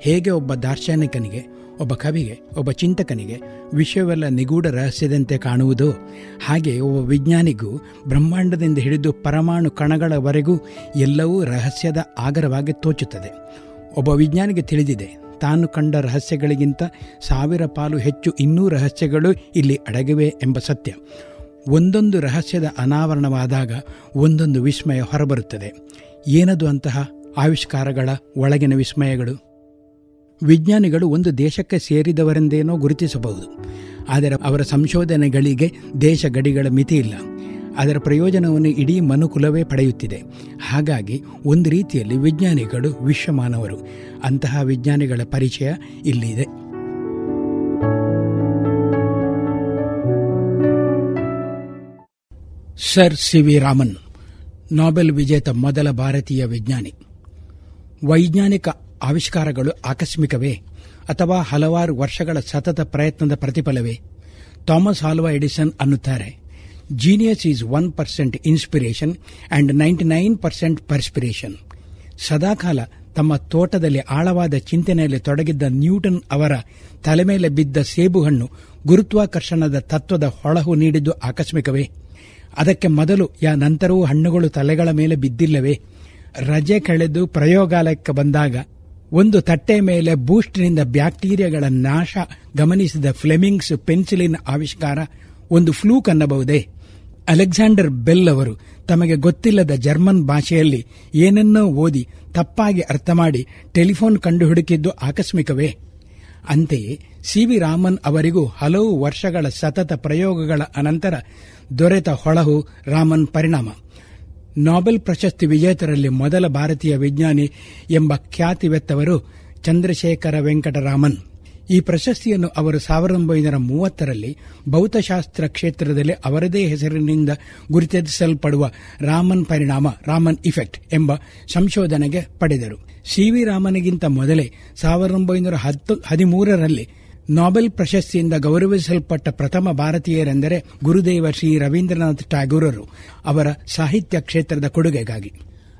ಹೇಗೆ ಒಬ್ಬ ದಾರ್ಶನಿಕನಿಗೆ, ಒಬ್ಬ ಕವಿಗೆ, ಒಬ್ಬ ಚಿಂತಕನಿಗೆ ವಿಶ್ವವೆಲ್ಲ ನಿಗೂಢ ರಹಸ್ಯದಂತೆ ಕಾಣುವುದು, ಹಾಗೆ ಒಬ್ಬ ವಿಜ್ಞಾನಿಗೂ ಬ್ರಹ್ಮಾಂಡದಿಂದ ಹಿಡಿದು ಪರಮಾಣು ಕಣಗಳವರೆಗೂ ಎಲ್ಲವೂ ರಹಸ್ಯದ ಆಗರವಾಗಿ ತೋಚುತ್ತದೆ. ಒಬ್ಬ ವಿಜ್ಞಾನಿಗೆ ತಿಳಿದಿದೆ, ತಾನು ಕಂಡ ರಹಸ್ಯಗಳಿಗಿಂತ ಸಾವಿರ ಪಾಲು ಹೆಚ್ಚು ಇನ್ನೂ ರಹಸ್ಯಗಳು ಇಲ್ಲಿ ಅಡಗಿವೆ ಎಂಬ ಸತ್ಯ. ಒಂದೊಂದು ರಹಸ್ಯದ ಅನಾವರಣವಾದಾಗ ಒಂದೊಂದು ವಿಸ್ಮಯ ಹೊರಬರುತ್ತದೆ. ಏನದು ಅಂತಹ ಆವಿಷ್ಕಾರಗಳ ಒಳಗಿನ ವಿಸ್ಮಯಗಳು? ವಿಜ್ಞಾನಿಗಳು ಒಂದು ದೇಶಕ್ಕೆ ಸೇರಿದವರೆಂದೇನೋ ಗುರುತಿಸಬಹುದು. ಆದರೆ ಅವರ ಸಂಶೋಧನೆಗಳಿಗೆ ದೇಶ ಗಡಿಗಳ ಮಿತಿಯಿಲ್ಲ ಅದರ ಪ್ರಯೋಜನವನ್ನು ಇಡೀ ಮನುಕುಲವೇ ಪಡೆಯುತ್ತಿದೆ. ಹಾಗಾಗಿ ಒಂದು ರೀತಿಯಲ್ಲಿ ವಿಜ್ಞಾನಿಗಳು ವಿಶ್ವಮಾನವರು. ಅಂತಹ ವಿಜ್ಞಾನಿಗಳ ಪರಿಚಯ ಇಲ್ಲಿದೆ. Sir C V Raman Nobel ವಿಜೇತ ಮೊದಲ ಭಾರತೀಯ ವಿಜ್ಞಾನಿ. ವೈಜ್ಞಾನಿಕ ಆವಿಷ್ಕಾರಗಳು ಆಕಸ್ಮಿಕವೇ ಅಥವಾ ಹಲವಾರು ವರ್ಷಗಳ ಸತತ ಪ್ರಯತ್ನದ ಪ್ರತಿಫಲವೇ? ಥಾಮಸ್ ಹಾಲ್ವಾ ಎಡಿಸನ್ ಅನ್ನುತ್ತಾರೆ. Genius is one percent inspiration and ninety nine percent perspiration ಸದಾಕಾಲ ತಮ್ಮ ತೋಟದಲ್ಲಿ ಆಳವಾದ ಚಿಂತನೆಯಲ್ಲಿ ತೊಡಗಿದ್ದ ನ್ಯೂಟನ್ ಅವರ ತಲೆ ಮೇಲೆ ಬಿದ್ದ ಸೇಬು ಹಣ್ಣು ಗುರುತ್ವಾಕರ್ಷಣದ ತತ್ವದ ಹೊಳಹು ನೀಡಿದ್ದು ಆಕಸ್ಮಿಕವೇ? ಅದಕ್ಕೆ ಮೊದಲು ಯಾ ನಂತರವೂ ಹಣ್ಣುಗಳು ತಲೆಗಳ ಮೇಲೆ ಬಿದ್ದಿಲ್ಲವೇ? ರಜೆ ಕಳೆದು ಪ್ರಯೋಗಾಲಯಕ್ಕೆ ಬಂದಾಗ ಒಂದು ತಟ್ಟೆ ಮೇಲೆ ಬೂಸ್ಟ್ನಿಂದ ಬ್ಯಾಕ್ಟೀರಿಯಾಗಳ ನಾಶ ಗಮನಿಸಿದ ಫ್ಲೆಮಿಂಗ್ಸ್ ಪೆನ್ಸಿಲಿನ್ ಆವಿಷ್ಕಾರ ಒಂದು ಫ್ಲೂಕ್ ಅನ್ನಬಹುದೇ? ಅಲೆಕ್ಸಾಂಡರ್ ಬೆಲ್ ಅವರು ತಮಗೆ ಗೊತ್ತಿಲ್ಲದ ಜರ್ಮನ್ ಭಾಷೆಯಲ್ಲಿ ಏನನ್ನೋ ಓದಿ ತಪ್ಪಾಗಿ ಅರ್ಥ ಮಾಡಿ ಟೆಲಿಫೋನ್ ಕಂಡುಹುಡುಕಿದ್ದು ಆಕಸ್ಮಿಕವೇ? ಅಂತೆಯೇ ಸಿ ವಿ ರಾಮನ್ ಅವರಿಗೂ ಹಲವು ವರ್ಷಗಳ ಸತತ ಪ್ರಯೋಗಗಳ ಅನಂತರ ದೊರೆತ ಹೊಳಹು ರಾಮನ್ ಪರಿಣಾಮ. ನೊಬೆಲ್ ಪ್ರಶಸ್ತಿ ವಿಜೇತರಲ್ಲಿ ಮೊದಲ ಭಾರತೀಯ ವಿಜ್ಞಾನಿ ಎಂಬ ಖ್ಯಾತಿವೆತ್ತವರು ಚಂದ್ರಶೇಖರ ವೆಂಕಟರಾಮನ್. ಈ ಪ್ರಶಸ್ತಿಯನ್ನು ಅವರು ಸಾವಿರದ ಒಂಬೈನೂರ ಮೂವತ್ತರಲ್ಲಿ ಭೌತಶಾಸ್ತ್ರ ಕ್ಷೇತ್ರದಲ್ಲಿ ಅವರದೇ ಹೆಸರಿನಿಂದ ಗುರುತಿಸಲ್ಪಡುವ ರಾಮನ್ ಪರಿಣಾಮ, ರಾಮನ್ ಇಫೆಕ್ಟ್ ಎಂಬ ಸಂಶೋಧನೆಗೆ ಪಡೆದರು. ಸಿ ವಿ ರಾಮನಿಗಿಂತ ಮೊದಲೇ ಸಾವಿರದ ಒಂಬೈನೂರ ಹತ್ತು ಹದಿಮೂರರಲ್ಲಿ ನೊಬೆಲ್ ಪ್ರಶಸ್ತಿಯಿಂದ ಗೌರವಿಸಲ್ಪಟ್ಟ ಪ್ರಥಮ ಭಾರತೀಯರೆಂದರೆ ಗುರುದೇವ ಶ್ರೀ ರವೀಂದ್ರನಾಥ್ ಟ್ಯಾಗೂರರು ಅವರ ಸಾಹಿತ್ಯ ಕ್ಷೇತ್ರದ ಕೊಡುಗೆಗಾಗಿ.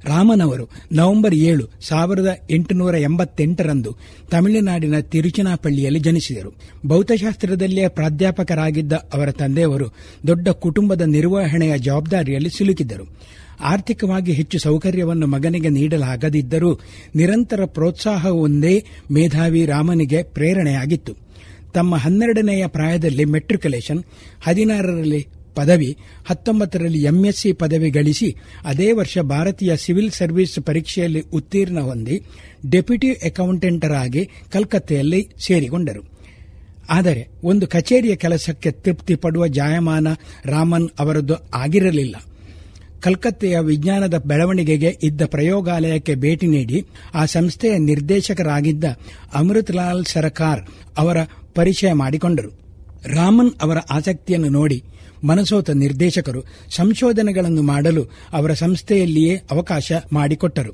ರಾಮನ್ ಅವರು ನವೆಂಬರ್ ಏಳು ಸಾವಿರದ ಎಂಟುನೂರ ಎಂಬತ್ತೆಂಟರಂದು ತಮಿಳುನಾಡಿನ ತಿರುಚನಾಪಳ್ಳಿಯಲ್ಲಿ ಜನಿಸಿದರು. ಭೌತಶಾಸ್ತ್ರದಲ್ಲಿಯೇ ಪ್ರಾಧ್ಯಾಪಕರಾಗಿದ್ದ ಅವರ ತಂದೆಯವರು ದೊಡ್ಡ ಕುಟುಂಬದ ನಿರ್ವಹಣೆಯ ಜವಾಬ್ದಾರಿಯಲ್ಲಿ ಸಿಲುಕಿದ್ದರು. ಆರ್ಥಿಕವಾಗಿ ಹೆಚ್ಚು ಸೌಕರ್ಯವನ್ನು ಮಗನಿಗೆ ನೀಡಲಾಗದಿದ್ದರೂ ನಿರಂತರ ಪ್ರೋತ್ಸಾಹವೊಂದೇ ಮೇಧಾವಿ ರಾಮನಿಗೆ ಪ್ರೇರಣೆಯಾಗಿತ್ತು. ತಮ್ಮ ಹನ್ನೆರಡನೆಯ ಪ್ರಾಯದಲ್ಲಿ ಮೆಟ್ರಿಕ್ಯುಲೇಷನ್ ಹದಿನಾರರಲ್ಲಿ ಪದವಿ, ಹತ್ತೊಂಬತ್ತರಲ್ಲಿ ಎಂಎಸ್ಸಿ ಪದವಿ ಗಳಿಸಿ ಅದೇ ವರ್ಷ ಭಾರತೀಯ ಸಿವಿಲ್ ಸರ್ವಿಸ್ ಪರೀಕ್ಷೆಯಲ್ಲಿ ಉತ್ತೀರ್ಣ ಹೊಂದಿ ಡೆಪ್ಯೂಟಿ ಅಕೌಂಟೆಂಟರಾಗಿ ಕಲ್ಕತ್ತೆಯಲ್ಲಿ ಸೇರಿಕೊಂಡರು. ಆದರೆ ಒಂದು ಕಚೇರಿಯ ಕೆಲಸಕ್ಕೆ ತೃಪ್ತಿ ಪಡುವ ಜಾಯಮಾನ ರಾಮನ್ ಅವರದ್ದು ಆಗಿರಲಿಲ್ಲ. ಕಲ್ಕತ್ತೆಯ ವಿಜ್ಞಾನದ ಬೆಳವಣಿಗೆಗೆ ಇದ್ದ ಪ್ರಯೋಗಾಲಯಕ್ಕೆ ಭೇಟಿ ನೀಡಿ ಆ ಸಂಸ್ಥೆಯ ನಿರ್ದೇಶಕರಾಗಿದ್ದ ಅಮೃತಲಾಲ್ ಸರಕಾರ್ ಅವರ ಪರಿಚಯ ಮಾಡಿಕೊಂಡರು. ರಾಮನ್ ಅವರ ಆಸಕ್ತಿಯನ್ನು ನೋಡಿ ಮನಸೋತ ನಿರ್ದೇಶಕರು ಸಂಶೋಧನೆಗಳನ್ನು ಮಾಡಲು ಅವರ ಸಂಸ್ಥೆಯಲ್ಲಿಯೇ ಅವಕಾಶ ಮಾಡಿಕೊಟ್ಟರು.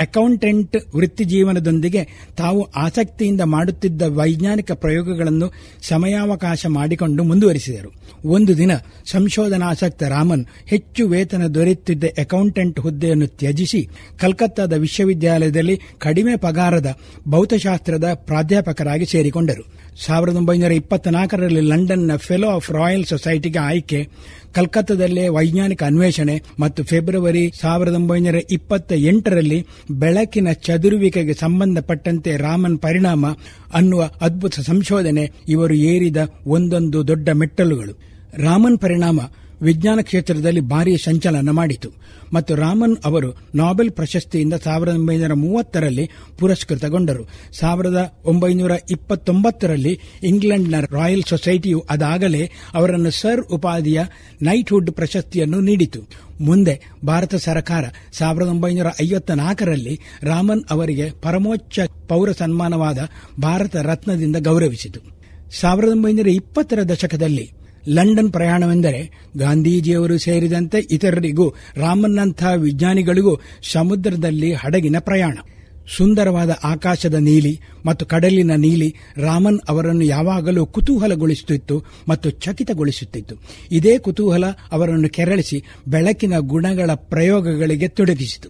ಅಕೌಂಟೆಂಟ್ ವೃತ್ತಿ ಜೀವನದೊಂದಿಗೆ ತಾವು ಆಸಕ್ತಿಯಿಂದ ಮಾಡುತ್ತಿದ್ದ ವೈಜ್ಞಾನಿಕ ಪ್ರಯೋಗಗಳನ್ನು ಸಮಯಾವಕಾಶ ಮಾಡಿಕೊಂಡು ಮುಂದುವರಿಸಿದರು. ಒಂದು ದಿನ ಸಂಶೋಧನಾಸಕ್ತ ರಾಮನ್ ಹೆಚ್ಚು ವೇತನ ದೊರೆಯುತ್ತಿದ್ದ ಅಕೌಂಟೆಂಟ್ ಹುದ್ದೆಯನ್ನು ತ್ಯಜಿಸಿ ಕಲ್ಕತ್ತಾದ ವಿಶ್ವವಿದ್ಯಾಲಯದಲ್ಲಿ ಕಡಿಮೆ ಪಗಾರದ ಭೌತಶಾಸ್ತ್ರದ ಪ್ರಾಧ್ಯಾಪಕರಾಗಿ ಸೇರಿಕೊಂಡರು. ಸಾವಿರದ ಒಂಬೈನೂರ ಇಪ್ಪತ್ನಾಲ್ಕರಲ್ಲಿ ಲಂಡನ್ನ ಫೆಲೋ ಆಫ್ ರಾಯಲ್ ಸೊಸೈಟಿಗೆ ಆಯ್ಕೆ, ಕಲ್ಕತ್ತಾದಲ್ಲೇ ವೈಜ್ಞಾನಿಕ ಅನ್ವೇಷಣೆ ಮತ್ತು ಫೆಬ್ರವರಿ ಸಾವಿರದ ಒಂಬೈನೂರ ಇಪ್ಪತ್ತ ಎಂಟರಲ್ಲಿ ಬೆಳಕಿನ ಚದುರುವಿಕೆಗೆ ಸಂಬಂಧಪಟ್ಟಂತೆ ರಾಮನ್ ಪರಿಣಾಮ ಅನ್ನುವ ಅದ್ಭುತ ಸಂಶೋಧನೆ ಇವರು ಏರಿದ ಒಂದೊಂದು ದೊಡ್ಡ ಮೆಟ್ಟಲುಗಳು. ರಾಮನ್ ಪರಿಣಾಮ ವಿಜ್ಞಾನ ಕ್ಷೇತ್ರದಲ್ಲಿ ಭಾರಿ ಸಂಚಲನ ಮಾಡಿತು. ಮತ್ತು ರಾಮನ್ ಅವರು ನೊಬೆಲ್ ಪ್ರಶಸ್ತಿಯಿಂದ ಸಾವಿರದ ಒಂಬೈನೂರ ಮೂವತ್ತರಲ್ಲಿ ಪುರಸ್ಕೃತಗೊಂಡರು. ಸಾವಿರದ ಒಂಬೈನೂರ ಇಪ್ಪತ್ತೊಂಬತ್ತರಲ್ಲಿ ಇಂಗ್ಲೆಂಡ್ನ ರಾಯಲ್ ಸೊಸೈಟಿಯು ಅದಾಗಲೇ ಅವರನ್ನು ಸರ್ ಉಪಾಧಿಯ ನೈಟ್ಹುಡ್ ಪ್ರಶಸ್ತಿಯನ್ನು ನೀಡಿತು. ಮುಂದೆ ಭಾರತ ಸರ್ಕಾರ ಸಾವಿರದ ಒಂಬೈನೂರ ಐವತ್ತ ನಾಲ್ಕರಲ್ಲಿ ರಾಮನ್ ಅವರಿಗೆ ಪರಮೋಚ್ಚ ಪೌರ ಸನ್ಮಾನವಾದ ಭಾರತ ರತ್ನದಿಂದ ಗೌರವಿಸಿತು. ಸಾವಿರದ ಒಂಬೈನೂರ ಇಪ್ಪತ್ತರ ದಶಕದಲ್ಲಿ ಲಂಡನ್ ಪ್ರಯಾಣವೆಂದರೆ ಗಾಂಧೀಜಿಯವರು ಸೇರಿದಂತೆ ಇತರರಿಗೂ ರಾಮನ್ನಂಥ ವಿಜ್ಞಾನಿಗಳಿಗೂ ಸಮುದ್ರದಲ್ಲಿ ಹಡಗಿನ ಪ್ರಯಾಣ. ಸುಂದರವಾದ ಆಕಾಶದ ನೀಲಿ ಮತ್ತು ಕಡಲಿನ ನೀಲಿ ರಾಮನ್ ಅವರನ್ನು ಯಾವಾಗಲೂ ಕುತೂಹಲಗೊಳಿಸುತ್ತಿತ್ತು ಮತ್ತು ಚಕಿತಗೊಳಿಸುತ್ತಿತ್ತು. ಇದೇ ಕುತೂಹಲ ಅವರನ್ನು ಕೆರಳಿಸಿ ಬೆಳಕಿನ ಗುಣಗಳ ಪ್ರಯೋಗಗಳಿಗೆ ತೊಡಗಿಸಿತು.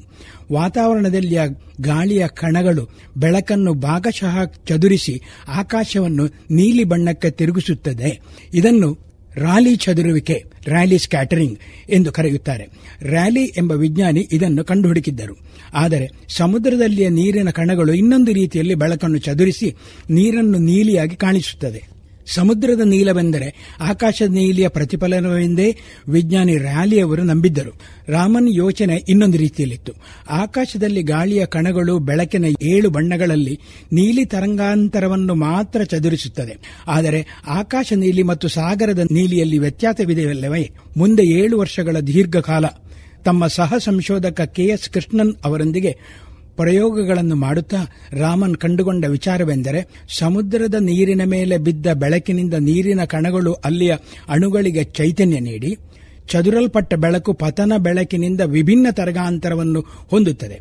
ವಾತಾವರಣದಲ್ಲಿಯ ಗಾಳಿಯ ಕಣಗಳು ಬೆಳಕನ್ನು ಭಾಗಶಃ ಚದುರಿಸಿ ಆಕಾಶವನ್ನು ನೀಲಿ ಬಣ್ಣಕ್ಕೆ ತಿರುಗಿಸುತ್ತದೆ. ಇದನ್ನು ರಾಲಿ ಚದುರುವಿಕೆ ರ್ಯಾಲಿ ಸ್ಕ್ಯಾಟರಿಂಗ್ ಎಂದು ಕರೆಯುತ್ತಾರೆ. ರ್ಯಾಲಿ ಎಂಬ ವಿಜ್ಞಾನಿ ಇದನ್ನು ಕಂಡುಹುಡುಕಿದ್ದರು. ಆದರೆ ಸಮುದ್ರದಲ್ಲಿಯ ನೀರಿನ ಕಣಗಳು ಇನ್ನೊಂದು ರೀತಿಯಲ್ಲಿ ಬೆಳಕನ್ನು ಚದುರಿಸಿ ನೀರನ್ನು ನೀಲಿಯಾಗಿ ಕಾಣಿಸುತ್ತದೆ. ಸಮುದ್ರದ ನೀಲವೆಂದರೆ ಆಕಾಶದ ನೀಲಿಯ ಪ್ರತಿಫಲನವೆಂದೇ ವಿಜ್ಞಾನಿ ರ್ಯಾಲಿ ಅವರು ನಂಬಿದ್ದರು. ರಾಮನ್ ಯೋಚನೆ ಇನ್ನೊಂದು ರೀತಿಯಲ್ಲಿತ್ತು. ಆಕಾಶದಲ್ಲಿ ಗಾಳಿಯ ಕಣಗಳು ಬೆಳಕಿನ ಏಳು ಬಣ್ಣಗಳಲ್ಲಿ ನೀಲಿ ತರಂಗಾಂತರವನ್ನು ಮಾತ್ರ ಚದುರಿಸುತ್ತದೆ. ಆದರೆ ಆಕಾಶ ನೀಲಿ ಮತ್ತು ಸಾಗರದ ನೀಲಿಯಲ್ಲಿ ವ್ಯತ್ಯಾಸವಿದೆಯಲ್ಲವೇ? ಮುಂದೆ ಏಳು ವರ್ಷಗಳ ದೀರ್ಘಕಾಲ ತಮ್ಮ ಸಹ ಸಂಶೋಧಕ ಕೆಎಸ್ ಕೃಷ್ಣನ್ ಅವರೊಂದಿಗೆ ಪ್ರಯೋಗಗಳನ್ನು ಮಾಡುತ್ತಾ ರಾಮನ್ ಕಂಡುಕೊಂಡ ವಿಚಾರವೆಂದರೆ ಸಮುದ್ರದ ನೀರಿನ ಮೇಲೆ ಬಿದ್ದ ಬೆಳಕಿನಿಂದ ನೀರಿನ ಕಣಗಳು ಅಲ್ಲಿಯ ಅಣುಗಳಿಗೆ ಚೈತನ್ಯ ನೀಡಿ ಚದುರಲ್ಪಟ್ಟ ಬೆಳಕು ಪತನ ಬೆಳಕಿನಿಂದ ವಿಭಿನ್ನ ತರಗಾಂತರವನ್ನು ಹೊಂದುತ್ತದೆ.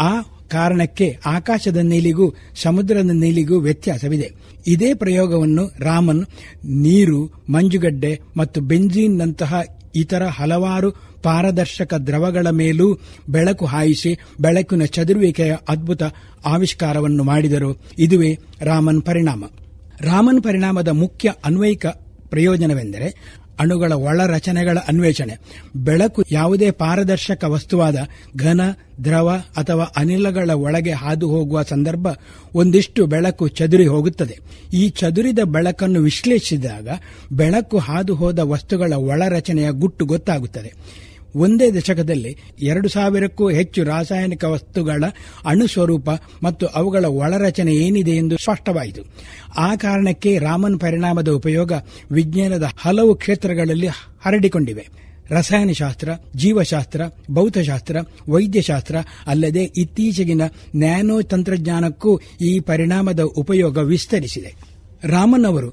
ಆ ಕಾರಣಕ್ಕೆ ಆಕಾಶದ ನೀಲಿಗೂ ಸಮುದ್ರದ ನೀಲಿಗೂ ವ್ಯತ್ಯಾಸವಿದೆ. ಇದೇ ಪ್ರಯೋಗವನ್ನು ರಾಮನ್ ನೀರು, ಮಂಜುಗಡ್ಡೆ ಮತ್ತು ಬೆಂಜೀನ್ನಂತಹ ಇತರ ಹಲವಾರು ಪಾರದರ್ಶಕ ದ್ರವಗಳ ಮೇಲೂ ಬೆಳಕು ಹಾಯಿಸಿ ಬೆಳಕಿನ ಚದುರುವಿಕೆಯ ಅದ್ಭುತ ಆವಿಷ್ಕಾರವನ್ನು ಮಾಡಿದರು. ಇದುವೇ ರಾಮನ್ ಪರಿಣಾಮ. ರಾಮನ್ ಪರಿಣಾಮದ ಮುಖ್ಯ ಅನ್ವಯಿಕ ಪ್ರಯೋಜನವೆಂದರೆ ಅಣುಗಳ ಒಳ ರಚನೆಗಳ ಅನ್ವೇಷಣೆ. ಬೆಳಕು ಯಾವುದೇ ಪಾರದರ್ಶಕ ವಸ್ತುವಾದ ಘನ, ದ್ರವ ಅಥವಾ ಅನಿಲಗಳ ಒಳಗೆ ಹಾದು ಹೋಗುವ ಸಂದರ್ಭ ಒಂದಿಷ್ಟು ಬೆಳಕು ಚದುರಿ ಹೋಗುತ್ತದೆ. ಈ ಚದುರಿದ ಬೆಳಕನ್ನು ವಿಶ್ಲೇಷಿಸಿದಾಗ ಬೆಳಕು ಹಾದು ಹೋದ ವಸ್ತುಗಳ ಒಳರಚನೆಯ ಗುಟ್ಟು ಗೊತ್ತಾಗುತ್ತದೆ. ಒಂದೇ ದಶಕದಲ್ಲಿ ಎರಡು ಸಾವಿರಕ್ಕೂ ಹೆಚ್ಚು ರಾಸಾಯನಿಕ ವಸ್ತುಗಳ ಅಣು ಸ್ವರೂಪ ಮತ್ತು ಅವುಗಳ ಒಳರಚನೆ ಏನಿದೆ ಎಂದು ಸ್ಪಷ್ಟವಾಯಿತು. ಆ ಕಾರಣಕ್ಕೆ ರಾಮನ್ ಪರಿಣಾಮದ ಉಪಯೋಗ ವಿಜ್ಞಾನದ ಹಲವು ಕ್ಷೇತ್ರಗಳಲ್ಲಿ ಹರಡಿಕೊಂಡಿವೆ. ರಸಾಯನಶಾಸ್ತ್ರ, ಜೀವಶಾಸ್ತ್ರ, ಭೌತಶಾಸ್ತ್ರ, ವೈದ್ಯಶಾಸ್ತ್ರ ಅಲ್ಲದೆ ಇತ್ತೀಚೆಗಿನ ನ್ಯಾನೋ ತಂತ್ರಜ್ಞಾನಕ್ಕೂ ಈ ಪರಿಣಾಮದ ಉಪಯೋಗ ವಿಸ್ತರಿಸಿದೆ. ರಾಮನ್ ಅವರು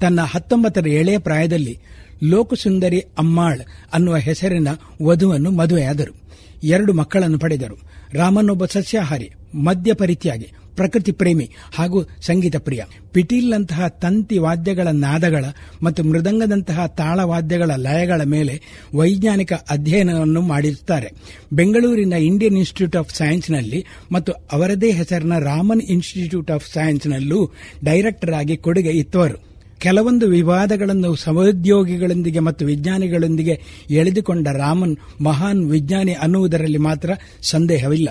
ತನ್ನ ಹತ್ತೊಂಬತ್ತರ ಎಳೆಯ ಪ್ರಾಯದಲ್ಲಿ ಲೋಕಸುಂದರಿ ಅಮ್ಮಾಳ್ ಅನ್ನುವ ಹೆಸರಿನ ವಧುವನ್ನು ಮದುವೆಯಾದರು. ಎರಡು ಮಕ್ಕಳನ್ನು ಪಡೆದರು. ರಾಮನೊಬ್ಬ ಸಸ್ಯಾಹಾರಿ, ಮದ್ಯ ಪರಿತಿಯಾಗಿ, ಪ್ರಕೃತಿ ಪ್ರೇಮಿ ಹಾಗೂ ಸಂಗೀತ ಪ್ರಿಯ. ಪಿಟೀಲ್ನಂತಹ ತಂತಿ ವಾದ್ಯಗಳ ನಾದಗಳ ಮತ್ತು ಮೃದಂಗದಂತಹ ತಾಳವಾದ್ಯಗಳ ಲಯಗಳ ಮೇಲೆ ವೈಜ್ಞಾನಿಕ ಅಧ್ಯಯನವನ್ನು ಮಾಡಿರುತ್ತಾರೆ. ಬೆಂಗಳೂರಿನ ಇಂಡಿಯನ್ ಇನ್ಸ್ಟಿಟ್ಯೂಟ್ ಆಫ್ ಸೈನ್ಸ್ನಲ್ಲಿ ಮತ್ತು ಅವರದೇ ಹೆಸರಿನ ರಾಮನ್ ಇನ್ಸ್ಟಿಟ್ಯೂಟ್ ಆಫ್ ಸೈನ್ಸ್ನಲ್ಲೂ ಡೈರೆಕ್ಟರ್ ಆಗಿ ಕೊಡುಗೆ ಇತ್ತವರು. ಕೆಲವೊಂದು ವಿವಾದಗಳನ್ನು ಸಹೋದ್ಯೋಗಿಗಳೊಂದಿಗೆ ಮತ್ತು ವಿಜ್ಞಾನಿಗಳೊಂದಿಗೆ ಎಳೆದುಕೊಂಡ ರಾಮನ್ ಮಹಾನ್ ವಿಜ್ಞಾನಿ ಅನ್ನುವುದರಲ್ಲಿ ಮಾತ್ರ ಸಂದೇಹವಿಲ್ಲ.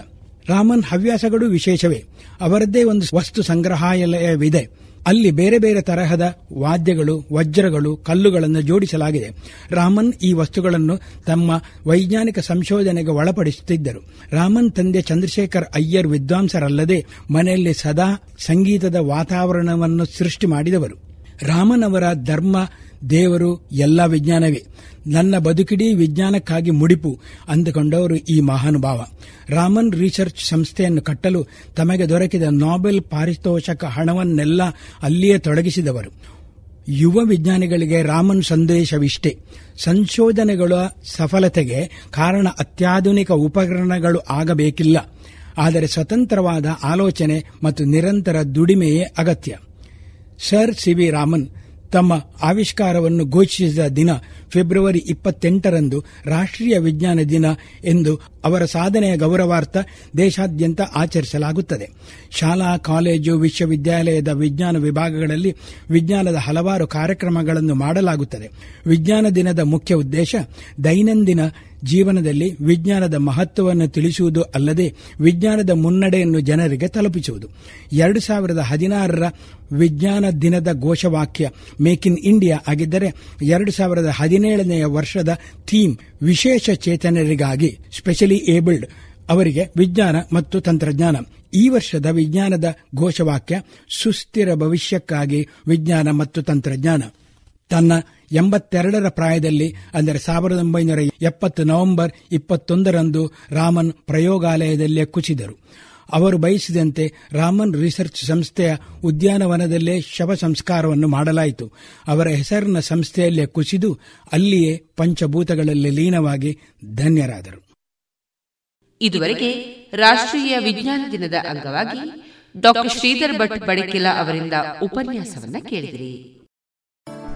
ರಾಮನ್ ಹವ್ಯಾಸಗಳು ವಿಶೇಷವೇ. ಅವರದ್ದೇ ಒಂದು ವಸ್ತು ಸಂಗ್ರಹಾಲಯವಿದೆ. ಅಲ್ಲಿ ಬೇರೆ ಬೇರೆ ತರಹದ ವಾದ್ಯಗಳು, ವಜ್ರಗಳು, ಕಲ್ಲುಗಳನ್ನು ಜೋಡಿಸಲಾಗಿದೆ. ರಾಮನ್ ಈ ವಸ್ತುಗಳನ್ನು ತಮ್ಮ ವೈಜ್ಞಾನಿಕ ಸಂಶೋಧನೆಗೆ ಒಳಪಡಿಸುತ್ತಿದ್ದರು. ರಾಮನ್ ತಂದೆ ಚಂದ್ರಶೇಖರ್ ಅಯ್ಯರ್ ವಿದ್ವಾಂಸರಲ್ಲದೆ ಮನೆಯಲ್ಲಿ ಸದಾ ಸಂಗೀತದ ವಾತಾವರಣವನ್ನು ಸೃಷ್ಟಿ ಮಾಡಿದವರು. ರಾಮನ್ ಅವರ ಧರ್ಮ, ದೇವರು ಎಲ್ಲ ವಿಜ್ಞಾನವೇ. ನನ್ನ ಬದುಕಿಡೀ ವಿಜ್ಞಾನಕ್ಕಾಗಿ ಮುಡಿಪು ಅಂದುಕೊಂಡವರು ಈ ಮಹಾನುಭಾವ. ರಾಮನ್ ರಿಸರ್ಚ್ ಸಂಸ್ಥೆಯನ್ನು ಕಟ್ಟಲು ತಮಗೆ ದೊರಕಿದ ನೊಬೆಲ್ ಪಾರಿತೋಷಕ ಹಣವನ್ನೆಲ್ಲ ಅಲ್ಲಿಯೇ ತೊಡಗಿಸಿದವರು. ಯುವ ವಿಜ್ಞಾನಿಗಳಿಗೆ ರಾಮನ್ ಸಂದೇಶವಿಷ್ಟೇ. ಸಂಶೋಧನೆಗಳ ಸಫಲತೆಗೆ ಕಾರಣ ಅತ್ಯಾಧುನಿಕ ಉಪಕರಣಗಳು ಆಗಬೇಕಿಲ್ಲ. ಆದರೆ ಸ್ವತಂತ್ರವಾದ ಆಲೋಚನೆ ಮತ್ತು ನಿರಂತರ ದುಡಿಮೆಯೇ ಅಗತ್ಯ. ಸರ್ ಸಿ ವಿ ರಾಮನ್ ತಮ್ಮ ಆವಿಷ್ಕಾರವನ್ನು ಘೋಷಿಸಿದ ದಿನ ಫೆಬ್ರವರಿ ಇಪ್ಪತ್ತೆಂಟರಂದು ರಾಷ್ಟ್ರೀಯ ವಿಜ್ಞಾನ ದಿನ ಎಂದು ಅವರ ಸಾಧನೆಯ ಗೌರವಾರ್ಥ ದೇಶಾದ್ಯಂತ ಆಚರಿಸಲಾಗುತ್ತದೆ. ಶಾಲಾ, ಕಾಲೇಜು, ವಿಶ್ವವಿದ್ಯಾಲಯದ ವಿಜ್ಞಾನ ವಿಭಾಗಗಳಲ್ಲಿ ವಿಜ್ಞಾನದ ಹಲವಾರು ಕಾರ್ಯಕ್ರಮಗಳನ್ನು ಮಾಡಲಾಗುತ್ತದೆ. ವಿಜ್ಞಾನ ದಿನದ ಮುಖ್ಯ ಉದ್ದೇಶ ದೈನಂದಿನ ಜೀವನದಲ್ಲಿ ವಿಜ್ಞಾನದ ಮಹತ್ವವನ್ನು ತಿಳಿಸುವುದು ಅಲ್ಲದೆ ವಿಜ್ಞಾನದ ಮುನ್ನಡೆಯನ್ನು ಜನರಿಗೆ ತಲುಪಿಸುವುದು. ಎರಡು ಸಾವಿರದ ಹದಿನಾರರ ವಿಜ್ಞಾನ ದಿನದ ಘೋಷವಾಕ್ಯ ಮೇಕ್ ಇನ್ ಇಂಡಿಯಾ ಆಗಿದ್ದರೆ ಎರಡು ಸಾವಿರದ ಹದಿನೇಳನೆಯ ವರ್ಷದ ಥೀಮ್ ವಿಶೇಷ ಚೇತನರಿಗಾಗಿ ಸ್ಪೆಷಲಿ ಏಬಲ್ಡ್ ಅವರಿಗೆ ವಿಜ್ಞಾನ ಮತ್ತು ತಂತ್ರಜ್ಞಾನ. ಈ ವರ್ಷದ ವಿಜ್ಞಾನದ ಘೋಷವಾಕ್ಯ ಸುಸ್ಥಿರ ಭವಿಷ್ಯಕ್ಕಾಗಿ ವಿಜ್ಞಾನ ಮತ್ತು ತಂತ್ರಜ್ಞಾನ. ತನ್ನ ಎಂಬತ್ತೆರಡರ ಪ್ರಾಯದಲ್ಲಿ, ಅಂದರೆ ಸಾವಿರದ ಒಂಬೈನೂರ ಎಪ್ಪತ್ತು ನವೆಂಬರ್ ಇಪ್ಪತ್ತೊಂದರಂದು ರಾಮನ್ ಪ್ರಯೋಗಾಲಯದಲ್ಲೇ ಕುಸಿದರು. ಅವರು ಬಯಸಿದಂತೆ ರಾಮನ್ ರಿಸರ್ಚ್ ಸಂಸ್ಥೆಯ ಉದ್ಯಾನವನದಲ್ಲೇ ಶವ ಸಂಸ್ಕಾರವನ್ನು ಮಾಡಲಾಯಿತು. ಅವರ ಹೆಸರಿನ ಸಂಸ್ಥೆಯಲ್ಲೇ ಕುಸಿದು ಅಲ್ಲಿಯೇ ಪಂಚಭೂತಗಳಲ್ಲಿ ಲೀನವಾಗಿ ಧನ್ಯರಾದರು. ಇದುವರೆಗೆ ರಾಷ್ಟ್ರೀಯ ವಿಜ್ಞಾನ ದಿನದ ಅಂಗವಾಗಿ ಡಾಕ್ಟರ್ ಶ್ರೀಧರ್ ಭಟ್ ಬಡಕಿಲ ಅವರಿಂದ ಉಪನ್ಯಾಸವನ್ನು ಕೇಳಿದಿರಿ.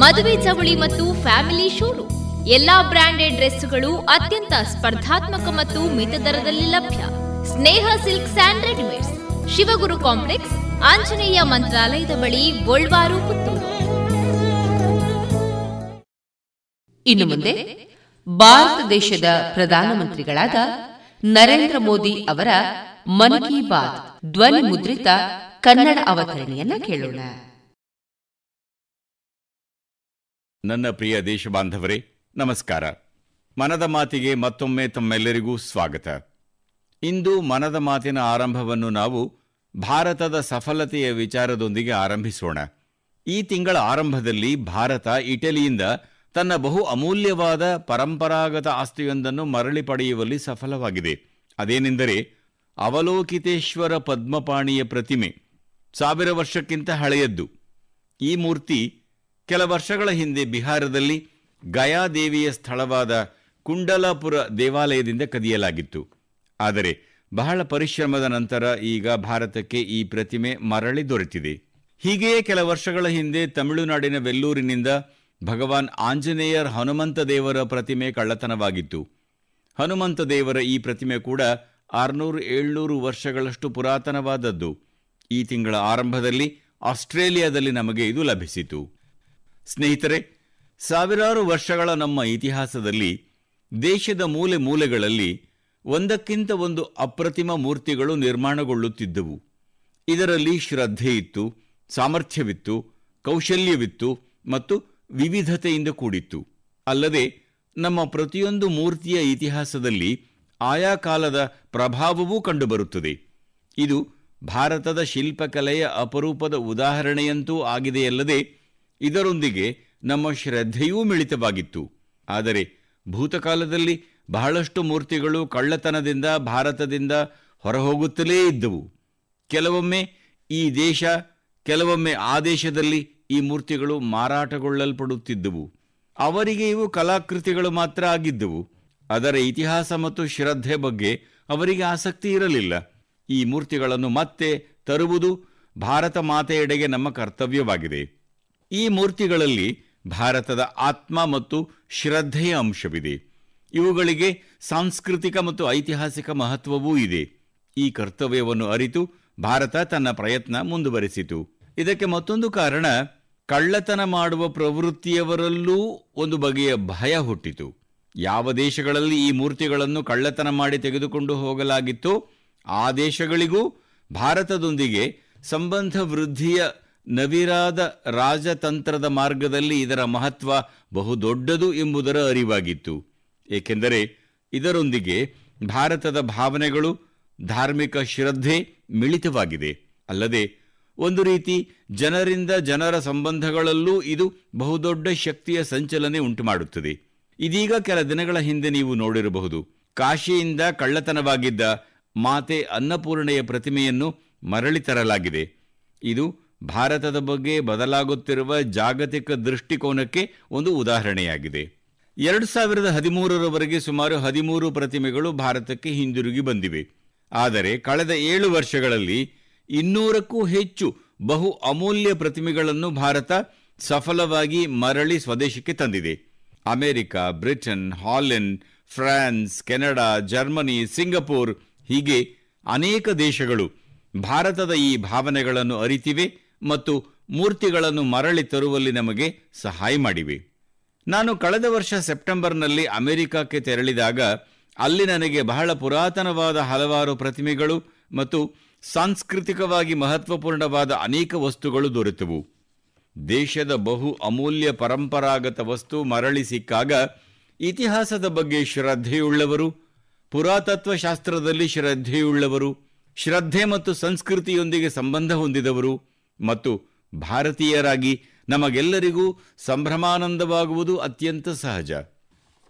ಮದುವೆ ಚವಳಿ ಮತ್ತು ಫ್ಯಾಮಿಲಿ ಶೋರೂಮ್. ಎಲ್ಲಾ ಬ್ರಾಂಡೆಡ್ ಡ್ರೆಸ್ಗಳು ಅತ್ಯಂತ ಸ್ಪರ್ಧಾತ್ಮಕ ಮತ್ತು ಮಿತ ದರದಲ್ಲಿ ಲಭ್ಯ. Sneha silk and readymades. Shivaguru complex, Anjaneya ಮಂತ್ರಾಲಯದ ಬಳಿ ಗೋಲ್ವಾರು, ಪುತ್ತೂರು. ಇನ್ನು ಮುಂದೆ ಭಾರತ ದೇಶದ ಪ್ರಧಾನಮಂತ್ರಿಗಳಾದ ನರೇಂದ್ರ ಮೋದಿ ಅವರ ಮನ್ ಕಿ ಬಾತ್ ಧ್ವನಿ ಮುದ್ರಿತ ಕನ್ನಡ ಅವತರಣೆಯನ್ನ ಕೇಳೋಣ. ನನ್ನ ಪ್ರಿಯ ದೇಶಬಾಂಧವರೇ, ನಮಸ್ಕಾರ. ಮನದ ಮಾತಿಗೆ ಮತ್ತೊಮ್ಮೆ ತಮ್ಮೆಲ್ಲರಿಗೂ ಸ್ವಾಗತ. ಇಂದು ಮನದ ಮಾತಿನ ಆರಂಭವನ್ನು ನಾವು ಭಾರತದ ಸಫಲತೆಯ ವಿಚಾರದೊಂದಿಗೆ ಆರಂಭಿಸೋಣ. ಈ ತಿಂಗಳ ಆರಂಭದಲ್ಲಿ ಭಾರತ ಇಟಲಿಯಿಂದ ತನ್ನ ಬಹು ಅಮೂಲ್ಯವಾದ ಪರಂಪರಾಗತ ಆಸ್ತಿಯೊಂದನ್ನು ಮರಳಿ ಪಡೆಯುವಲ್ಲಿ ಸಫಲವಾಗಿದೆ. ಅದೇನೆಂದರೆ, ಅವಲೋಕಿತೇಶ್ವರ ಪದ್ಮಪಾಣಿಯ ಪ್ರತಿಮೆ ಸಾವಿರ ವರ್ಷಕ್ಕಿಂತ ಹಳೆಯದ್ದು. ಈ ಮೂರ್ತಿ ಕೆಲ ವರ್ಷಗಳ ಹಿಂದೆ ಬಿಹಾರದಲ್ಲಿ ಗಯಾದೇವಿಯ ಸ್ಥಳವಾದ ಕುಂಡಲಾಪುರ ದೇವಾಲಯದಿಂದ ಕದಿಯಲಾಗಿತ್ತು. ಆದರೆ ಬಹಳ ಪರಿಶ್ರಮದ ನಂತರ ಈಗ ಭಾರತಕ್ಕೆ ಈ ಪ್ರತಿಮೆ ಮರಳಿ ದೊರೆತಿದೆ. ಹೀಗೆಯೇ ಕೆಲ ವರ್ಷಗಳ ಹಿಂದೆ ತಮಿಳುನಾಡಿನ ವೆಲ್ಲೂರಿನಿಂದ ಭಗವಾನ್ ಆಂಜನೇಯರ್ ಹನುಮಂತ ದೇವರ ಪ್ರತಿಮೆ ಕಳ್ಳತನವಾಗಿತ್ತು. ಹನುಮಂತ ದೇವರ ಈ ಪ್ರತಿಮೆ ಕೂಡ ಆರ್ನೂರು ಏಳ್ನೂರು ವರ್ಷಗಳಷ್ಟು ಪುರಾತನವಾದದ್ದು. ಈ ತಿಂಗಳ ಆರಂಭದಲ್ಲಿ ಆಸ್ಟ್ರೇಲಿಯಾದಲ್ಲಿ ನಮಗೆ ಇದು ಲಭಿಸಿತು. ಸ್ನೇಹಿತರೆ, ಸಾವಿರಾರು ವರ್ಷಗಳ ನಮ್ಮ ಇತಿಹಾಸದಲ್ಲಿ ದೇಶದ ಮೂಲೆ ಮೂಲೆಗಳಲ್ಲಿ ಒಂದಕ್ಕಿಂತ ಒಂದು ಅಪ್ರತಿಮ ಮೂರ್ತಿಗಳು ನಿರ್ಮಾಣಗೊಳ್ಳುತ್ತಿದ್ದವು. ಇದರಲ್ಲಿ ಶ್ರದ್ಧೆ ಇತ್ತು, ಸಾಮರ್ಥ್ಯವಿತ್ತು, ಕೌಶಲ್ಯವಿತ್ತು ಮತ್ತು ವಿವಿಧತೆಯಿಂದ ಕೂಡಿತ್ತು. ಅಲ್ಲದೆ, ನಮ್ಮ ಪ್ರತಿಯೊಂದು ಮೂರ್ತಿಯ ಇತಿಹಾಸದಲ್ಲಿ ಆಯಾ ಕಾಲದ ಪ್ರಭಾವವೂ ಕಂಡುಬರುತ್ತದೆ. ಇದು ಭಾರತದ ಶಿಲ್ಪಕಲೆಯ ಅಪರೂಪದ ಉದಾಹರಣೆಯಂತೂ ಆಗಿದೆಯಲ್ಲದೆ ಇದರೊಂದಿಗೆ ನಮ್ಮ ಶ್ರದ್ಧೆಯೂ ಮಿಳಿತವಾಗಿತ್ತು. ಆದರೆ ಭೂತಕಾಲದಲ್ಲಿ ಬಹಳಷ್ಟು ಮೂರ್ತಿಗಳು ಕಳ್ಳತನದಿಂದ ಭಾರತದಿಂದ ಹೊರಹೋಗುತ್ತಲೇ ಇದ್ದವು. ಕೆಲವೊಮ್ಮೆ ಈ ದೇಶ, ಕೆಲವೊಮ್ಮೆ ಆ ದೇಶದಲ್ಲಿ ಈ ಮೂರ್ತಿಗಳು ಮಾರಾಟಗೊಳ್ಳಲ್ಪಡುತ್ತಿದ್ದವು. ಅವರಿಗೆ ಇವು ಕಲಾಕೃತಿಗಳು ಮಾತ್ರ ಆಗಿದ್ದವು. ಅದರ ಇತಿಹಾಸ ಮತ್ತು ಶ್ರದ್ಧೆ ಬಗ್ಗೆ ಅವರಿಗೆ ಆಸಕ್ತಿ ಇರಲಿಲ್ಲ. ಈ ಮೂರ್ತಿಗಳನ್ನು ಮತ್ತೆ ತರುವುದು ಭಾರತ ಮಾತೆಯೆಡೆಗೆ ನಮ್ಮ ಕರ್ತವ್ಯವಾಗಿದೆ. ಈ ಮೂರ್ತಿಗಳಲ್ಲಿ ಭಾರತದ ಆತ್ಮ ಮತ್ತು ಶ್ರದ್ಧೆಯ ಅಂಶವಿದೆ. ಇವುಗಳಿಗೆ ಸಾಂಸ್ಕೃತಿಕ ಮತ್ತು ಐತಿಹಾಸಿಕ ಮಹತ್ವವೂ ಇದೆ. ಈ ಕರ್ತವ್ಯವನ್ನು ಅರಿತು ಭಾರತ ತನ್ನ ಪ್ರಯತ್ನ ಮುಂದುವರೆಸಿತು. ಇದಕ್ಕೆ ಮತ್ತೊಂದು ಕಾರಣ, ಕಳ್ಳತನ ಮಾಡುವ ಪ್ರವೃತ್ತಿಯವರಲ್ಲೂ ಒಂದು ಬಗೆಯ ಭಯ ಹುಟ್ಟಿತು. ಯಾವ ದೇಶಗಳಲ್ಲಿ ಈ ಮೂರ್ತಿಗಳನ್ನು ಕಳ್ಳತನ ಮಾಡಿ ತೆಗೆದುಕೊಂಡು ಹೋಗಲಾಗಿತ್ತೋ, ಆ ದೇಶಗಳಿಗೂ ಭಾರತದೊಂದಿಗೆ ಸಂಬಂಧ ವೃದ್ಧಿಯ ನವಿರಾದ ರಾಜತಂತ್ರದ ಮಾರ್ಗದಲ್ಲಿ ಇದರ ಮಹತ್ವ ಬಹುದೊಡ್ಡದು ಎಂಬುದರ ಅರಿವಾಗಿತ್ತು. ಏಕೆಂದರೆ ಇದರೊಂದಿಗೆ ಭಾರತದ ಭಾವನೆಗಳು, ಧಾರ್ಮಿಕ ಶ್ರದ್ಧೆ ಮಿಳಿತವಾಗಿದೆ. ಅಲ್ಲದೆ ಒಂದು ರೀತಿ ಜನರಿಂದ ಜನರ ಸಂಬಂಧಗಳಲ್ಲೂ ಇದು ಬಹುದೊಡ್ಡ ಶಕ್ತಿಯ ಸಂಚಲನೆ ಉಂಟುಮಾಡುತ್ತದೆ. ಇದೀಗ ಕೆಲ ದಿನಗಳ ಹಿಂದೆ ನೀವು ನೋಡಿರಬಹುದು, ಕಾಶಿಯಿಂದ ಕಳ್ಳತನವಾಗಿದ್ದ ಮಾತೆ ಅನ್ನಪೂರ್ಣೆಯ ಪ್ರತಿಮೆಯನ್ನು ಮರಳಿ ತರಲಾಗಿದೆ. ಇದು ಭಾರತದ ಬಗ್ಗೆ ಬದಲಾಗುತ್ತಿರುವ ಜಾಗತಿಕ ದೃಷ್ಟಿಕೋನಕ್ಕೆ ಒಂದು ಉದಾಹರಣೆಯಾಗಿದೆ. ಎರಡು ಸಾವಿರದ ಹದಿಮೂರರವರೆಗೆ ಸುಮಾರು ಹದಿಮೂರು ಪ್ರತಿಮೆಗಳು ಭಾರತಕ್ಕೆ ಹಿಂದಿರುಗಿ ಬಂದಿವೆ. ಆದರೆ ಕಳೆದ ಏಳು ವರ್ಷಗಳಲ್ಲಿ ಇನ್ನೂರಕ್ಕೂ ಹೆಚ್ಚು ಬಹು ಅಮೂಲ್ಯ ಪ್ರತಿಮೆಗಳನ್ನು ಭಾರತ ಸಫಲವಾಗಿ ಮರಳಿ ಸ್ವದೇಶಕ್ಕೆ ತಂದಿದೆ. America, Britain, Holland, France, Canada, Germany, Singapore ಹೀಗೆ ಅನೇಕ ದೇಶಗಳು ಭಾರತದ ಈ ಭಾವನೆಗಳನ್ನು ಅರಿತಿವೆ. ಮತ್ತು ಮೂರ್ತಿಗಳನ್ನು ಮರಳಿ ತರುವಲ್ಲಿ ನಮಗೆ ಸಹಾಯ ಮಾಡಿವೆ. ನಾನು ಕಳೆದ ವರ್ಷ ಸೆಪ್ಟೆಂಬರ್ನಲ್ಲಿ ಅಮೆರಿಕಕ್ಕೆ ತೆರಳಿದಾಗ ಅಲ್ಲಿ ನನಗೆ ಬಹಳ ಪುರಾತನವಾದ ಹಲವಾರು ಪ್ರತಿಮೆಗಳು ಮತ್ತು ಸಾಂಸ್ಕೃತಿಕವಾಗಿ ಮಹತ್ವಪೂರ್ಣವಾದ ಅನೇಕ ವಸ್ತುಗಳು ದೊರೆತವು. ದೇಶದ ಬಹು ಅಮೂಲ್ಯ ಪರಂಪರಾಗತ ವಸ್ತು ಮರಳಿ ಸಿಕ್ಕಾಗ ಇತಿಹಾಸದ ಬಗ್ಗೆ ಶ್ರದ್ಧೆಯುಳ್ಳವರು ಪುರಾತತ್ವ ಶಾಸ್ತ್ರದಲ್ಲಿ ಶ್ರದ್ಧೆಯುಳ್ಳವರು, ಶ್ರದ್ಧೆ ಮತ್ತು ಸಂಸ್ಕೃತಿಯೊಂದಿಗೆ ಸಂಬಂಧ ಹೊಂದಿದವರು ಮತ್ತು ಭಾರತೀಯರಾಗಿ ನಮಗೆಲ್ಲರಿಗೂ ಸಂಭ್ರಮಾನಂದವಾಗುವುದು ಅತ್ಯಂತ ಸಹಜ.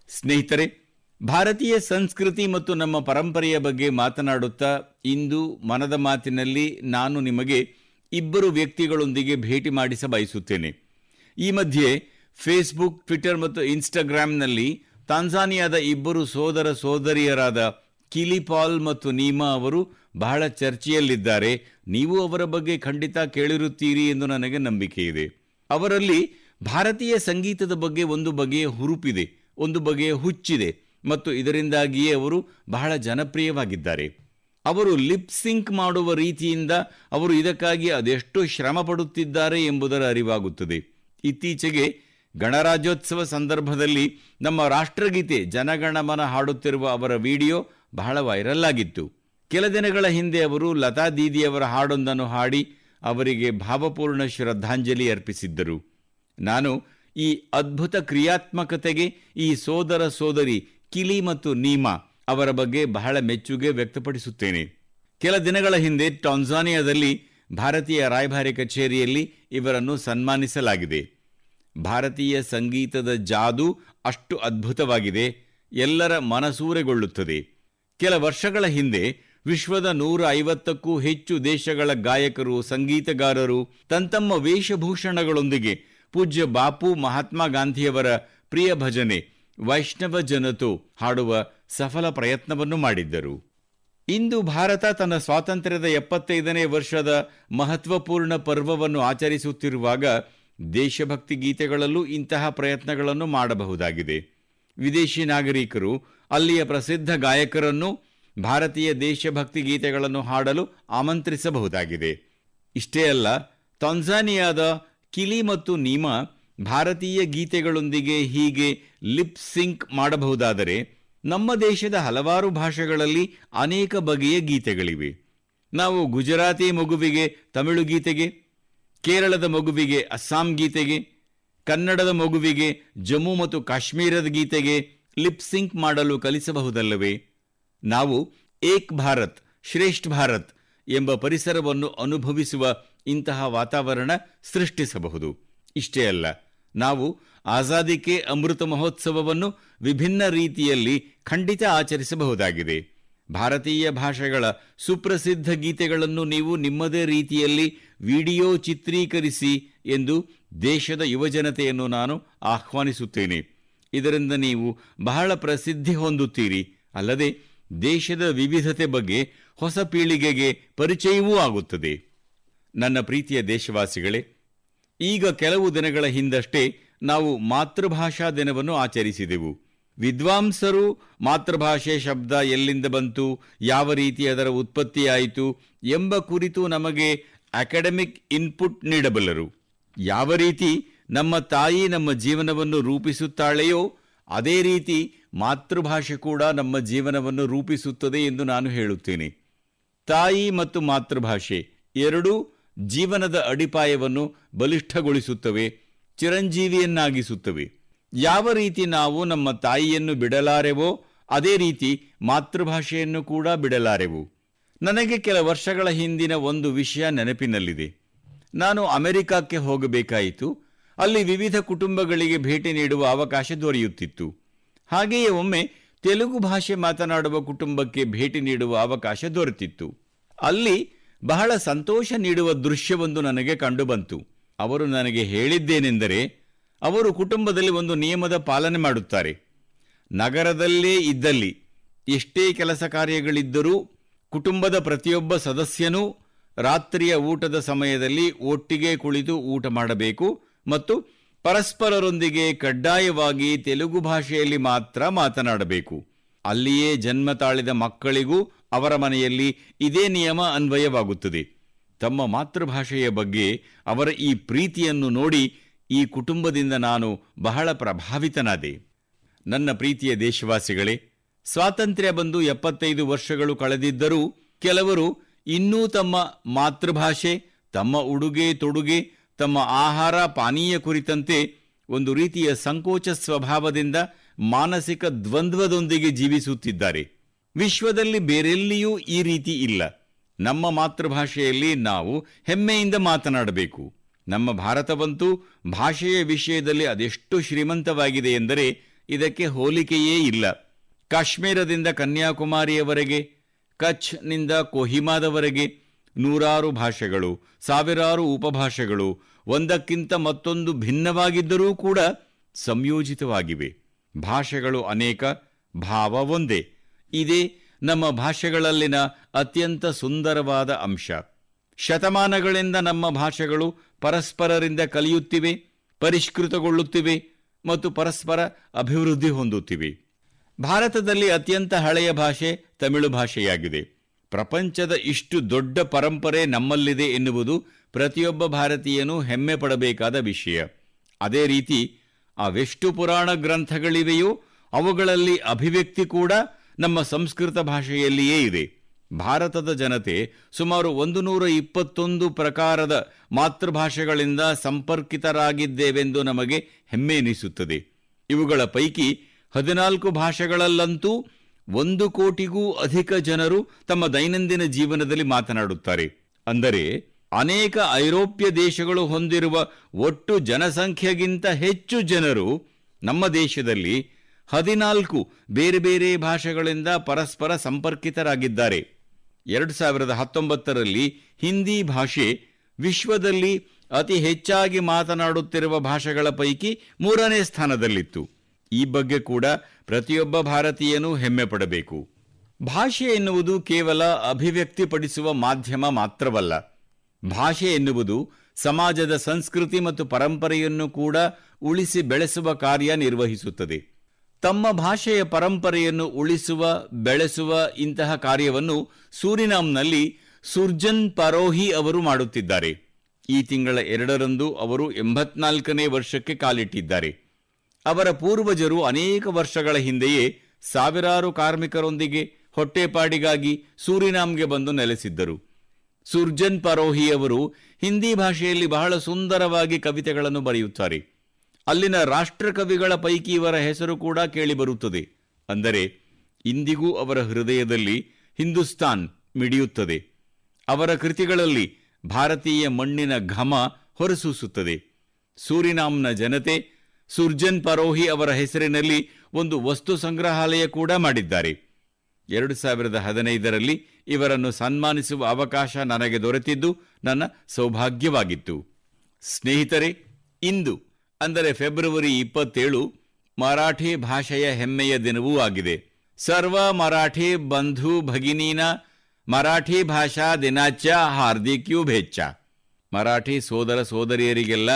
ಸ್ನೇಹಿತರೆ, ಭಾರತೀಯ ಸಂಸ್ಕೃತಿ ಮತ್ತು ನಮ್ಮ ಪರಂಪರೆಯ ಬಗ್ಗೆ ಮಾತನಾಡುತ್ತಾ ಇಂದು ಮನದ ಮಾತಿನಲ್ಲಿ ನಾನು ನಿಮಗೆ ಇಬ್ಬರು ವ್ಯಕ್ತಿಗಳೊಂದಿಗೆ ಭೇಟಿ ಮಾಡಿಸ ಬಯಸುತ್ತೇನೆ. ಈ ಮಧ್ಯೆ ಫೇಸ್ಬುಕ್ ಟ್ವಿಟರ್ ಮತ್ತು ಇನ್ಸ್ಟಾಗ್ರಾಂನಲ್ಲಿ ತಾಂಜಾನಿಯಾದ ಇಬ್ಬರು ಸೋದರ ಸೋದರಿಯರಾದ ಕಿಲಿಪಾಲ್ ಮತ್ತು ನೀಮಾ ಅವರು ಬಹಳ ಚರ್ಚೆಯಲ್ಲಿದ್ದಾರೆ. ನೀವು ಅವರ ಬಗ್ಗೆ ಖಂಡಿತ ಕೇಳಿರುತ್ತೀರಿ ಎಂದು ನನಗೆ ನಂಬಿಕೆ ಇದೆ. ಅವರಲ್ಲಿ ಭಾರತೀಯ ಸಂಗೀತದ ಬಗ್ಗೆ ಒಂದು ಬಗೆಯ ಹುರುಪಿದೆ, ಒಂದು ಬಗೆಯ ಹುಚ್ಚಿದೆ ಮತ್ತು ಇದರಿಂದಾಗಿಯೇ ಅವರು ಬಹಳ ಜನಪ್ರಿಯವಾಗಿದ್ದಾರೆ. ಅವರು ಲಿಪ್ ಸಿಂಕ್ ಮಾಡುವ ರೀತಿಯಿಂದ ಅವರು ಇದಕ್ಕಾಗಿ ಅದೆಷ್ಟು ಶ್ರಮ ಪಡುತ್ತಿದ್ದಾರೆ ಎಂಬುದರ ಅರಿವಾಗುತ್ತದೆ. ಇತ್ತೀಚೆಗೆ ಗಣರಾಜ್ಯೋತ್ಸವ ಸಂದರ್ಭದಲ್ಲಿ ನಮ್ಮ ರಾಷ್ಟ್ರಗೀತೆ ಜನಗಣಮನ ಹಾಡುತ್ತಿರುವ ಅವರ ವಿಡಿಯೋ ಬಹಳ ವೈರಲ್ ಆಗಿತ್ತು. ಕೆಲ ದಿನಗಳ ಹಿಂದೆ ಅವರು ಲತಾ ದೀದಿಯವರ ಹಾಡೊಂದನ್ನು ಹಾಡಿ ಅವರಿಗೆ ಭಾವಪೂರ್ಣ ಶ್ರದ್ಧಾಂಜಲಿ ಅರ್ಪಿಸಿದ್ದರು. ನಾನು ಈ ಅದ್ಭುತ ಕ್ರಿಯಾತ್ಮಕತೆಗೆ ಈ ಸೋದರ ಸೋದರಿ ಕಿಲಿ ಮತ್ತು ನೀಮಾ ಅವರ ಬಗ್ಗೆ ಬಹಳ ಮೆಚ್ಚುಗೆ ವ್ಯಕ್ತಪಡಿಸುತ್ತೇನೆ. ಕೆಲ ದಿನಗಳ ಹಿಂದೆ ಟಾನ್ಸಾನಿಯಾದಲ್ಲಿ ಭಾರತೀಯ ರಾಯಭಾರಿ ಕಚೇರಿಯಲ್ಲಿ ಇವರನ್ನು ಸನ್ಮಾನಿಸಲಾಗಿದೆ. ಭಾರತೀಯ ಸಂಗೀತದ ಜಾದು ಅಷ್ಟು ಅದ್ಭುತವಾಗಿದೆ, ಎಲ್ಲರ ಮನಸೂರೆಗೊಳ್ಳುತ್ತದೆ. ಕೆಲ ವರ್ಷಗಳ ಹಿಂದೆ ವಿಶ್ವದ ನೂರ ಐವತ್ತಕ್ಕೂ ಹೆಚ್ಚು ದೇಶಗಳ ಗಾಯಕರು, ಸಂಗೀತಗಾರರು, ತಂತಮ್ಮ ವೇಷಭೂಷಣಗಳೊಂದಿಗೆ ಪೂಜ್ಯ ಬಾಪು ಮಹಾತ್ಮ ಗಾಂಧಿಯವರ ಪ್ರಿಯ ಭಜನೆ, ವೈಷ್ಣವ ಜನತು ಹಾಡುವ ಸಫಲ ಪ್ರಯತ್ನವನ್ನು ಮಾಡಿದ್ದರು. ಇಂದು ಭಾರತ ತನ್ನ ಸ್ವಾತಂತ್ರ್ಯದ ಎಪ್ಪತ್ತೈದನೇ ವರ್ಷದ ಮಹತ್ವಪೂರ್ಣ ಪರ್ವವನ್ನು ಆಚರಿಸುತ್ತಿರುವಾಗ ದೇಶಭಕ್ತಿ ಗೀತೆಗಳಲ್ಲೂ ಇಂತಹ ಪ್ರಯತ್ನಗಳನ್ನು ಮಾಡಬಹುದಾಗಿದೆ. ವಿದೇಶಿ ನಾಗರಿಕರು, ಅಲ್ಲಿಯ ಪ್ರಸಿದ್ಧ ಗಾಯಕರನ್ನು ಭಾರತೀಯ ದೇಶಭಕ್ತಿ ಗೀತೆಗಳನ್ನು ಹಾಡಲು ಆಮಂತ್ರಿಸಬಹುದಾಗಿದೆ. ಇಷ್ಟೇ ಅಲ್ಲ, ತಾಂಜಾನಿಯಾದ ಕಿಲಿ ಮತ್ತು ನೀಮಾ ಭಾರತೀಯ ಗೀತೆಗಳೊಂದಿಗೆ ಹೀಗೆ ಲಿಪ್ ಸಿಂಕ್ ಮಾಡಬಹುದಾದರೆ ನಮ್ಮ ದೇಶದ ಹಲವಾರು ಭಾಷೆಗಳಲ್ಲಿ ಅನೇಕ ಬಗೆಯ ಗೀತೆಗಳಿವೆ. ನಾವು ಗುಜರಾತಿ ಮಗುವಿಗೆ ತಮಿಳು ಗೀತೆಗೆ, ಕೇರಳದ ಮಗುವಿಗೆ ಅಸ್ಸಾಂ ಗೀತೆಗೆ, ಕನ್ನಡದ ಮಗುವಿಗೆ ಜಮ್ಮು ಮತ್ತು ಕಾಶ್ಮೀರದ ಗೀತೆಗೆ ಲಿಪ್ ಸಿಂಕ್ ಮಾಡಲು ಕಲಿಸಬಹುದಲ್ಲವೇ? ನಾವು ಏಕ್ ಭಾರತ್, ಶ್ರೇಷ್ಠ ಭಾರತ್ ಎಂಬ ಪರಿಸರವನ್ನು ಅನುಭವಿಸುವ ಇಂತಹ ವಾತಾವರಣ ಸೃಷ್ಟಿಸಬಹುದು. ಇಷ್ಟೇ ಅಲ್ಲ, ನಾವು ಆಜಾದಿ ಕೆ ಅಮೃತ ಮಹೋತ್ಸವವನ್ನು ವಿಭಿನ್ನ ರೀತಿಯಲ್ಲಿ ಖಂಡಿತ ಆಚರಿಸಬಹುದಾಗಿದೆ. ಭಾರತೀಯ ಭಾಷೆಗಳ ಸುಪ್ರಸಿದ್ಧ ಗೀತೆಗಳನ್ನು ನೀವು ನಿಮ್ಮದೇ ರೀತಿಯಲ್ಲಿ ವಿಡಿಯೋ ಚಿತ್ರೀಕರಿಸಿ ಎಂದು ದೇಶದ ಯುವಜನತೆಯನ್ನು ನಾನು ಆಹ್ವಾನಿಸುತ್ತೇನೆ. ಇದರಿಂದ ನೀವು ಬಹಳ ಪ್ರಸಿದ್ಧಿ ಹೊಂದುತ್ತೀರಿ. ಅಲ್ಲದೆ ದೇಶದ ವಿವಿಧತೆ ಬಗ್ಗೆ ಹೊಸ ಪೀಳಿಗೆಗೆ ಪರಿಚಯವೂ ಆಗುತ್ತದೆ. ನನ್ನ ಪ್ರೀತಿಯ ದೇಶವಾಸಿಗಳೇ, ಈಗ ಕೆಲವು ದಿನಗಳ ಹಿಂದಷ್ಟೇ ನಾವು ಮಾತೃಭಾಷಾ ದಿನವನ್ನು ಆಚರಿಸಿದೆವು. ವಿದ್ವಾಂಸರು ಮಾತೃಭಾಷೆ ಶಬ್ದ ಎಲ್ಲಿಂದ ಬಂತು, ಯಾವ ರೀತಿ ಅದರ ಉತ್ಪತ್ತಿಯಾಯಿತು ಎಂಬ ಕುರಿತು ನಮಗೆ ಅಕಾಡೆಮಿಕ್ ಇನ್ಪುಟ್ ನೀಡಬಲ್ಲರು. ಯಾವ ರೀತಿ ನಮ್ಮ ತಾಯಿ ನಮ್ಮ ಜೀವನವನ್ನು ರೂಪಿಸುತ್ತಾಳೆಯೋ, ಅದೇ ರೀತಿ ಮಾತೃಭಾಷೆ ಕೂಡ ನಮ್ಮ ಜೀವನವನ್ನು ರೂಪಿಸುತ್ತದೆ ಎಂದು ನಾನು ಹೇಳುತ್ತೇನೆ. ತಾಯಿ ಮತ್ತು ಮಾತೃಭಾಷೆ ಎರಡೂ ಜೀವನದ ಅಡಿಪಾಯವನ್ನು ಬಲಿಷ್ಠಗೊಳಿಸುತ್ತವೆ, ಚಿರಂಜೀವಿಯನ್ನಾಗಿಸುತ್ತವೆ. ಯಾವ ರೀತಿ ನಾವು ನಮ್ಮ ತಾಯಿಯನ್ನು ಬಿಡಲಾರೆವೋ, ಅದೇ ರೀತಿ ಮಾತೃಭಾಷೆಯನ್ನು ಕೂಡ ಬಿಡಲಾರೆವು. ನನಗೆ ಕೆಲ ವರ್ಷಗಳ ಹಿಂದಿನ ಒಂದು ವಿಷಯ ನೆನಪಿನಲ್ಲಿದೆ. ನಾನು ಅಮೆರಿಕಕ್ಕೆ ಹೋಗಬೇಕಾಯಿತು. ಅಲ್ಲಿ ವಿವಿಧ ಕುಟುಂಬಗಳಿಗೆ ಭೇಟಿ ನೀಡುವ ಅವಕಾಶ ದೊರೆಯುತ್ತಿತ್ತು. ಹಾಗೆಯೇ ಒಮ್ಮೆ ತೆಲುಗು ಭಾಷೆ ಮಾತನಾಡುವ ಕುಟುಂಬಕ್ಕೆ ಭೇಟಿ ನೀಡುವ ಅವಕಾಶ ದೊರೆತಿತ್ತು. ಅಲ್ಲಿ ಬಹಳ ಸಂತೋಷ ನೀಡುವ ದೃಶ್ಯವೊಂದು ನನಗೆ ಕಂಡುಬಂತು. ಅವರು ನನಗೆ ಹೇಳಿದ್ದೇನೆಂದರೆ, ಅವರು ಕುಟುಂಬದಲ್ಲಿ ಒಂದು ನಿಯಮದ ಪಾಲನೆ ಮಾಡುತ್ತಾರೆ. ನಗರದಲ್ಲೇ ಇದ್ದಲ್ಲಿ ಎಷ್ಟೇ ಕೆಲಸ ಕಾರ್ಯಗಳಿದ್ದರೂ ಕುಟುಂಬದ ಪ್ರತಿಯೊಬ್ಬ ಸದಸ್ಯನೂ ರಾತ್ರಿಯ ಊಟದ ಸಮಯದಲ್ಲಿ ಒಟ್ಟಿಗೆ ಕುಳಿತು ಊಟ ಮಾಡಬೇಕು ಮತ್ತು ಪರಸ್ಪರರೊಂದಿಗೆ ಕಡ್ಡಾಯವಾಗಿ ತೆಲುಗು ಭಾಷೆಯಲ್ಲಿ ಮಾತ್ರ ಮಾತನಾಡಬೇಕು. ಅಲ್ಲಿಯೇ ಜನ್ಮ ತಾಳಿದ ಮಕ್ಕಳಿಗೂ ಅವರ ಮನೆಯಲ್ಲಿ ಇದೇ ನಿಯಮ ಅನ್ವಯವಾಗುತ್ತದೆ. ತಮ್ಮ ಮಾತೃಭಾಷೆಯ ಬಗ್ಗೆ ಅವರ ಈ ಪ್ರೀತಿಯನ್ನು ನೋಡಿ ಈ ಕುಟುಂಬದಿಂದ ನಾನು ಬಹಳ ಪ್ರಭಾವಿತನಾದೆ. ನನ್ನ ಪ್ರೀತಿಯ ದೇಶವಾಸಿಗಳೇ, ಸ್ವಾತಂತ್ರ್ಯ ಬಂದು ಎಪ್ಪತ್ತೈದು ವರ್ಷಗಳು ಕಳೆದಿದ್ದರೂ ಕೆಲವರು ಇನ್ನೂ ತಮ್ಮ ಮಾತೃಭಾಷೆ, ತಮ್ಮ ಉಡುಗೆ, ತೊಡುಗೆ ತಮ್ಮ ಆಹಾರ, ಪಾನೀಯ ಕುರಿತಂತೆ ಒಂದು ರೀತಿಯ ಸಂಕೋಚ ಸ್ವಭಾವದಿಂದ ಮಾನಸಿಕ ದ್ವಂದ್ವದೊಂದಿಗೆ ಜೀವಿಸುತ್ತಿದ್ದಾರೆ. ವಿಶ್ವದಲ್ಲಿ ಬೇರೆಲ್ಲಿಯೂ ಈ ರೀತಿ ಇಲ್ಲ. ನಮ್ಮ ಮಾತೃಭಾಷೆಯಲ್ಲಿ ನಾವು ಹೆಮ್ಮೆಯಿಂದ ಮಾತನಾಡಬೇಕು. ನಮ್ಮ ಭಾರತವಂತೂ ಭಾಷೆಯ ವಿಷಯದಲ್ಲಿ ಅದೆಷ್ಟು ಶ್ರೀಮಂತವಾಗಿದೆ ಎಂದರೆ ಇದಕ್ಕೆ ಹೋಲಿಕೆಯೇ ಇಲ್ಲ. ಕಾಶ್ಮೀರದಿಂದ ಕನ್ಯಾಕುಮಾರಿಯವರೆಗೆ, ಕಚ್ನಿಂದ ಕೊಹಿಮಾದವರೆಗೆ ನೂರಾರು ಭಾಷೆಗಳು, ಸಾವಿರಾರು ಉಪಭಾಷೆಗಳು ಒಂದಕ್ಕಿಂತ ಮತ್ತೊಂದು ಭಿನ್ನವಾಗಿದ್ದರೂ ಕೂಡ ಸಂಯೋಜಿತವಾಗಿವೆ. ಭಾಷೆಗಳು ಅನೇಕ, ಭಾವ ಒಂದೇ. ಇದೇ ನಮ್ಮ ಭಾಷೆಗಳಲ್ಲಿನ ಅತ್ಯಂತ ಸುಂದರವಾದ ಅಂಶ. ಶತಮಾನಗಳಿಂದ ನಮ್ಮ ಭಾಷೆಗಳು ಪರಸ್ಪರರಿಂದ ಕಲಿಯುತ್ತಿವೆ, ಪರಿಷ್ಕೃತಗೊಳ್ಳುತ್ತಿವೆ ಮತ್ತು ಪರಸ್ಪರ ಅಭಿವೃದ್ಧಿ ಹೊಂದುತ್ತಿವೆ. ಭಾರತದಲ್ಲಿ ಅತ್ಯಂತ ಹಳೆಯ ಭಾಷೆ ತಮಿಳು ಭಾಷೆಯಾಗಿದೆ. ಪ್ರಪಂಚದ ಇಷ್ಟು ದೊಡ್ಡ ಪರಂಪರೆ ನಮ್ಮಲ್ಲಿದೆ ಎನ್ನುವುದು ಪ್ರತಿಯೊಬ್ಬ ಭಾರತೀಯನೂ ಹೆಮ್ಮೆ ಪಡಬೇಕಾದ ವಿಷಯ. ಅದೇ ರೀತಿ, ಅವೆಷ್ಟು ಪುರಾಣ ಗ್ರಂಥಗಳಿವೆಯೋ, ಅವುಗಳಲ್ಲಿ ಅಭಿವ್ಯಕ್ತಿ ಕೂಡ ನಮ್ಮ ಸಂಸ್ಕೃತ ಭಾಷೆಯಲ್ಲಿಯೇ ಇದೆ. ಭಾರತದ ಜನತೆ ಸುಮಾರು ಒಂದು ನೂರ ಇಪ್ಪತ್ತೊಂದು ಪ್ರಕಾರದ ಮಾತೃಭಾಷೆಗಳಿಂದ ಸಂಪರ್ಕಿತರಾಗಿದ್ದೇವೆಂದು ನಮಗೆ ಹೆಮ್ಮೆ ಎನಿಸುತ್ತದೆ. ಇವುಗಳ ಪೈಕಿ ಹದಿನಾಲ್ಕು ಭಾಷೆಗಳಲ್ಲಂತೂ ಒಂದು ಕೋಟಿಗೂ ಅಧಿಕ ಜನರು ತಮ್ಮ ದೈನಂದಿನ ಜೀವನದಲ್ಲಿ ಮಾತನಾಡುತ್ತಾರೆ. ಅಂದರೆ ಅನೇಕ ಐರೋಪ್ಯ ದೇಶಗಳು ಹೊಂದಿರುವ ಒಟ್ಟು ಜನಸಂಖ್ಯೆಗಿಂತ ಹೆಚ್ಚು ಜನರು ನಮ್ಮ ದೇಶದಲ್ಲಿ ಹದಿನಾಲ್ಕು ಬೇರೆ ಬೇರೆ ಭಾಷೆಗಳಿಂದ ಪರಸ್ಪರ ಸಂಪರ್ಕಿತರಾಗಿದ್ದಾರೆ. ಎರಡು ಸಾವಿರದ ಹತ್ತೊಂಬತ್ತರಲ್ಲಿ ಹಿಂದಿ ಭಾಷೆ ವಿಶ್ವದಲ್ಲಿ ಅತಿ ಹೆಚ್ಚಾಗಿ ಮಾತನಾಡುತ್ತಿರುವ ಭಾಷೆಗಳ ಪೈಕಿ ಮೂರನೇ ಸ್ಥಾನದಲ್ಲಿತ್ತು. ಈ ಬಗ್ಗೆ ಕೂಡ ಪ್ರತಿಯೊಬ್ಬ ಭಾರತೀಯನೂ ಹೆಮ್ಮೆ ಪಡಬೇಕು. ಭಾಷೆ ಎನ್ನುವುದು ಕೇವಲ ಅಭಿವ್ಯಕ್ತಿಪಡಿಸುವ ಮಾಧ್ಯಮ ಮಾತ್ರವಲ್ಲ. ಭಾಷೆ ಎನ್ನುವುದು ಸಮಾಜದ ಸಂಸ್ಕೃತಿ ಮತ್ತು ಪರಂಪರೆಯನ್ನು ಕೂಡ ಉಳಿಸಿ ಬೆಳೆಸುವ ಕಾರ್ಯ ನಿರ್ವಹಿಸುತ್ತದೆ. ತಮ್ಮ ಭಾಷೆಯ ಪರಂಪರೆಯನ್ನು ಉಳಿಸುವ, ಬೆಳೆಸುವ ಇಂತಹ ಕಾರ್ಯವನ್ನು ಸೂರಿನಾಮ್ನಲ್ಲಿ ಸುರ್ಜನ್ ಪರೋಹಿ ಅವರು ಮಾಡುತ್ತಿದ್ದಾರೆ. ಈ ತಿಂಗಳ ಎರಡರಂದು ಅವರು ಎಂಬತ್ನಾಲ್ಕನೇ ವರ್ಷಕ್ಕೆ ಕಾಲಿಟ್ಟಿದ್ದಾರೆ. ಅವರ ಪೂರ್ವಜರು ಅನೇಕ ವರ್ಷಗಳ ಹಿಂದೆಯೇ ಸಾವಿರಾರು ಕಾರ್ಮಿಕರೊಂದಿಗೆ ಹೊಟ್ಟೆಪಾಡಿಗಾಗಿ ಸೂರಿನಾಮ್ಗೆ ಬಂದು ನೆಲೆಸಿದ್ದರು. ಸುರ್ಜನ್ ಪರೋಹಿ ಅವರು ಹಿಂದಿ ಭಾಷೆಯಲ್ಲಿ ಬಹಳ ಸುಂದರವಾಗಿ ಕವಿತೆಗಳನ್ನು ಬರೆಯುತ್ತಾರೆ. ಅಲ್ಲಿನ ರಾಷ್ಟ್ರಕವಿಗಳ ಪೈಕಿ ಇವರ ಹೆಸರು ಕೂಡ ಕೇಳಿಬರುತ್ತದೆ ಅಂದರೆ, ಇಂದಿಗೂ ಅವರ ಹೃದಯದಲ್ಲಿ ಹಿಂದೂಸ್ತಾನ್ ಮಿಡಿಯುತ್ತದೆ. ಅವರ ಕೃತಿಗಳಲ್ಲಿ ಭಾರತೀಯ ಮಣ್ಣಿನ ಘಮ ಹೊರಸೂಸುತ್ತದೆ. ಸೂರಿನಾಮ್ನ ಜನತೆ ಸುರ್ಜನ್ ಪರೋಹಿ ಅವರ ಹೆಸರಿನಲ್ಲಿ ಒಂದು ವಸ್ತು ಸಂಗ್ರಹಾಲಯ ಕೂಡ ಮಾಡಿದ್ದಾರೆ. ಎರಡು ಸಾವಿರದ ಹದಿನೈದರಲ್ಲಿ ಇವರನ್ನು ಸನ್ಮಾನಿಸುವ ಅವಕಾಶ ನನಗೆ ದೊರೆತಿದ್ದು ನನ್ನ ಸೌಭಾಗ್ಯವಾಗಿತ್ತು. ಸ್ನೇಹಿತರೆ, ಇಂದು, ಅಂದರೆ ಫೆಬ್ರವರಿ ಇಪ್ಪತ್ತೇಳು, ಮರಾಠಿ ಭಾಷೆಯ ಹೆಮ್ಮೆಯ ದಿನವೂ ಆಗಿದೆ. ಸರ್ವ ಮರಾಠಿ ಬಂಧು ಭಗಿನೀನ ಮರಾಠಿ ಭಾಷಾ ದಿನಾಚ ಹಾರ್ದಿಕ್ಯೂ ಭೇಚ್ಛ. ಮರಾಠಿ ಸೋದರ ಸೋದರಿಯರಿಗೆಲ್ಲ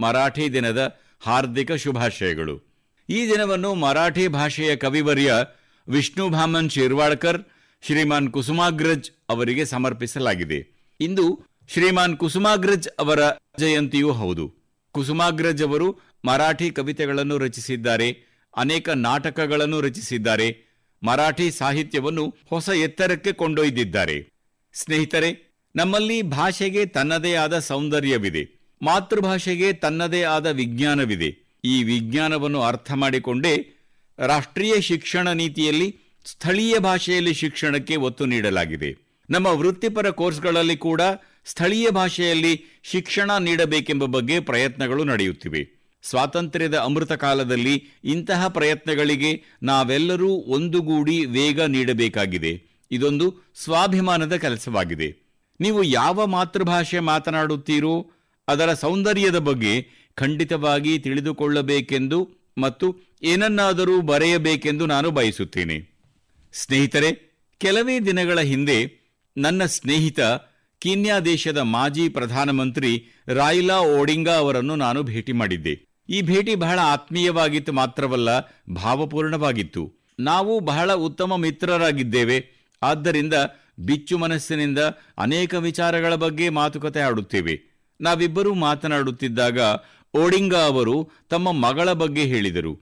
ಮರಾಠಿ ದಿನದ ಹಾರ್ದಿಕ ಶುಭಾಶಯಗಳು. ಈ ದಿನವನ್ನು ಮರಾಠಿ ಭಾಷೆಯ ಕವಿವರ್ಯ ವಿಷ್ಣು ಭಾಮನ್ ಶಿರ್ವಾಡ್ಕರ್ ಶ್ರೀಮಾನ್ ಕುಸುಮಾಗ್ರಜ್ ಅವರಿಗೆ ಸಮರ್ಪಿಸಲಾಗಿದೆ. ಇಂದು ಶ್ರೀಮಾನ್ ಕುಸುಮಾಗ್ರಜ್ ಅವರ ಜಯಂತಿಯೂ ಹೌದು. ಕುಸುಮಾಗ್ರಜ್ ಅವರು ಮರಾಠಿ ಕವಿತೆಗಳನ್ನು ರಚಿಸಿದ್ದಾರೆ, ಅನೇಕ ನಾಟಕಗಳನ್ನು ರಚಿಸಿದ್ದಾರೆ, ಮರಾಠಿ ಸಾಹಿತ್ಯವನ್ನು ಹೊಸ ಎತ್ತರಕ್ಕೆ ಕೊಂಡೊಯ್ದಿದ್ದಾರೆ. ಸ್ನೇಹಿತರೆ, ನಮ್ಮಲ್ಲಿ ಭಾಷೆಗೆ ತನ್ನದೇ ಆದ ಸೌಂದರ್ಯವಿದೆ, ಮಾತೃಭಾಷೆಗೆ ತನ್ನದೇ ಆದ ವಿಜ್ಞಾನವಿದೆ. ಈ ವಿಜ್ಞಾನವನ್ನು ಅರ್ಥ ಮಾಡಿಕೊಂಡೇ ರಾಷ್ಟ್ರೀಯ ಶಿಕ್ಷಣ ನೀತಿಯಲ್ಲಿ ಸ್ಥಳೀಯ ಭಾಷೆಯಲ್ಲಿ ಶಿಕ್ಷಣಕ್ಕೆ ಒತ್ತು ನೀಡಲಾಗಿದೆ. ನಮ್ಮ ವೃತ್ತಿಪರ ಕೋರ್ಸ್ಗಳಲ್ಲಿ ಕೂಡ ಸ್ಥಳೀಯ ಭಾಷೆಯಲ್ಲಿ ಶಿಕ್ಷಣ ನೀಡಬೇಕೆಂಬ ಬಗ್ಗೆ ಪ್ರಯತ್ನಗಳು ನಡೆಯುತ್ತಿವೆ. ಸ್ವಾತಂತ್ರ್ಯದ ಅಮೃತ ಕಾಲದಲ್ಲಿ ಇಂತಹ ಪ್ರಯತ್ನಗಳಿಗೆ ನಾವೆಲ್ಲರೂ ಒಂದುಗೂಡಿ ವೇಗ ನೀಡಬೇಕಾಗಿದೆ. ಇದೊಂದು ಸ್ವಾಭಿಮಾನದ ಕೆಲಸವಾಗಿದೆ. ನೀವು ಯಾವ ಮಾತೃಭಾಷೆ ಮಾತನಾಡುತ್ತೀರೋ ಅದರ ಸೌಂದರ್ಯದ ಬಗ್ಗೆ ಖಂಡಿತವಾಗಿ ತಿಳಿದುಕೊಳ್ಳಬೇಕೆಂದು ಮತ್ತು ಏನನ್ನಾದರೂ ಬರೆಯಬೇಕೆಂದು ನಾನು ಬಯಸುತ್ತೇನೆ. ಸ್ನೇಹಿತರೆ, ಕೆಲವೇ ದಿನಗಳ ಹಿಂದೆ ನನ್ನ ಸ್ನೇಹಿತ ಕೀನ್ಯಾ ದೇಶದ ಮಾಜಿ ಪ್ರಧಾನಮಂತ್ರಿ ರಾಯ್ಲಾ ಓಡಿಂಗಾ ಅವರನ್ನು ನಾನು ಭೇಟಿ ಮಾಡಿದ್ದೆ. ಈ ಭೇಟಿ ಬಹಳ ಆತ್ಮೀಯವಾಗಿತ್ತು ಮಾತ್ರವಲ್ಲ, ಭಾವಪೂರ್ಣವಾಗಿತ್ತು. ನಾವು ಬಹಳ ಉತ್ತಮ ಮಿತ್ರರಾಗಿದ್ದೇವೆ. ಆದ್ದರಿಂದ ಬಿಚ್ಚು ಮನಸ್ಸಿನಿಂದ ಅನೇಕ ವಿಚಾರಗಳ ಬಗ್ಗೆ ಮಾತುಕತೆ ಆಡುತ್ತೇವೆ. ನಾವಿಬ್ಬರೂ ಮಾತನಾಡುತ್ತಿದ್ದಾಗ ಓಡಿಂಗಾ ಅವರು ತಮ್ಮ ಮಗಳ ಬಗ್ಗೆ ಹೇಳಿದರು.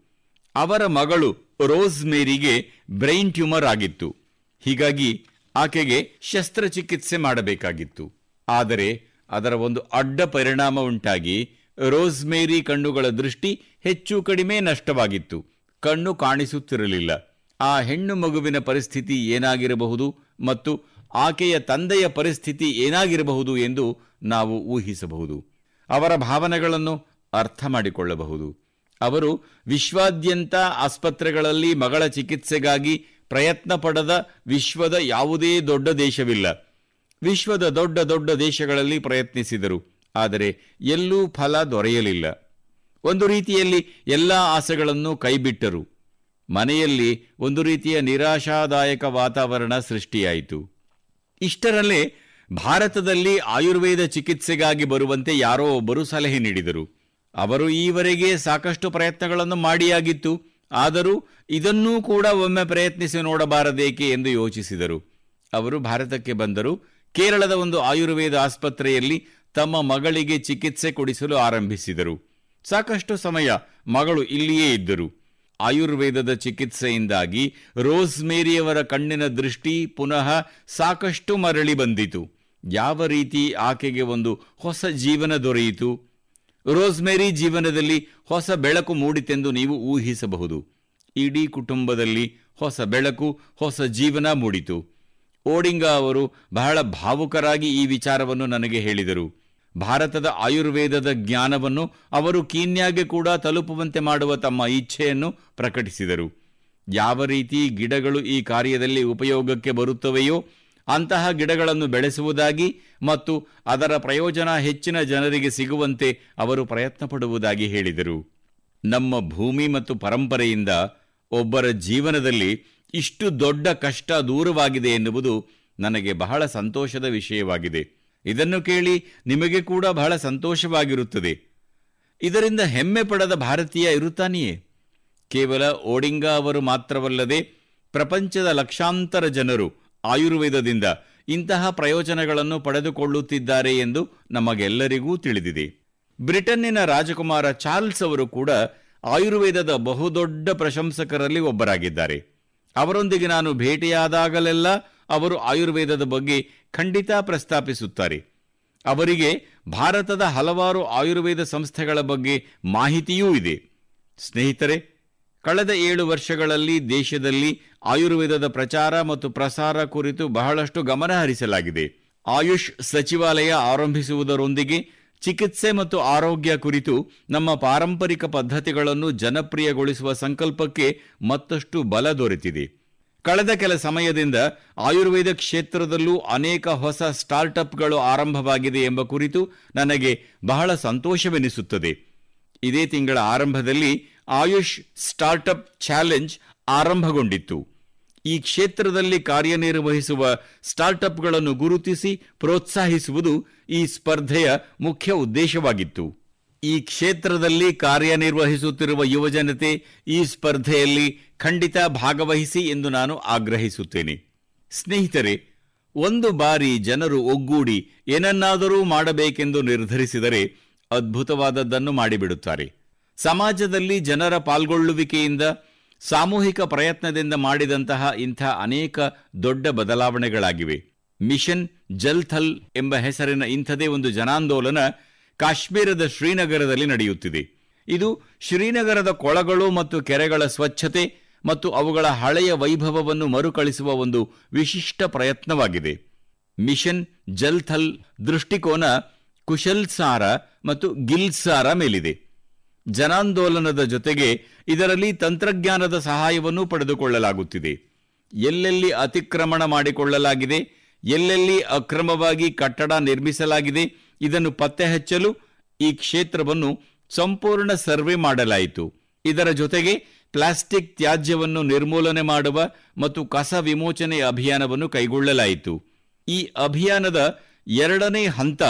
ಅವರ ಮಗಳು ರೋಸ್ ಮೇರಿಗೆ ಬ್ರೈನ್ ಟ್ಯೂಮರ್ ಆಗಿತ್ತು. ಹೀಗಾಗಿ ಆಕೆಗೆ ಶಸ್ತ್ರಚಿಕಿತ್ಸೆ ಮಾಡಬೇಕಾಗಿತ್ತು. ಆದರೆ ಅದರ ಒಂದು ಅಡ್ಡ ಪರಿಣಾಮ ಉಂಟಾಗಿ ರೋಸ್ ಮೇರಿ ಕಣ್ಣುಗಳ ದೃಷ್ಟಿ ಹೆಚ್ಚು ಕಡಿಮೆ ನಷ್ಟವಾಗಿತ್ತು. ಕಣ್ಣು ಕಾಣಿಸುತ್ತಿರಲಿಲ್ಲ. ಆ ಹೆಣ್ಣು ಮಗುವಿನ ಪರಿಸ್ಥಿತಿ ಏನಾಗಿರಬಹುದು ಮತ್ತು ಆಕೆಯ ತಂದೆಯ ಪರಿಸ್ಥಿತಿ ಏನಾಗಿರಬಹುದು ಎಂದು ನಾವು ಊಹಿಸಬಹುದು. ಅವರ ಭಾವನೆಗಳನ್ನು ಅರ್ಥ ಮಾಡಿಕೊಳ್ಳಬಹುದು ಅವರು ವಿಶ್ವಾದ್ಯಂತ ಆಸ್ಪತ್ರೆಗಳಲ್ಲಿ ಮಗಳ ಚಿಕಿತ್ಸೆಗಾಗಿ ಪ್ರಯತ್ನ ಪಡದ ವಿಶ್ವದ ಯಾವುದೇ ದೊಡ್ಡ ದೇಶವಿಲ್ಲ. ವಿಶ್ವದ ದೊಡ್ಡ ದೊಡ್ಡ ದೇಶಗಳಲ್ಲಿ ಪ್ರಯತ್ನಿಸಿದರು. ಆದರೆ ಎಲ್ಲೂ ಫಲ ದೊರೆಯಲಿಲ್ಲ. ಒಂದು ರೀತಿಯಲ್ಲಿ ಎಲ್ಲ ಆಸೆಗಳನ್ನು ಕೈಬಿಟ್ಟರು. ಮನೆಯಲ್ಲಿ ಒಂದು ರೀತಿಯ ನಿರಾಶಾದಾಯಕ ವಾತಾವರಣ ಸೃಷ್ಟಿಯಾಯಿತು. ಇಷ್ಟರಲ್ಲೇ ಭಾರತದಲ್ಲಿ ಆಯುರ್ವೇದ ಚಿಕಿತ್ಸೆಗಾಗಿ ಬರುವಂತೆ ಯಾರೋ ಒಬ್ಬರು ಸಲಹೆ ನೀಡಿದರು. ಅವರು ಈವರೆಗೆ ಸಾಕಷ್ಟು ಪ್ರಯತ್ನಗಳನ್ನು ಮಾಡಿಯಾಗಿತ್ತು. ಆದರೂ ಇದನ್ನೂ ಕೂಡ ಒಮ್ಮೆ ಪ್ರಯತ್ನಿಸಿ ನೋಡಬಾರದೇಕೆ ಎಂದು ಯೋಚಿಸಿದರು. ಅವರು ಭಾರತಕ್ಕೆ ಬಂದರು. ಕೇರಳದ ಒಂದು ಆಯುರ್ವೇದ ಆಸ್ಪತ್ರೆಯಲ್ಲಿ ತಮ್ಮ ಮಗಳಿಗೆ ಚಿಕಿತ್ಸೆ ಕೊಡಿಸಲು ಆರಂಭಿಸಿದರು. ಸಾಕಷ್ಟು ಸಮಯ ಮಗಳು ಇಲ್ಲಿಯೇ ಇದ್ದರು. ಆಯುರ್ವೇದದ ಚಿಕಿತ್ಸೆಯಿಂದಾಗಿ ರೋಸ್ ಮೇರಿಯವರ ಕಣ್ಣಿನ ದೃಷ್ಟಿ ಪುನಃ ಸಾಕಷ್ಟು ಮರಳಿ ಬಂದಿತು. ಯಾವ ರೀತಿ ಆಕೆಗೆ ಒಂದು ಹೊಸ ಜೀವನ ದೊರೆಯಿತು? ರೋಸ್ಮೇರಿ ಜೀವನದಲ್ಲಿ ಹೊಸ ಬೆಳಕು ಮೂಡಿತೆಂದು ನೀವು ಊಹಿಸಬಹುದು. ಇಡೀ ಕುಟುಂಬದಲ್ಲಿ ಹೊಸ ಬೆಳಕು, ಹೊಸ ಜೀವನ ಮೂಡಿತು. ಓಡಿಂಗ ಅವರು ಬಹಳ ಭಾವುಕರಾಗಿ ಈ ವಿಚಾರವನ್ನು ನನಗೆ ಹೇಳಿದರು. ಭಾರತದ ಆಯುರ್ವೇದದ ಜ್ಞಾನವನ್ನು ಅವರು ಕೀನ್ಯಾಗೆ ಕೂಡ ತಲುಪುವಂತೆ ಮಾಡುವ ತಮ್ಮ ಇಚ್ಛೆಯನ್ನು ಪ್ರಕಟಿಸಿದರು. ಯಾವ ರೀತಿ ಗಿಡಗಳು ಈ ಕಾರ್ಯದಲ್ಲಿ ಉಪಯೋಗಕ್ಕೆ ಬರುತ್ತವೆಯೋ ಅಂತಹ ಗಿಡಗಳನ್ನು ಬೆಳೆಸುವುದಾಗಿ ಮತ್ತು ಅದರ ಪ್ರಯೋಜನ ಹೆಚ್ಚಿನ ಜನರಿಗೆ ಸಿಗುವಂತೆ ಅವರು ಪ್ರಯತ್ನ ಪಡುವುದಾಗಿ ಹೇಳಿದರು. ನಮ್ಮ ಭೂಮಿ ಮತ್ತು ಪರಂಪರೆಯಿಂದ ಒಬ್ಬರ ಜೀವನದಲ್ಲಿ ಇಷ್ಟು ದೊಡ್ಡ ಕಷ್ಟ ದೂರವಾಗಿದೆ ಎನ್ನುವುದು ನನಗೆ ಬಹಳ ಸಂತೋಷದ ವಿಷಯವಾಗಿದೆ. ಇದನ್ನು ಕೇಳಿ ನಿಮಗೆ ಕೂಡ ಬಹಳ ಸಂತೋಷವಾಗಿರುತ್ತದೆ. ಇದರಿಂದ ಹೆಮ್ಮೆ ಪಡದ ಭಾರತೀಯ ಇರುತ್ತಾನೆಯೇ? ಕೇವಲ ಓಡಿಂಗಾ ಅವರು ಮಾತ್ರವಲ್ಲದೆ ಪ್ರಪಂಚದ ಲಕ್ಷಾಂತರ ಜನರು ಆಯುರ್ವೇದದಿಂದ ಇಂತಹ ಪ್ರಯೋಜನಗಳನ್ನು ಪಡೆದುಕೊಳ್ಳುತ್ತಿದ್ದಾರೆ ಎಂದು ನಮಗೆಲ್ಲರಿಗೂ ತಿಳಿದಿದೆ. ಬ್ರಿಟನ್ನಿನ ರಾಜಕುಮಾರ ಚಾರ್ಲ್ಸ್ ಅವರು ಕೂಡ ಆಯುರ್ವೇದದ ಬಹುದೊಡ್ಡ ಪ್ರಶಂಸಕರಲ್ಲಿ ಒಬ್ಬರಾಗಿದ್ದಾರೆ. ಅವರೊಂದಿಗೆ ನಾನು ಭೇಟಿಯಾದಾಗಲೆಲ್ಲ ಅವರು ಆಯುರ್ವೇದದ ಬಗ್ಗೆ ಖಂಡಿತ ಪ್ರಸ್ತಾಪಿಸುತ್ತಾರೆ. ಅವರಿಗೆ ಭಾರತದ ಹಲವಾರು ಆಯುರ್ವೇದ ಸಂಸ್ಥೆಗಳ ಬಗ್ಗೆ ಮಾಹಿತಿಯೂ ಇದೆ. ಸ್ನೇಹಿತರೆ ಕಳೆದ ಏಳು ವರ್ಷಗಳಲ್ಲಿ ದೇಶದಲ್ಲಿ ಆಯುರ್ವೇದದ ಪ್ರಚಾರ ಮತ್ತು ಪ್ರಸಾರ ಕುರಿತು ಬಹಳಷ್ಟು ಗಮನ ಹರಿಸಲಾಗಿದೆ. ಆಯುಷ್ ಸಚಿವಾಲಯ ಆರಂಭಿಸುವುದರೊಂದಿಗೆ ಚಿಕಿತ್ಸೆ ಮತ್ತು ಆರೋಗ್ಯ ಕುರಿತು ನಮ್ಮ ಪಾರಂಪರಿಕ ಪದ್ಧತಿಗಳನ್ನು ಜನಪ್ರಿಯಗೊಳಿಸುವ ಸಂಕಲ್ಪಕ್ಕೆ ಮತ್ತಷ್ಟು ಬಲ ದೊರೆತಿದೆ. ಕಳೆದ ಕೆಲ ಸಮಯದಿಂದ ಆಯುರ್ವೇದ ಕ್ಷೇತ್ರದಲ್ಲೂ ಅನೇಕ ಹೊಸ ಸ್ಟಾರ್ಟ್ಅಪ್ಗಳು ಆರಂಭವಾಗಿದೆ ಎಂಬ ಕುರಿತು ನನಗೆ ಬಹಳ ಸಂತೋಷವೆನಿಸುತ್ತದೆ. ಇದೇ ತಿಂಗಳ ಆರಂಭದಲ್ಲಿ ಆಯುಷ್ ಸ್ಟಾರ್ಟ್ಅಪ್ ಚಾಲೆಂಜ್ ಆರಂಭಗೊಂಡಿತ್ತು. ಈ ಕ್ಷೇತ್ರದಲ್ಲಿ ಕಾರ್ಯನಿರ್ವಹಿಸುವ ಸ್ಟಾರ್ಟ್ಅಪ್ಗಳನ್ನು ಗುರುತಿಸಿ ಪ್ರೋತ್ಸಾಹಿಸುವುದು ಈ ಸ್ಪರ್ಧೆಯ ಮುಖ್ಯ ಉದ್ದೇಶವಾಗಿತ್ತು. ಈ ಕ್ಷೇತ್ರದಲ್ಲಿ ಕಾರ್ಯನಿರ್ವಹಿಸುತ್ತಿರುವ ಯುವಜನತೆ ಈ ಸ್ಪರ್ಧೆಯಲ್ಲಿ ಖಂಡಿತ ಭಾಗವಹಿಸಿ ಎಂದು ನಾನು ಆಗ್ರಹಿಸುತ್ತೇನೆ. ಸ್ನೇಹಿತರೆ, ಒಂದು ಬಾರಿ ಜನರು ಒಗ್ಗೂಡಿ ಏನನ್ನಾದರೂ ಮಾಡಬೇಕೆಂದು ನಿರ್ಧರಿಸಿದರೆ ಅದ್ಭುತವಾದದ್ದನ್ನು ಮಾಡಿಬಿಡುತ್ತಾರೆ. ಸಮಾಜದಲ್ಲಿ ಜನರ ಪಾಲ್ಗೊಳ್ಳುವಿಕೆಯಿಂದ, ಸಾಮೂಹಿಕ ಪ್ರಯತ್ನದಿಂದ ಮಾಡಿದಂತಹ ಇಂಥ ಅನೇಕ ದೊಡ್ಡ ಬದಲಾವಣೆಗಳಾಗಿವೆ. ಮಿಷನ್ ಜಲ್ ಥಲ್ ಎಂಬ ಹೆಸರಿನ ಇಂಥದೇ ಒಂದು ಜನಾಂದೋಲನ ಕಾಶ್ಮೀರದ ಶ್ರೀನಗರದಲ್ಲಿ ನಡೆಯುತ್ತಿದೆ. ಇದು ಶ್ರೀನಗರದ ಕೊಳಗಳು ಮತ್ತು ಕೆರೆಗಳ ಸ್ವಚ್ಛತೆ ಮತ್ತು ಅವುಗಳ ಹಳೆಯ ವೈಭವವನ್ನು ಮರುಕಳಿಸುವ ಒಂದು ವಿಶಿಷ್ಟ ಪ್ರಯತ್ನವಾಗಿದೆ. ಮಿಷನ್ ಜಲ್ಥಲ್ ದೃಷ್ಟಿಕೋನ ಕುಶಲ್ಸಾರ ಮತ್ತು ಗಿಲ್ಸಾರ ಮೇಲಿದೆ. ಜನಾಂದೋಲನದ ಜೊತೆಗೆ ಇದರಲ್ಲಿ ತಂತ್ರಜ್ಞಾನದ ಸಹಾಯವನ್ನು ಪಡೆದುಕೊಳ್ಳಲಾಗುತ್ತಿದೆ. ಎಲ್ಲೆಲ್ಲಿ ಅತಿಕ್ರಮಣ ಮಾಡಿಕೊಳ್ಳಲಾಗಿದೆ, ಎಲ್ಲೆಲ್ಲಿ ಅಕ್ರಮವಾಗಿ ಕಟ್ಟಡ ನಿರ್ಮಿಸಲಾಗಿದೆ, ಇದನ್ನು ಪತ್ತೆ ಹಚ್ಚಲು ಈ ಕ್ಷೇತ್ರವನ್ನು ಸಂಪೂರ್ಣ ಸರ್ವೆ ಮಾಡಲಾಯಿತು. ಇದರ ಜೊತೆಗೆ ಪ್ಲಾಸ್ಟಿಕ್ ತ್ಯಾಜ್ಯವನ್ನು ನಿರ್ಮೂಲನೆ ಮಾಡುವ ಮತ್ತು ಕಸ ವಿಮೋಚನೆ ಅಭಿಯಾನವನ್ನು ಕೈಗೊಳ್ಳಲಾಯಿತು. ಈ ಅಭಿಯಾನದ ಎರಡನೇ ಹಂತ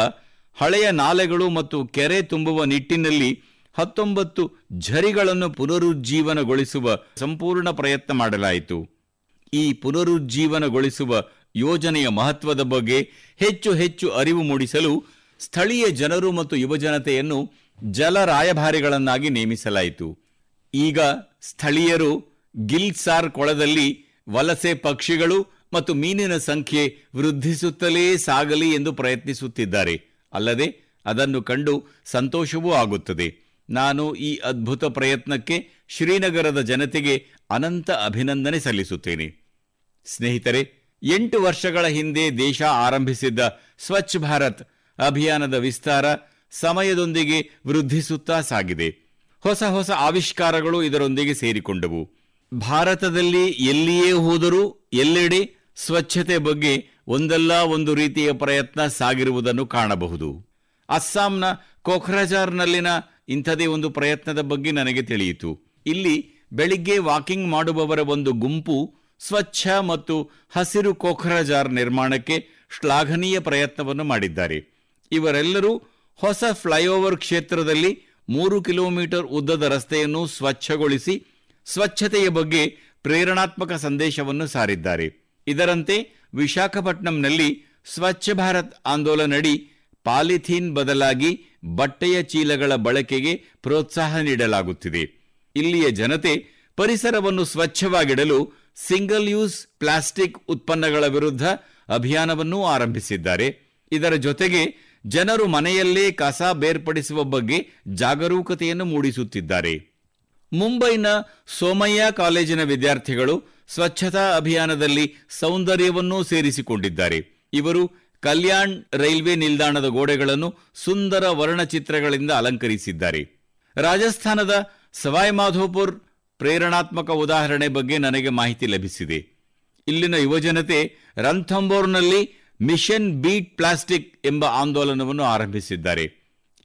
ಹಳೆಯ ನಾಲೆಗಳು ಮತ್ತು ಕೆರೆ ತುಂಬುವ ನಿಟ್ಟಿನಲ್ಲಿ ಹತ್ತೊಂಬತ್ತು ಝರಿಗಳನ್ನು ಪುನರುಜ್ಜೀವನಗೊಳಿಸುವ ಸಂಪೂರ್ಣ ಪ್ರಯತ್ನ ಮಾಡಲಾಯಿತು. ಈ ಪುನರುಜ್ಜೀವನಗೊಳಿಸುವ ಯೋಜನೆಯ ಮಹತ್ವದ ಬಗ್ಗೆ ಹೆಚ್ಚು ಹೆಚ್ಚು ಅರಿವು ಮೂಡಿಸಲು ಸ್ಥಳೀಯ ಜನರು ಮತ್ತು ಯುವಜನತೆಯನ್ನು ಜಲ ರಾಯಭಾರಿಗಳನ್ನಾಗಿ ನೇಮಿಸಲಾಯಿತು. ಈಗ ಸ್ಥಳೀಯರು ಗಿಲ್ಸಾರ್ ಕೊಳದಲ್ಲಿ ವಲಸೆ ಪಕ್ಷಿಗಳು ಮತ್ತು ಮೀನಿನ ಸಂಖ್ಯೆ ವೃದ್ಧಿಸುತ್ತಲೇ ಸಾಗಲಿ ಎಂದು ಪ್ರಯತ್ನಿಸುತ್ತಿದ್ದಾರೆ. ಅಲ್ಲದೆ ಅದನ್ನು ಕಂಡು ಸಂತೋಷವೂ ಆಗುತ್ತದೆ. ನಾನು ಈ ಅದ್ಭುತ ಪ್ರಯತ್ನಕ್ಕೆ ಶ್ರೀನಗರದ ಜನತೆಗೆ ಅನಂತ ಅಭಿನಂದನೆ ಸಲ್ಲಿಸುತ್ತೇನೆ. ಸ್ನೇಹಿತರೆ, ಎಂಟು ವರ್ಷಗಳ ಹಿಂದೆ ದೇಶ ಆರಂಭಿಸಿದ್ದ ಸ್ವಚ್ಛ ಭಾರತ್ ಅಭಿಯಾನದ ವಿಸ್ತಾರ ಸಮಯದೊಂದಿಗೆ ವೃದ್ಧಿಸುತ್ತಾ ಸಾಗಿದೆ. ಹೊಸ ಹೊಸ ಆವಿಷ್ಕಾರಗಳು ಇದರೊಂದಿಗೆ ಸೇರಿಕೊಂಡವು. ಭಾರತದಲ್ಲಿ ಎಲ್ಲಿಯೇ ಹೋದರೂ ಎಲ್ಲೆಡೆ ಸ್ವಚ್ಛತೆ ಬಗ್ಗೆ ಒಂದಲ್ಲ ಒಂದು ರೀತಿಯ ಪ್ರಯತ್ನ ಸಾಗಿರುವುದನ್ನು ಕಾಣಬಹುದು. ಅಸ್ಸಾಂನ ಕೊಖ್ರಜಾರ್ನಲ್ಲಿನ ಇಂಥದೇ ಒಂದು ಪ್ರಯತ್ನದ ಬಗ್ಗೆ ನನಗೆ ತಿಳಿಯಿತು. ಇಲ್ಲಿ ಬೆಳಿಗ್ಗೆ ವಾಕಿಂಗ್ ಮಾಡುವವರ ಒಂದು ಗುಂಪು ಸ್ವಚ್ಛ ಮತ್ತು ಹಸಿರು ಕೋಖರಜಾರ್ ನಿರ್ಮಾಣಕ್ಕೆ ಶ್ಲಾಘನೀಯ ಪ್ರಯತ್ನವನ್ನು ಮಾಡಿದ್ದಾರೆ. ಇವರೆಲ್ಲರೂ ಹೊಸ ಫ್ಲೈಓವರ್ ಕ್ಷೇತ್ರದಲ್ಲಿ ಮೂರು ಕಿಲೋಮೀಟರ್ ಉದ್ದದ ರಸ್ತೆಯನ್ನು ಸ್ವಚ್ಛಗೊಳಿಸಿ ಸ್ವಚ್ಛತೆಯ ಬಗ್ಗೆ ಪ್ರೇರಣಾತ್ಮಕ ಸಂದೇಶವನ್ನು ಸಾರಿದ್ದಾರೆ. ಇದರಂತೆ ವಿಶಾಖಪಟ್ಟಣಂನಲ್ಲಿ ಸ್ವಚ್ಛ ಭಾರತ್ ಆಂದೋಲನಡಿ ಪಾಲಿಥೀನ್ ಬದಲಾಗಿ ಬಟ್ಟೆಯ ಚೀಲಗಳ ಬಳಕೆಗೆ ಪ್ರೋತ್ಸಾಹ ನೀಡಲಾಗುತ್ತಿದೆ. ಇಲ್ಲಿಯ ಜನತೆ ಪರಿಸರವನ್ನು ಸ್ವಚ್ಛವಾಗಿಡಲು ಸಿಂಗಲ್ ಯೂಸ್ ಪ್ಲಾಸ್ಟಿಕ್ ಉತ್ಪನ್ನಗಳ ವಿರುದ್ಧ ಅಭಿಯಾನವನ್ನೂ ಆರಂಭಿಸಿದ್ದಾರೆ. ಇದರ ಜೊತೆಗೆ ಜನರು ಮನೆಯಲ್ಲೇ ಕಸ ಬೇರ್ಪಡಿಸುವ ಬಗ್ಗೆ ಜಾಗರೂಕತೆಯನ್ನು ಮೂಡಿಸುತ್ತಿದ್ದಾರೆ. ಮುಂಬೈನ ಸೋಮಯ್ಯ ಕಾಲೇಜಿನ ವಿದ್ಯಾರ್ಥಿಗಳು ಸ್ವಚ್ಛತಾ ಅಭಿಯಾನದಲ್ಲಿ ಸೌಂದರ್ಯವನ್ನೂ ಸೇರಿಸಿಕೊಂಡಿದ್ದಾರೆ. ಇವರು ಕಲ್ಯಾಣ್ ರೈಲ್ವೆ ನಿಲ್ದಾಣದ ಗೋಡೆಗಳನ್ನು ಸುಂದರ ವರ್ಣಚಿತ್ರಗಳಿಂದ ಅಲಂಕರಿಸಿದ್ದಾರೆ. ರಾಜಸ್ಥಾನದ ಸವಾಯ್ ಮಾಧೋಪುರ್ ಪ್ರೇರಣಾತ್ಮಕ ಉದಾಹರಣೆ ಬಗ್ಗೆ ನನಗೆ ಮಾಹಿತಿ ಲಭಿಸಿದೆ. ಇಲ್ಲಿನ ಯುವಜನತೆ ರಂಥಂಬೋರ್ನಲ್ಲಿ ಮಿಷನ್ ಬೀಟ್ ಪ್ಲಾಸ್ಟಿಕ್ ಎಂಬ ಆಂದೋಲನವನ್ನು ಆರಂಭಿಸಿದ್ದಾರೆ.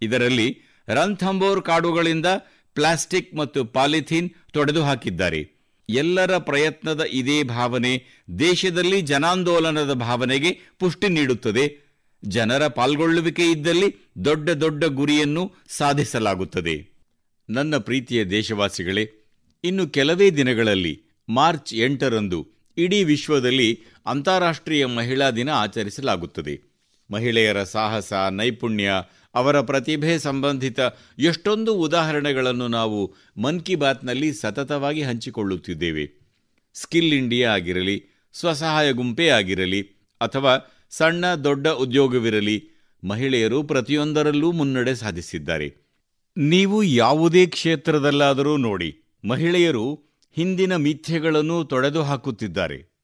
ಇದರಲ್ಲಿ ರಂಥಂಬೋರ್ ಕಾಡುಗಳಿಂದ ಪ್ಲಾಸ್ಟಿಕ್ ಮತ್ತು ಪಾಲಿಥೀನ್ ತೊಡೆದು ಹಾಕಿದ್ದಾರೆ ಎಲ್ಲರ ಪ್ರಯತ್ನದ ಇದೇ ಭಾವನೆ ದೇಶದಲ್ಲಿ ಜನಾಂದೋಲನದ ಭಾವನೆಗೆ ಪುಷ್ಟಿ ನೀಡುತ್ತದೆ. ಜನರ ಪಾಲ್ಗೊಳ್ಳುವಿಕೆ ಇದ್ದಲ್ಲಿ ದೊಡ್ಡ ದೊಡ್ಡ ಗುರಿಯನ್ನು ಸಾಧಿಸಲಾಗುತ್ತದೆ. ನನ್ನ ಪ್ರೀತಿಯ ದೇಶವಾಸಿಗಳೇ, ಇನ್ನು ಕೆಲವೇ ದಿನಗಳಲ್ಲಿ ಮಾರ್ಚ್ ಎಂಟರಂದು ಇಡೀ ವಿಶ್ವದಲ್ಲಿ ಅಂತಾರಾಷ್ಟ್ರೀಯ ಮಹಿಳಾ ದಿನ ಆಚರಿಸಲಾಗುತ್ತದೆ. ಮಹಿಳೆಯರ ಸಾಹಸ, ನೈಪುಣ್ಯ ಅವರ ಪ್ರತಿಭೆ ಸಂಬಂಧಿತ ಎಷ್ಟೊಂದು ಉದಾಹರಣೆಗಳನ್ನು ನಾವು ಮನ್ ಕಿ ಬಾತ್ನಲ್ಲಿ ಸತತವಾಗಿ ಹಂಚಿಕೊಳ್ಳುತ್ತಿದ್ದೇವೆ. ಸ್ಕಿಲ್ ಇಂಡಿಯಾ ಆಗಿರಲಿ, ಸ್ವಸಹಾಯ ಗುಂಪೇ ಆಗಿರಲಿ, ಅಥವಾ ಸಣ್ಣ ದೊಡ್ಡ ಉದ್ಯೋಗವಿರಲಿ, ಮಹಿಳೆಯರು ಪ್ರತಿಯೊಂದರಲ್ಲೂ ಮುನ್ನಡೆ ಸಾಧಿಸಿದ್ದಾರೆ. ನೀವು ಯಾವುದೇ ಕ್ಷೇತ್ರದಲ್ಲಾದರೂ ನೋಡಿ, ಮಹಿಳೆಯರು ಹಿಂದಿನ ಮಿಥ್ಯೆಗಳನ್ನು ತೊಡೆದು ಹಾಕುತ್ತಿದ್ದಾರೆ.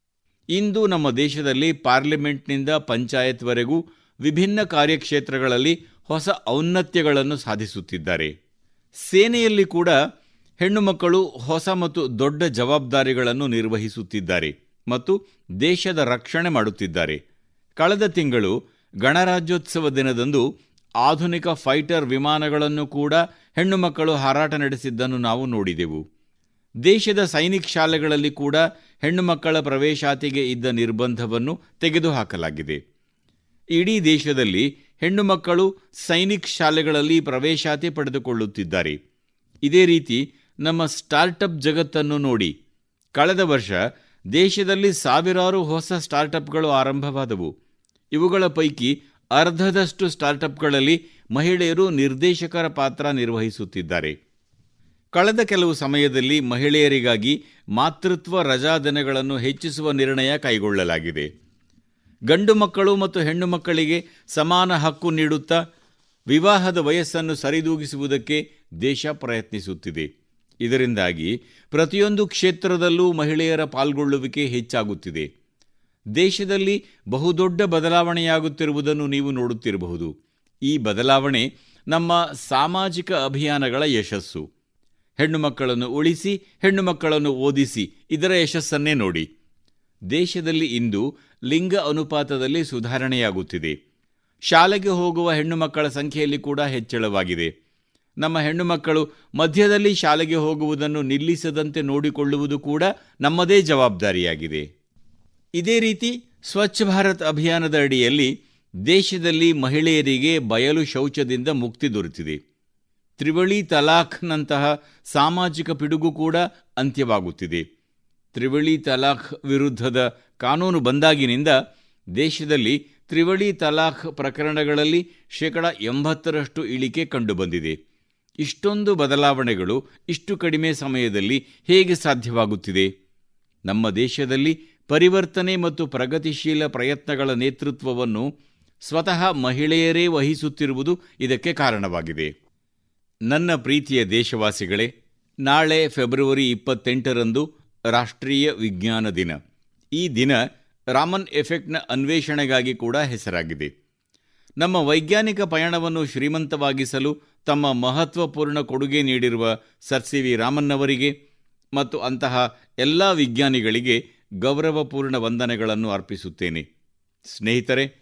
ಇಂದು ನಮ್ಮ ದೇಶದಲ್ಲಿ ಪಾರ್ಲಿಮೆಂಟ್ನಿಂದ ಪಂಚಾಯತ್ವರೆಗೂ ವಿಭಿನ್ನ ಕಾರ್ಯಕ್ಷೇತ್ರಗಳಲ್ಲಿ ಹೊಸ ಔನ್ನತ್ಯಗಳನ್ನು ಸಾಧಿಸುತ್ತಿದ್ದಾರೆ. ಸೇನೆಯಲ್ಲಿ ಕೂಡ ಹೆಣ್ಣು ಮಕ್ಕಳು ಹೊಸ ಮತ್ತು ದೊಡ್ಡ ಜವಾಬ್ದಾರಿಗಳನ್ನು ನಿರ್ವಹಿಸುತ್ತಿದ್ದಾರೆ ಮತ್ತು ದೇಶದ ರಕ್ಷಣೆ ಮಾಡುತ್ತಿದ್ದಾರೆ. ಕಳೆದ ತಿಂಗಳು ಗಣರಾಜ್ಯೋತ್ಸವ ದಿನದಂದು ಆಧುನಿಕ ಫೈಟರ್ ವಿಮಾನಗಳನ್ನು ಕೂಡ ಹೆಣ್ಣು ಮಕ್ಕಳು ಹಾರಾಟ ನಡೆಸಿದ್ದನ್ನು ನಾವು ನೋಡಿದೆವು. ದೇಶದ ಸೈನಿಕ್ ಶಾಲೆಗಳಲ್ಲಿ ಕೂಡ ಹೆಣ್ಣು ಮಕ್ಕಳ ಪ್ರವೇಶಾತಿಗೆ ಇದ್ದ ನಿರ್ಬಂಧವನ್ನು ತೆಗೆದುಹಾಕಲಾಗಿದೆ. ಇಡೀ ದೇಶದಲ್ಲಿ ಹೆಣ್ಣು ಮಕ್ಕಳು ಸೈನಿಕ್ ಶಾಲೆಗಳಲ್ಲಿ ಪ್ರವೇಶಾತಿ ಪಡೆದುಕೊಳ್ಳುತ್ತಿದ್ದಾರೆ. ಇದೇ ರೀತಿ ನಮ್ಮ ಸ್ಟಾರ್ಟಪ್ ಜಗತ್ತನ್ನು ನೋಡಿ. ಕಳೆದ ವರ್ಷ ದೇಶದಲ್ಲಿ ಸಾವಿರಾರು ಹೊಸ ಸ್ಟಾರ್ಟಪ್ಗಳು ಆರಂಭವಾದವು. ಇವುಗಳ ಪೈಕಿ ಅರ್ಧದಷ್ಟು ಸ್ಟಾರ್ಟಪ್ಗಳಲ್ಲಿ ಮಹಿಳೆಯರು ನಿರ್ದೇಶಕರ ಪಾತ್ರ ನಿರ್ವಹಿಸುತ್ತಿದ್ದಾರೆ. ಕಳೆದ ಕೆಲವು ಸಮಯದಲ್ಲಿ ಮಹಿಳೆಯರಿಗಾಗಿ ಮಾತೃತ್ವ ರಜಾದಿನಗಳನ್ನು ಹೆಚ್ಚಿಸುವ ನಿರ್ಣಯ ಕೈಗೊಳ್ಳಲಾಗಿದೆ. ಗಂಡು ಮಕ್ಕಳು ಮತ್ತು ಹೆಣ್ಣು ಮಕ್ಕಳಿಗೆ ಸಮಾನ ಹಕ್ಕು ನೀಡುತ್ತಾ ವಿವಾಹದ ವಯಸ್ಸನ್ನು ಸರಿದೂಗಿಸುವುದಕ್ಕೆ ದೇಶ ಪ್ರಯತ್ನಿಸುತ್ತಿದೆ. ಇದರಿಂದಾಗಿ ಪ್ರತಿಯೊಂದು ಕ್ಷೇತ್ರದಲ್ಲೂ ಮಹಿಳೆಯರ ಪಾಲ್ಗೊಳ್ಳುವಿಕೆ ಹೆಚ್ಚಾಗುತ್ತಿದೆ. ದೇಶದಲ್ಲಿ ಬಹುದೊಡ್ಡ ಬದಲಾವಣೆಯಾಗುತ್ತಿರುವುದನ್ನು ನೀವು ನೋಡುತ್ತಿರಬಹುದು. ಈ ಬದಲಾವಣೆ ನಮ್ಮ ಸಾಮಾಜಿಕ ಅಭಿಯಾನಗಳ ಯಶಸ್ಸು. ಹೆಣ್ಣು ಮಕ್ಕಳನ್ನು ಉಳಿಸಿ, ಹೆಣ್ಣು ಮಕ್ಕಳನ್ನು ಓದಿಸಿ, ಇದರ ಯಶಸ್ಸನ್ನೇ ನೋಡಿ. ದೇಶದಲ್ಲಿ ಇಂದು ಲಿಂಗ ಅನುಪಾತದಲ್ಲಿ ಸುಧಾರಣೆಯಾಗುತ್ತಿದೆ. ಶಾಲೆಗೆ ಹೋಗುವ ಹೆಣ್ಣು ಮಕ್ಕಳ ಸಂಖ್ಯೆಯಲ್ಲಿ ಕೂಡ ಹೆಚ್ಚಳವಾಗಿದೆ. ನಮ್ಮ ಹೆಣ್ಣು ಮಕ್ಕಳು ಮಧ್ಯದಲ್ಲಿ ಶಾಲೆಗೆ ಹೋಗುವುದನ್ನು ನಿಲ್ಲಿಸದಂತೆ ನೋಡಿಕೊಳ್ಳುವುದು ಕೂಡ ನಮ್ಮದೇ ಜವಾಬ್ದಾರಿಯಾಗಿದೆ. ಇದೇ ರೀತಿ ಸ್ವಚ್ಛ ಭಾರತ್ ಅಭಿಯಾನದ ಅಡಿಯಲ್ಲಿ ದೇಶದಲ್ಲಿ ಮಹಿಳೆಯರಿಗೆ ಬಯಲು ಶೌಚದಿಂದ ಮುಕ್ತಿ ದೊರೆತಿದೆ. ತ್ರಿವಳಿ ತಲಾಖ್ನಂತಹ ಸಾಮಾಜಿಕ ಪಿಡುಗು ಕೂಡ ಅಂತ್ಯವಾಗುತ್ತಿದೆ. ತ್ರಿವಳಿ ತಲಾಖ್ ವಿರುದ್ಧದ ಕಾನೂನು ಬಂದಾಗಿನಿಂದ ದೇಶದಲ್ಲಿ ತ್ರಿವಳಿ ತಲಾಖ್ ಪ್ರಕರಣಗಳಲ್ಲಿ ಶೇಕಡ ಎಂಬತ್ತರಷ್ಟು ಇಳಿಕೆ ಕಂಡುಬಂದಿದೆ. ಇಷ್ಟೊಂದು ಬದಲಾವಣೆಗಳು ಇಷ್ಟು ಕಡಿಮೆ ಸಮಯದಲ್ಲಿ ಹೇಗೆ ಸಾಧ್ಯವಾಗುತ್ತಿದೆ? ನಮ್ಮ ದೇಶದಲ್ಲಿ ಪರಿವರ್ತನೆ ಮತ್ತು ಪ್ರಗತಿಶೀಲ ಪ್ರಯತ್ನಗಳ ನೇತೃತ್ವವನ್ನು ಸ್ವತಃ ಮಹಿಳೆಯರೇ ವಹಿಸುತ್ತಿರುವುದು ಇದಕ್ಕೆ ಕಾರಣವಾಗಿದೆ. ನನ್ನ ಪ್ರೀತಿಯ ದೇಶವಾಸಿಗಳೇ, ನಾಳೆ ಫೆಬ್ರವರಿ ಇಪ್ಪತ್ತೆಂಟರಂದು ರಾಷ್ಟ್ರೀಯ ವಿಜ್ಞಾನ ದಿನ. ಈ ದಿನ ರಾಮನ್ ಎಫೆಕ್ಟ್ನ ಅನ್ವೇಷಣೆಗಾಗಿ ಕೂಡ ಹೆಸರಾಗಿದೆ. ನಮ್ಮ ವೈಜ್ಞಾನಿಕ ಪಯಣವನ್ನು ಶ್ರೀಮಂತವಾಗಿಸಲು ತಮ್ಮ ಮಹತ್ವಪೂರ್ಣ ಕೊಡುಗೆ ನೀಡಿರುವ ಸರ್ ಸಿ ವಿ ರಾಮನ್ ಅವರಿಗೆ ಮತ್ತು ಅಂತಹ ಎಲ್ಲ ವಿಜ್ಞಾನಿಗಳಿಗೆ ಗೌರವಪೂರ್ಣ ವಂದನೆಗಳನ್ನು ಅರ್ಪಿಸುತ್ತೇನೆ. ಸ್ನೇಹಿತರೆ,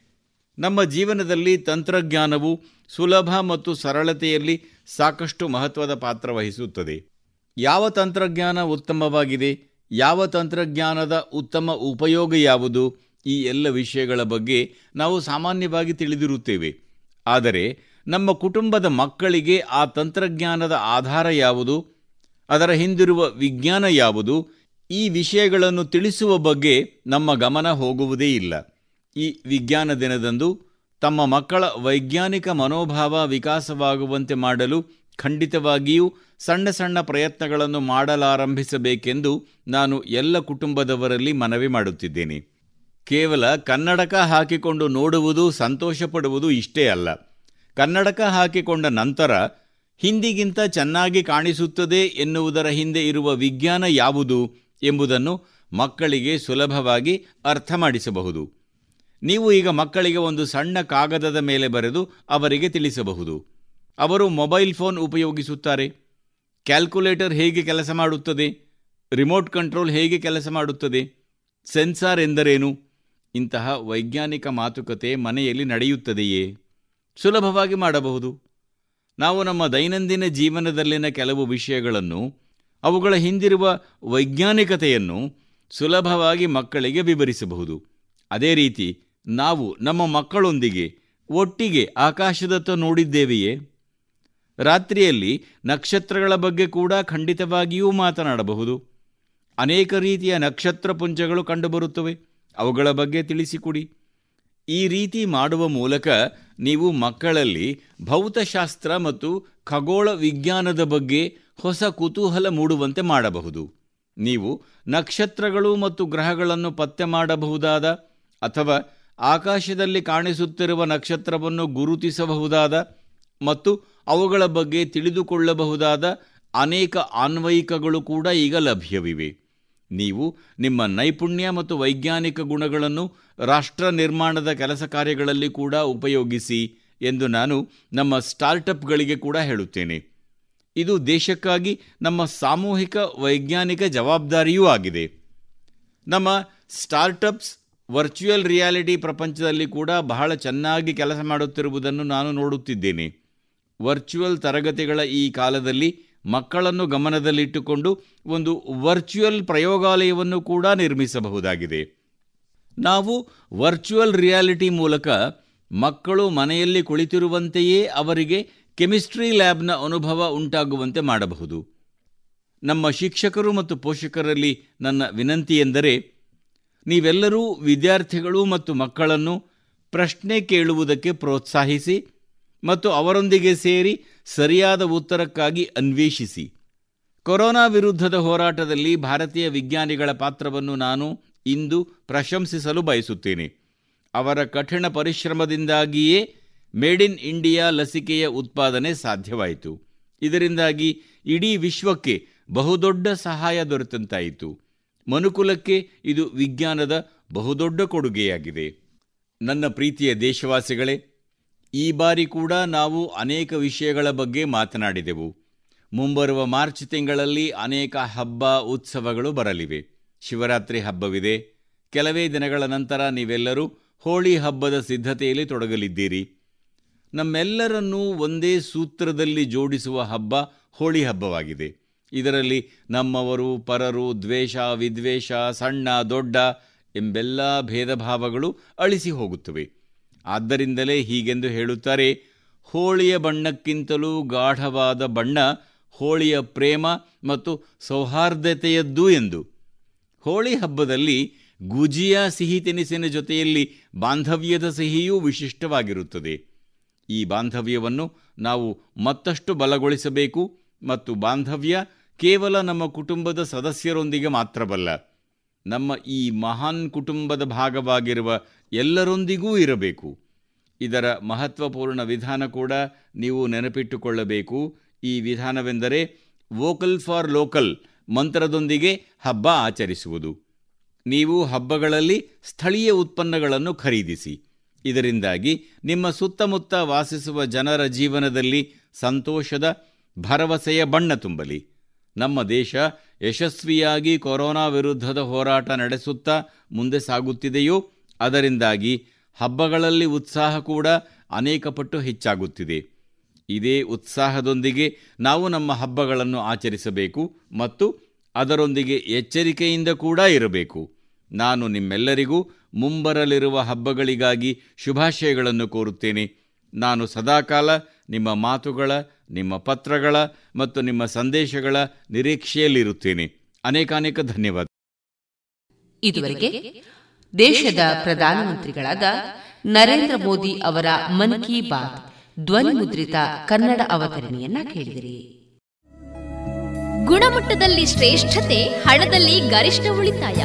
ನಮ್ಮ ಜೀವನದಲ್ಲಿ ತಂತ್ರಜ್ಞಾನವು ಸುಲಭ ಮತ್ತು ಸರಳತೆಯಲ್ಲಿ ಸಾಕಷ್ಟು ಮಹತ್ವದ ಪಾತ್ರ ವಹಿಸುತ್ತದೆ. ಯಾವ ತಂತ್ರಜ್ಞಾನ ಉತ್ತಮವಾಗಿದೆ? ಯಾವ ತಂತ್ರಜ್ಞಾನದ ಉತ್ತಮ ಉಪಯೋಗ ಯಾವುದು? ಈ ಎಲ್ಲ ವಿಷಯಗಳ ಬಗ್ಗೆ ನಾವು ಸಾಮಾನ್ಯವಾಗಿ ತಿಳಿದಿರುತ್ತೇವೆ. ಆದರೆ, ನಮ್ಮ ಕುಟುಂಬದ ಮಕ್ಕಳಿಗೆ ಆ ತಂತ್ರಜ್ಞಾನದ ಆಧಾರ ಯಾವುದು? ಅದರ ಹಿಂದಿರುವ ವಿಜ್ಞಾನ ಯಾವುದು? ಈ ವಿಷಯಗಳನ್ನು ತಿಳಿಸುವ ಬಗ್ಗೆ ನಮ್ಮ ಗಮನ ಹೋಗುವುದೇ ಇಲ್ಲ. ಈ ವಿಜ್ಞಾನ ದಿನದಂದು ತಮ್ಮ ಮಕ್ಕಳ ವೈಜ್ಞಾನಿಕ ಮನೋಭಾವ ವಿಕಾಸವಾಗುವಂತೆ ಮಾಡಲು ಖಂಡಿತವಾಗಿಯೂ ಸಣ್ಣ ಸಣ್ಣ ಪ್ರಯತ್ನಗಳನ್ನು ಮಾಡಲಾರಂಭಿಸಬೇಕೆಂದು ನಾನು ಎಲ್ಲ ಕುಟುಂಬದವರಲ್ಲಿ ಮನವಿ ಮಾಡುತ್ತಿದ್ದೇನೆ. ಕೇವಲ ಕನ್ನಡಕ ಹಾಕಿಕೊಂಡು ನೋಡುವುದು ಸಂತೋಷಪಡುವುದು ಇಷ್ಟೇ ಅಲ್ಲ. ಕನ್ನಡಕ ಹಾಕಿಕೊಂಡ ನಂತರ ಹಿಂದಿಗಿಂತ ಚೆನ್ನಾಗಿ ಕಾಣಿಸುತ್ತದೆ ಎನ್ನುವುದರ ಹಿಂದೆ ಇರುವ ವಿಜ್ಞಾನ ಯಾವುದು ಎಂಬುದನ್ನು ಮಕ್ಕಳಿಗೆ ಸುಲಭವಾಗಿ ಅರ್ಥ ಮಾಡಿಸಬಹುದು ನೀವು ಈಗ ಮಕ್ಕಳಿಗೆ ಒಂದು ಸಣ್ಣ ಕಾಗದದ ಮೇಲೆ ಬರೆದು ಅವರಿಗೆ ತಿಳಿಸಬಹುದು. ಅವರು ಮೊಬೈಲ್ ಫೋನ್ ಉಪಯೋಗಿಸುತ್ತಾರೆ? ಕ್ಯಾಲ್ಕುಲೇಟರ್ ಹೇಗೆ ಕೆಲಸ ಮಾಡುತ್ತದೆ? ರಿಮೋಟ್ ಕಂಟ್ರೋಲ್ ಹೇಗೆ ಕೆಲಸ ಮಾಡುತ್ತದೆ? ಸೆನ್ಸಾರ್ ಎಂದರೇನು? ಇಂತಹ ವೈಜ್ಞಾನಿಕ ಮಾತುಕತೆ ಮನೆಯಲ್ಲಿ ನಡೆಯುತ್ತದೆಯೇ? ಸುಲಭವಾಗಿ ಮಾಡಬಹುದು. ನಾವು ನಮ್ಮ ದೈನಂದಿನ ಜೀವನದಲ್ಲಿನ ಕೆಲವು ವಿಷಯಗಳನ್ನು, ಅವುಗಳ ಹಿಂದಿರುವ ವೈಜ್ಞಾನಿಕತೆಯನ್ನು ಸುಲಭವಾಗಿ ಮಕ್ಕಳಿಗೆ ವಿವರಿಸಬಹುದು. ಅದೇ ರೀತಿ, ನಾವು ನಮ್ಮ ಮಕ್ಕಳೊಂದಿಗೆ ಒಟ್ಟಿಗೆ ಆಕಾಶದತ್ತ ನೋಡಿದ್ದೇವೆಯೇ? ರಾತ್ರಿಯಲ್ಲಿ ನಕ್ಷತ್ರಗಳ ಬಗ್ಗೆ ಕೂಡ ಖಂಡಿತವಾಗಿಯೂ ಮಾತನಾಡಬಹುದು. ಅನೇಕ ರೀತಿಯ ನಕ್ಷತ್ರ ಪುಂಜಗಳು ಕಂಡುಬರುತ್ತವೆ. ಅವುಗಳ ಬಗ್ಗೆ ತಿಳಿಸಿಕೊಡಿ. ಈ ರೀತಿ ಮಾಡುವ ಮೂಲಕ ನೀವು ಮಕ್ಕಳಲ್ಲಿ ಭೌತಶಾಸ್ತ್ರ ಮತ್ತು ಖಗೋಳ ವಿಜ್ಞಾನದ ಬಗ್ಗೆ ಹೊಸ ಕುತೂಹಲ ಮೂಡುವಂತೆ ಮಾಡಬಹುದು. ನೀವು ನಕ್ಷತ್ರಗಳು ಮತ್ತು ಗ್ರಹಗಳನ್ನು ಪತ್ತೆ ಮಾಡಬಹುದಾದ ಅಥವಾ ಆಕಾಶದಲ್ಲಿ ಕಾಣಿಸುತ್ತಿರುವ ನಕ್ಷತ್ರವನ್ನು ಗುರುತಿಸಬಹುದಾದ ಮತ್ತು ಅವುಗಳ ಬಗ್ಗೆ ತಿಳಿದುಕೊಳ್ಳಬಹುದಾದ ಅನೇಕ ಆನ್ವಯಿಕಗಳು ಕೂಡ ಈಗ ಲಭ್ಯವಿವೆ. ನೀವು ನಿಮ್ಮ ನೈಪುಣ್ಯ ಮತ್ತು ವೈಜ್ಞಾನಿಕ ಗುಣಗಳನ್ನು ರಾಷ್ಟ್ರ ನಿರ್ಮಾಣದ ಕೆಲಸ ಕಾರ್ಯಗಳಲ್ಲಿ ಕೂಡ ಉಪಯೋಗಿಸಿ ಎಂದು ನಾನು ನಮ್ಮ ಸ್ಟಾರ್ಟಪ್ಗಳಿಗೆ ಕೂಡ ಹೇಳುತ್ತೇನೆ. ಇದು ದೇಶಕ್ಕಾಗಿ ನಮ್ಮ ಸಾಮೂಹಿಕ ವೈಜ್ಞಾನಿಕ ಜವಾಬ್ದಾರಿಯೂ ಆಗಿದೆ. ನಮ್ಮ ಸ್ಟಾರ್ಟಪ್ಸ್ ವರ್ಚುವಲ್ ರಿಯಾಲಿಟಿ ಪ್ರಪಂಚದಲ್ಲಿ ಕೂಡ ಬಹಳ ಚೆನ್ನಾಗಿ ಕೆಲಸ ಮಾಡುತ್ತಿರುವುದನ್ನು ನಾನು ನೋಡುತ್ತಿದ್ದೇನೆ. ವರ್ಚುವಲ್ ತರಗತಿಗಳ ಈ ಕಾಲದಲ್ಲಿ ಮಕ್ಕಳನ್ನು ಗಮನದಲ್ಲಿಟ್ಟುಕೊಂಡು ಒಂದು ವರ್ಚುವಲ್ ಪ್ರಯೋಗಾಲಯವನ್ನು ಕೂಡ ನಿರ್ಮಿಸಬಹುದಾಗಿದೆ. ನಾವು ವರ್ಚುವಲ್ ರಿಯಾಲಿಟಿ ಮೂಲಕ ಮಕ್ಕಳು ಮನೆಯಲ್ಲಿ ಕುಳಿತಿರುವಂತೆಯೇ ಅವರಿಗೆ ಕೆಮಿಸ್ಟ್ರಿ ಲ್ಯಾಬ್ನ ಅನುಭವ ಉಂಟಾಗುವಂತೆ ಮಾಡಬಹುದು. ನಮ್ಮ ಶಿಕ್ಷಕರು ಮತ್ತು ಪೋಷಕರಲ್ಲಿ ನನ್ನ ವಿನಂತಿ ಎಂದರೆ, ನೀವೆಲ್ಲರೂ ವಿದ್ಯಾರ್ಥಿಗಳು ಮತ್ತು ಮಕ್ಕಳನ್ನು ಪ್ರಶ್ನೆ ಕೇಳುವುದಕ್ಕೆ ಪ್ರೋತ್ಸಾಹಿಸಿ ಮತ್ತು ಅವರೊಂದಿಗೆ ಸೇರಿ ಸರಿಯಾದ ಉತ್ತರಕ್ಕಾಗಿ ಅನ್ವೇಷಿಸಿ. ಕೊರೋನಾ ವಿರುದ್ಧದ ಹೋರಾಟದಲ್ಲಿ ಭಾರತೀಯ ವಿಜ್ಞಾನಿಗಳ ಪಾತ್ರವನ್ನು ನಾನು ಇಂದು ಪ್ರಶಂಸಿಸಲು ಬಯಸುತ್ತೇನೆ. ಅವರ ಕಠಿಣ ಪರಿಶ್ರಮದಿಂದಾಗಿಯೇ ಮೇಡ್ ಇನ್ ಇಂಡಿಯಾ ಲಸಿಕೆಯ ಉತ್ಪಾದನೆ ಸಾಧ್ಯವಾಯಿತು. ಇದರಿಂದಾಗಿ ಇಡೀ ವಿಶ್ವಕ್ಕೆ ಬಹುದೊಡ್ಡ ಸಹಾಯ ದೊರೆತಂತಾಯಿತು. ಮನುಕುಲಕ್ಕೆ ಇದು ವಿಜ್ಞಾನದ ಬಹುದೊಡ್ಡ ಕೊಡುಗೆಯಾಗಿದೆ. ನನ್ನ ಪ್ರೀತಿಯ ದೇಶವಾಸಿಗಳೇ ಈ ಬಾರಿ ಕೂಡ ನಾವು ಅನೇಕ ವಿಷಯಗಳ ಬಗ್ಗೆ ಮಾತನಾಡಿದೆವು. ಮುಂಬರುವ ಮಾರ್ಚ್ ತಿಂಗಳಲ್ಲಿ ಅನೇಕ ಹಬ್ಬ ಉತ್ಸವಗಳು ಬರಲಿವೆ. ಶಿವರಾತ್ರಿ ಹಬ್ಬವಿದೆ. ಕೆಲವೇ ದಿನಗಳ ನಂತರ ನೀವೆಲ್ಲರೂ ಹೋಳಿ ಹಬ್ಬದ ಸಿದ್ಧತೆಯಲ್ಲಿ ತೊಡಗಲಿದ್ದೀರಿ. ನಮ್ಮೆಲ್ಲರನ್ನೂ ಒಂದೇ ಸೂತ್ರದಲ್ಲಿ ಜೋಡಿಸುವ ಹಬ್ಬ ಹೋಳಿ ಹಬ್ಬವಾಗಿದೆ. ಇದರಲ್ಲಿ ನಮ್ಮವರು, ಪರರು, ದ್ವೇಷ, ವಿದ್ವೇಷ, ಸಣ್ಣ, ದೊಡ್ಡ ಎಂಬೆಲ್ಲ ಭೇದ ಭಾವಗಳು ಅಳಿಸಿ ಹೋಗುತ್ತವೆ. ಆದ್ದರಿಂದಲೇ ಹೀಗೆಂದು ಹೇಳುತ್ತಾರೆ, ಹೋಳಿಯ ಬಣ್ಣಕ್ಕಿಂತಲೂ ಗಾಢವಾದ ಬಣ್ಣ ಹೋಳಿಯ ಪ್ರೇಮ ಮತ್ತು ಸೌಹಾರ್ದತೆಯದ್ದು ಎಂದು. ಹೋಳಿ ಹಬ್ಬದಲ್ಲಿ ಗುಜಿಯಾ ಸಿಹಿ ತಿನಿಸಿನ ಜೊತೆಯಲ್ಲಿ ಬಾಂಧವ್ಯದ ಸಿಹಿಯೂ ವಿಶಿಷ್ಟವಾಗಿರುತ್ತದೆ. ಈ ಬಾಂಧವ್ಯವನ್ನು ನಾವು ಮತ್ತಷ್ಟು ಬಲಗೊಳಿಸಬೇಕು ಮತ್ತು ಬಾಂಧವ್ಯ ಕೇವಲ ನಮ್ಮ ಕುಟುಂಬದ ಸದಸ್ಯರೊಂದಿಗೆ ಮಾತ್ರವಲ್ಲ. ನಮ್ಮ ಈ ಮಹಾನ್ ಕುಟುಂಬದ ಭಾಗವಾಗಿರುವ ಎಲ್ಲರೊಂದಿಗೂ ಇರಬೇಕು. ಇದರ ಮಹತ್ವಪೂರ್ಣ ವಿಧಾನ ಕೂಡ ನೀವು ನೆನಪಿಟ್ಟುಕೊಳ್ಳಬೇಕು. ಈ ವಿಧಾನವೆಂದರೆ ವೋಕಲ್ ಫಾರ್ ಲೋಕಲ್ ಮಂತ್ರದೊಂದಿಗೆ ಹಬ್ಬ ಆಚರಿಸುವುದು. ನೀವು ಹಬ್ಬಗಳಲ್ಲಿ ಸ್ಥಳೀಯ ಉತ್ಪನ್ನಗಳನ್ನು ಖರೀದಿಸಿ. ಇದರಿಂದಾಗಿ ನಿಮ್ಮ ಸುತ್ತಮುತ್ತ ವಾಸಿಸುವ ಜನರ ಜೀವನದಲ್ಲಿ ಸಂತೋಷದ, ಭರವಸೆಯ ಬಣ್ಣ ತುಂಬಲಿ. ನಮ್ಮ ದೇಶ ಯಶಸ್ವಿಯಾಗಿ ಕೊರೋನಾ ವಿರುದ್ಧದ ಹೋರಾಟ ನಡೆಸುತ್ತಾ ಮುಂದೆ ಸಾಗುತ್ತಿದೆಯೋ, ಅದರಿಂದಾಗಿ ಹಬ್ಬಗಳಲ್ಲಿ ಉತ್ಸಾಹ ಕೂಡ ಅನೇಕ ಪಟ್ಟು ಹೆಚ್ಚಾಗುತ್ತಿದೆ. ಇದೇ ಉತ್ಸಾಹದೊಂದಿಗೆ ನಾವು ನಮ್ಮ ಹಬ್ಬಗಳನ್ನು ಆಚರಿಸಬೇಕು ಮತ್ತು ಅದರೊಂದಿಗೆ ಎಚ್ಚರಿಕೆಯಿಂದ ಕೂಡ ಇರಬೇಕು. ನಾನು ನಿಮ್ಮೆಲ್ಲರಿಗೂ ಮುಂಬರಲಿರುವ ಹಬ್ಬಗಳಿಗಾಗಿ ಶುಭಾಶಯಗಳನ್ನು ಕೋರುತ್ತೇನೆ. ನಾನು ಸದಾಕಾಲ ನಿಮ್ಮ ಮಾತುಗಳ ನಿಮ್ಮ ಪತ್ರಗಳ ಮತ್ತು ನಿಮ್ಮ ಸಂದೇಶಗಳ ನಿರೀಕ್ಷೆಯಲ್ಲಿರುತ್ತೇನೆ. ಅನೇಕಾನೇಕ ಧನ್ಯವಾದ. ಇದುವರೆಗೆ ದೇಶದ ಪ್ರಧಾನಮಂತ್ರಿಗಳಾದ ನರೇಂದ್ರ ಮೋದಿ ಅವರ ಮನ್ ಕಿ ಬಾತ್ ಧ್ವನಿ ಮುದ್ರಿತ ಕನ್ನಡ ಅವತರಣೆಯನ್ನ ಕೇಳಿದಿರಿ. ಗುಣಮಟ್ಟದಲ್ಲಿ ಶ್ರೇಷ್ಠತೆ ಹಣದಲ್ಲಿ ಗರಿಷ್ಠ ಉಳಿತಾಯ.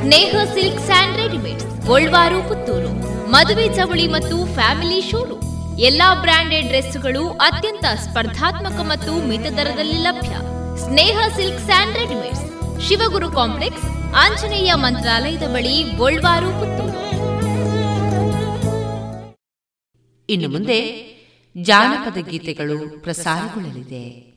ಸ್ನೇಹ ಸಿಲ್ಕ್ ಸ್ಯಾಂಡ್ ರೆಡಿಮೇಡ್ಸ್ ಗೋಲ್ವಾರು ಪುತ್ತೂರು. ಮದುವೆ ಚವಳಿ ಮತ್ತು ಫ್ಯಾಮಿಲಿ ಶೋರೂಮ್. ಎಲ್ಲಾ ಬ್ರಾಂಡೆಡ್ ಡ್ರೆಸ್ಗಳು ಅತ್ಯಂತ ಸ್ಪರ್ಧಾತ್ಮಕ ಮತ್ತು ಮಿತ ದರದಲ್ಲಿ ಲಭ್ಯ. Sneha silk and readymades. Shivaguru complex, Anjaneya ಮಂತ್ರಾಲಯದ ಬಳಿ ಪುತ್ತೂರು. ಇನ್ನು ಮುಂದೆ ಜಾನಪದ ಗೀತೆಗಳು ಪ್ರಸಾರಗೊಳ್ಳಲಿದೆ.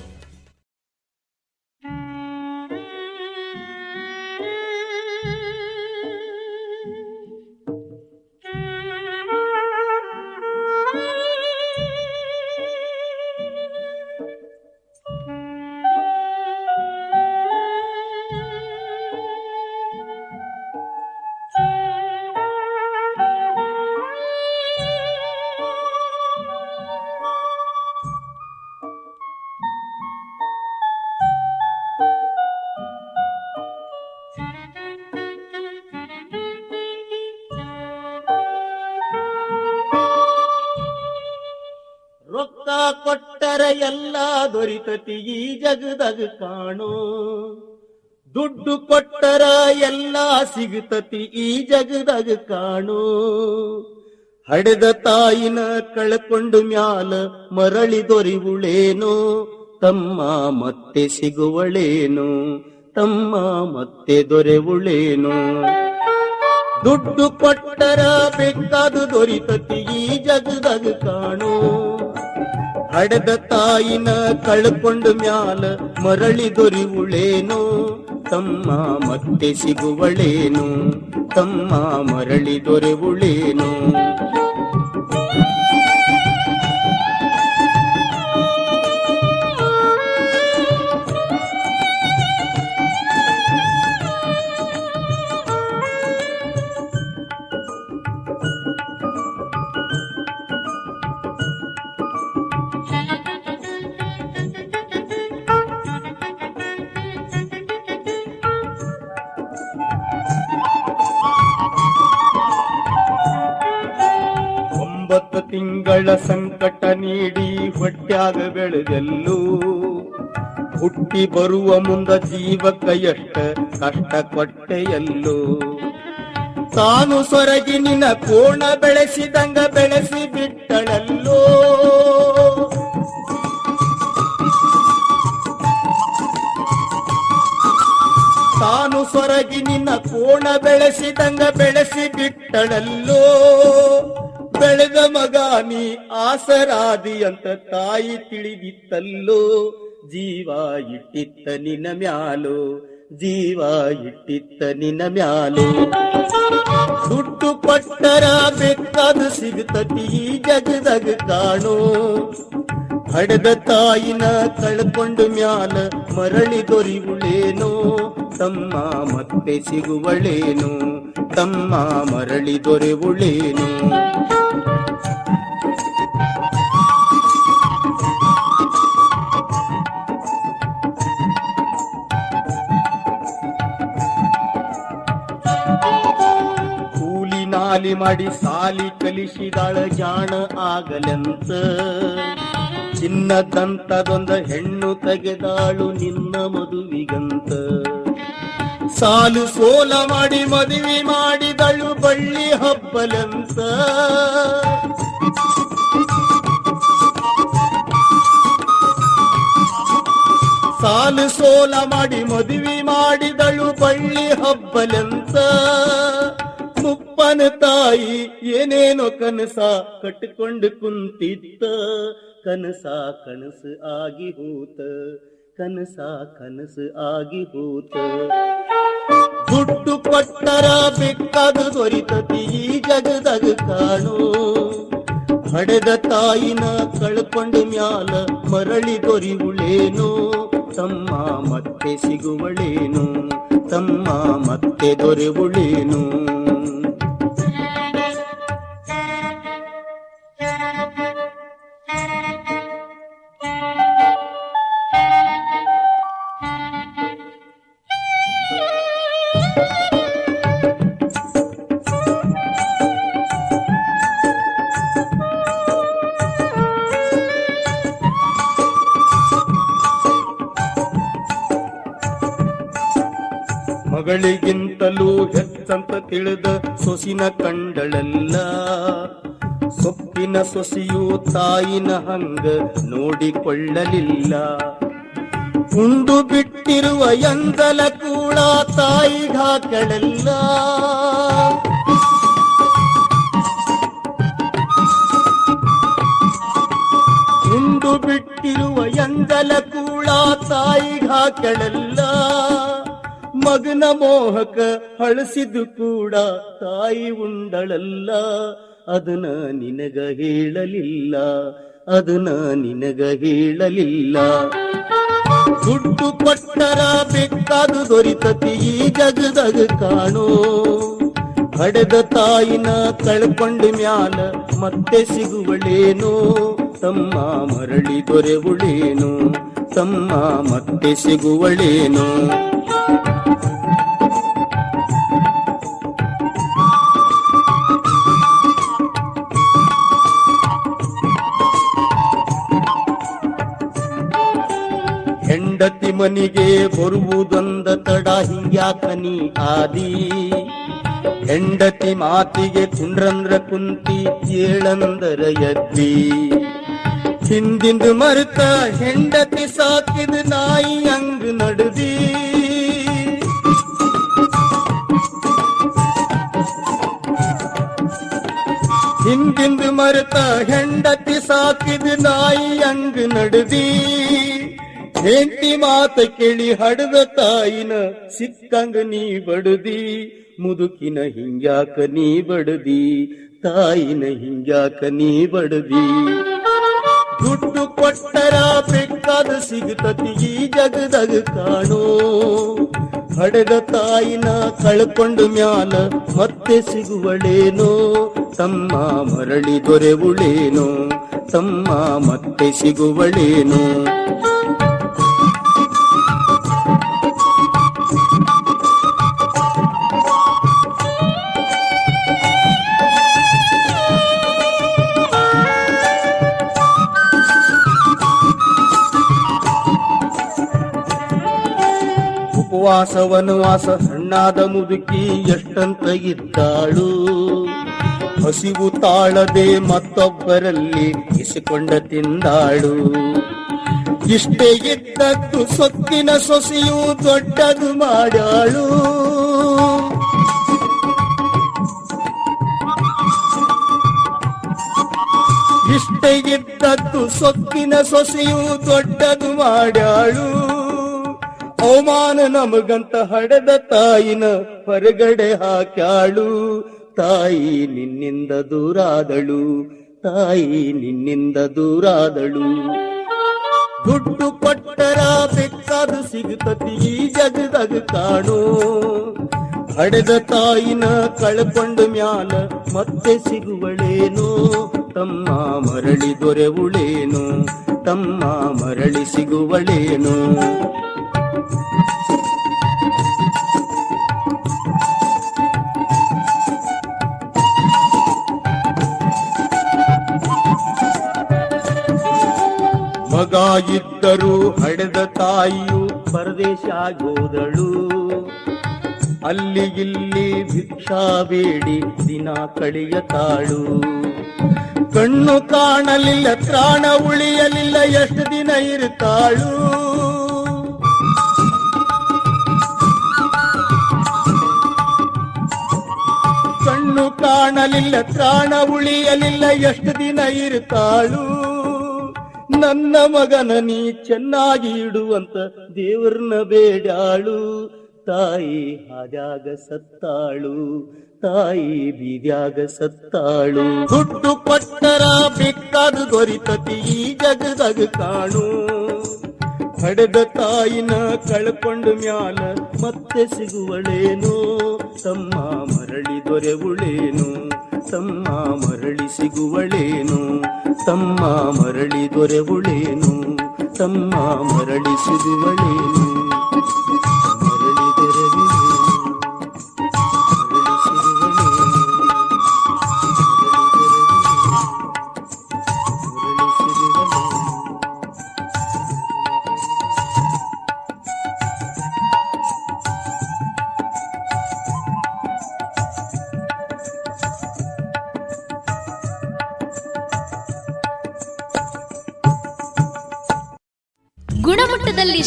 ದೊರಿತತಿ ಈ ಜಗದಾಗ ಕಾಣೋ. ದುಡ್ಡು ಕೊಟ್ಟರ ಎಲ್ಲ ಸಿಗುತ್ತತಿ ಈ ಜಗದಾಗ ಕಾಣೋ. ಹಡೆದ ತಾಯಿನ ಕಳ್ಕೊಂಡು ಮ್ಯಾಲ ಮರಳಿ ದೊರಿವುಳೇನೋ ತಮ್ಮ ಮತ್ತೆ ಸಿಗುವಳೇನು. ತಮ್ಮ ಮತ್ತೆ ದೊರೆವುಳೇನು ದುಡ್ಡು ಕೊಟ್ಟರ ಬೇಕಾದು ದೊರಿತತಿ ಈ ಜಗದಾಗ ಕಾಣೋ. ಹಡೆದ ತಾಯಿನ ಕಳ್ಕೊಂಡು ಮ್ಯಾಲ ಮರಳಿ ದೊರಿವುಳೇನು ತಮ್ಮ ಮತ್ತೆ ಸಿಗುವಳೇನು ತಮ್ಮ ಮರಳಿ ದೊರೆವುಳೇನು ತಿಂಗಳ ಸಂಕಟ ನೀಡಿ ಹೊಟ್ಟ್ಯಾಗ ಬೆಳೆದೆಲ್ಲೂ ಹುಟ್ಟಿ ಬರುವ ಮುಂದ ಜೀವಕ್ಕ ಎಷ್ಟ ಕಷ್ಟ ಕೊಟ್ಟೆಯಲ್ಲೂ. ತಾನು ಸೊರಗಿ ನಿನ್ನ ಕೋಣ ಬೆಳೆಸಿದಂಗ ಬೆಳೆಸಿ ಬಿಟ್ಟಳಲ್ಲೋ. ತಾನು ಸೊರಗಿ ನಿನ್ನ ಕೋಣ ಬೆಳೆಸಿದಂಗ ಬೆಳೆಸಿ ಬಿಟ್ಟಳಲ್ಲೋ. ಬೆಳೆದ ಮಗ, ನೀ ಆಸರಾದಿ ಅಂತ ತಾಯಿ ತಿಳಿದಿತ್ತಲ್ಲೋ? ಜೀವ ಇಟ್ಟಿತ್ತ ನಿನ್ನ ಮ್ಯಾಲೋ? ಜೀವ ಇಟ್ಟಿತ್ತ ನಿನ್ನ ಮ್ಯಾಲೋ? ಸುಟ್ಟು ಪಟ್ಟರ ಬೇಕಾದ ಸಿಗುತ್ತತಿ ಈ ಜಗದಾಗ ಕಾಣೋ? ಹಡದ ತಾಯಿನ ಕಳ್ಕೊಂಡು ಮ್ಯಾಲ ಮರಳಿ ದೊರಿವುಳೇನೋ ತಮ್ಮ ಮತ್ತೆ ಸಿಗುವಳೇನು? ತಮ್ಮ ಮರಳಿ ದೊರೆವುಳೇನು ನಾಲಿ ಮಾಡಿ ಸಾಲಿ ಕಲಿಸಿದಾಳ ಜಾಣ ಆಗಲೆಂತ. ಚಿನ್ನದಂತದೊಂದ ಹೆಣ್ಣು ತೆಗೆದಾಳು ನಿನ್ನ ಮದುವಿಗಂತ. ಸಾಲು ಸೋಲ ಮಾಡಿ ಮದುವೆ ಮಾಡಿದಳು ಬಳ್ಳಿ ಹಬ್ಬಲೆಂತ. ಸಾಲು ಸೋಲ ಮಾಡಿ ಮದುವೆ ಮಾಡಿದಳು ಬಳ್ಳಿ ಹಬ್ಬಲೆಂತ. ಮುಪ್ಪನ ತಾಯಿ ಏನೇನೋ ಕನಸ ಕಟ್ಟಿಕೊಂಡು ಕುಂತಿತ್ತ ಕನಸ ಕನಸು ಆಗಿ ಹೂತ, ಕನಸ ಕನಸು ಆಗಿ ಹೂತ. ದುಡ್ಡು ಕೊಟ್ಟರ ಬೇಕಾದ ದೊರಿತತಿ ಈ ಜಗದಾಗ ಕಾಣೋ. ಹಡೆದ ತಾಯಿನ ಕಳ್ಕೊಂಡು ಮ್ಯಾಲ ಮರಳಿ ದೊರಿವುಳೇನು ತಮ್ಮ ಮತ್ತೆ ಸಿಗುವಳೇನು, ತಮ್ಮ ಮತ್ತೆ ದೊರೆವುಳೇನು ಮಗಳಿಗಿಂತಲೂ ಹೆಚ್ಚಂತ ತಿಳಿದ ಸೊಸಿನ ಕಂಡಳಲ್ಲ. ಸೊಪ್ಪಿನ ಸೊಸಿಯು ತಾಯಿನ ಹಂಗ ನೋಡಿಕೊಳ್ಳಲಿಲ್ಲ. ಉಂಡು ಬಿಟ್ಟಿರುವ ಎಂದಲ ಕೂಡ ತಾಯಿಗಾಕಳಲ್ಲ ಉಂಡು ಬಿಟ್ಟಿರುವ ಎಂದಲ ಕೂಡ ತಾಯಿಗಾಕಳಲ್ಲ ಮಗನ ಮೋಹಕ ಹಳಸಿದು ಕೂಡ ತಾಯಿ ಉಂಡಳಲ್ಲ. ಅದನ್ನ ನಿನಗ ಹೇಳಲಿಲ್ಲ. ಅದನ್ನ ನಿನಗ ಹೇಳಲಿಲ್ಲ. ದುಡ್ಡು ಪಟ್ಟರ ಬೇಕಾದು ದೊರಿತತಿ ಈ ಜಗದಾಗ ಕಾಣೋ. ಹಡೆದ ತಾಯಿನ ಕಳ್ಕೊಂಡು ಮ್ಯಾಲ ಮತ್ತೆ ಸಿಗುವಳೇನೋ. ತಮ್ಮ ಮರಳಿ ದೊರೆವುಳೇನು. ತಮ್ಮ ಮತ್ತೆ ಸಿಗುವಳೇನೋ. ಹೆಂಡತಿ ಮನಿಗೆ ಬರುವುದೊಂದ ತಡ ಹಿಂಗ್ಯಾಕ ನೀ ಆದಿ. ಹೆಂಡತಿ ಮಾತಿಗೆ ಕುಂಡ್ರಂದ್ರ ಕುಂತಿ ಏಳಂದರ ಎದ್ದಿ. ಹಿಂದಿಂದು ಮರುತ ಹೆಂಡತಿ ಸಾಕಿದ ನಾಯಿ ಹಂಗ ನಡ್ದಿ. ಹಿಂದಿಂದು ಮರೆತ ಹೆಂಡತಿ ಸಾಕಿದ ನಾಯಿ ಹಂಗ ನಡೆದಿ ಹೆಂಡತಿ ಮಾತ ಕೇಳಿ ಹಡದ ತಾಯಿನ ಸಿಕ್ಕಂಗ ನೀ ಬಡದಿ. ಮುದುಕಿನ ಹಿಂಗ್ಯಾಕ ನೀ ಬಡದಿ, ತಾಯಿನ ಹಿಂಗ್ಯಾಕ ನೀ ಬಡದಿ. ದುಡ್ಡು ಕೊಟ್ಟರ ಬೇಕಾದ ಸಿಗುತ್ತದೆ ಈ ಜಗದಾಗ ಕಾಣೋ. ಹಡೆದ ತಾಯಿನ ಕಳ್ಕೊಂಡು ಮ್ಯಾಲ ಮತ್ತೆ ಸಿಗುವಳೇನೋ. ತಮ್ಮ ಮರಳಿ ದೊರೆವುಳೇನೋ ತಮ್ಮ ಮತ್ತೆ ಸಿಗುವಳೇನೋ. ಉಪವಾಸ ವನವಾಸ, ಸಣ್ಣಾದ ಮುದುಕಿ ಎಷ್ಟಂತ ಇದ್ದಾಳು. ಹಸಿವು ತಾಳದೆ ಮತ್ತೊಬ್ಬರಲ್ಲಿ ಇಸಿಕೊಂಡ ತಿಂದಾಳು. ಇಷ್ಟೇ ಇದ್ದದ್ದು ಸೊತ್ತಿನ ಸೊಸೆಯು ದೊಡ್ಡದು ಮಾಡಾಳು ಇಷ್ಟೇ ಇದ್ದದ್ದು ಸೊತ್ತಿನ ಸೊಸೆಯು ದೊಡ್ಡದು ಮಾಡ್ಯಾಳು. ಅವಮಾನ ನಮಗಂತ ಹಡೆದ ತಾಯಿನ ಹೊರಗಡೆ ಹಾಕ್ಯಾಳು. ತಾಯಿ ನಿನ್ನಿಂದ ದೂರಾದಳು. ತಾಯಿ ನಿನ್ನಿಂದ ದೂರಾದಳು. ದುಡ್ಡು ಕೊಟ್ಟರ ಬೇಕಾದ ಸಿಗುತ್ತತಿ ಈ ಜಗದಾಗ ಕಾಣು. ಹಡೆದ ತಾಯಿನ ಕಳ್ಕೊಂಡು ಮ್ಯಾಲ ಮತ್ತೆ ಸಿಗುವಳೇನು. ತಮ್ಮ ಮರಳಿ ದೊರೆವುಳೇನು ತಮ್ಮ ಮರಳಿ ಸಿಗುವಳೇನೋ. ಮಗ ಇದ್ದರೂ ಹಡೆದ ತಾಯಿಯು ಪರದೇಶ ಆಗೋದಳು ಅಲ್ಲಿ ಇಲ್ಲಿ ಭಿಕ್ಷಾ ಬೇಡಿ ದಿನ ಕಳೆಯತಾಳು ಕಣ್ಣು ಕಾಣಲಿಲ್ಲ ಪ್ರಾಣ ಉಳಿಯಲಿಲ್ಲ ಎಷ್ಟು ದಿನ ಇರುತ್ತಾಳು ಕಣ್ಣು ಕಾಣಲಿಲ್ಲ, ಪ್ರಾಣ ಉಳಿಯಲಿಲ್ಲ, ಎಷ್ಟು ದಿನ ಇರುತ್ತಾಳು ನನ್ನ ಮಗನ ನೀ ಚೆನ್ನಾಗಿ ಇಡುವಂತ ದೇವ್ರನ್ನ ಬೇಡಾಳು ತಾಯಿ ಹಾದ್ಯಾಗ ಸತ್ತಾಳು, ತಾಯಿ ಬೀದ್ಯಾಗ ಸತ್ತಾಳು. ಹುಟ್ಟು ಪಟ್ಟರ ಬೇಕಾದ ದೊರಿತತಿ ಈ ಜಗದಾಗ ಕಾಣು. ಹಡೆದ ತಾಯಿನ ಕಳ್ಕೊಂಡು ಮ್ಯಾಲ ಮತ್ತೆ ಸಿಗುವಳೇನು? ತಮ್ಮ ಮರಳಿ ದೊರೆವುಳೇನು ತಮ್ಮ ಮರಳಿ ಸಿಗುವಳೇನು? ತಮ್ಮ ಮರಳಿ ದೊರೆವುಳೇನು ತಮ್ಮ ಮರಳಿ ಸಿಗುವಳೇನೋ?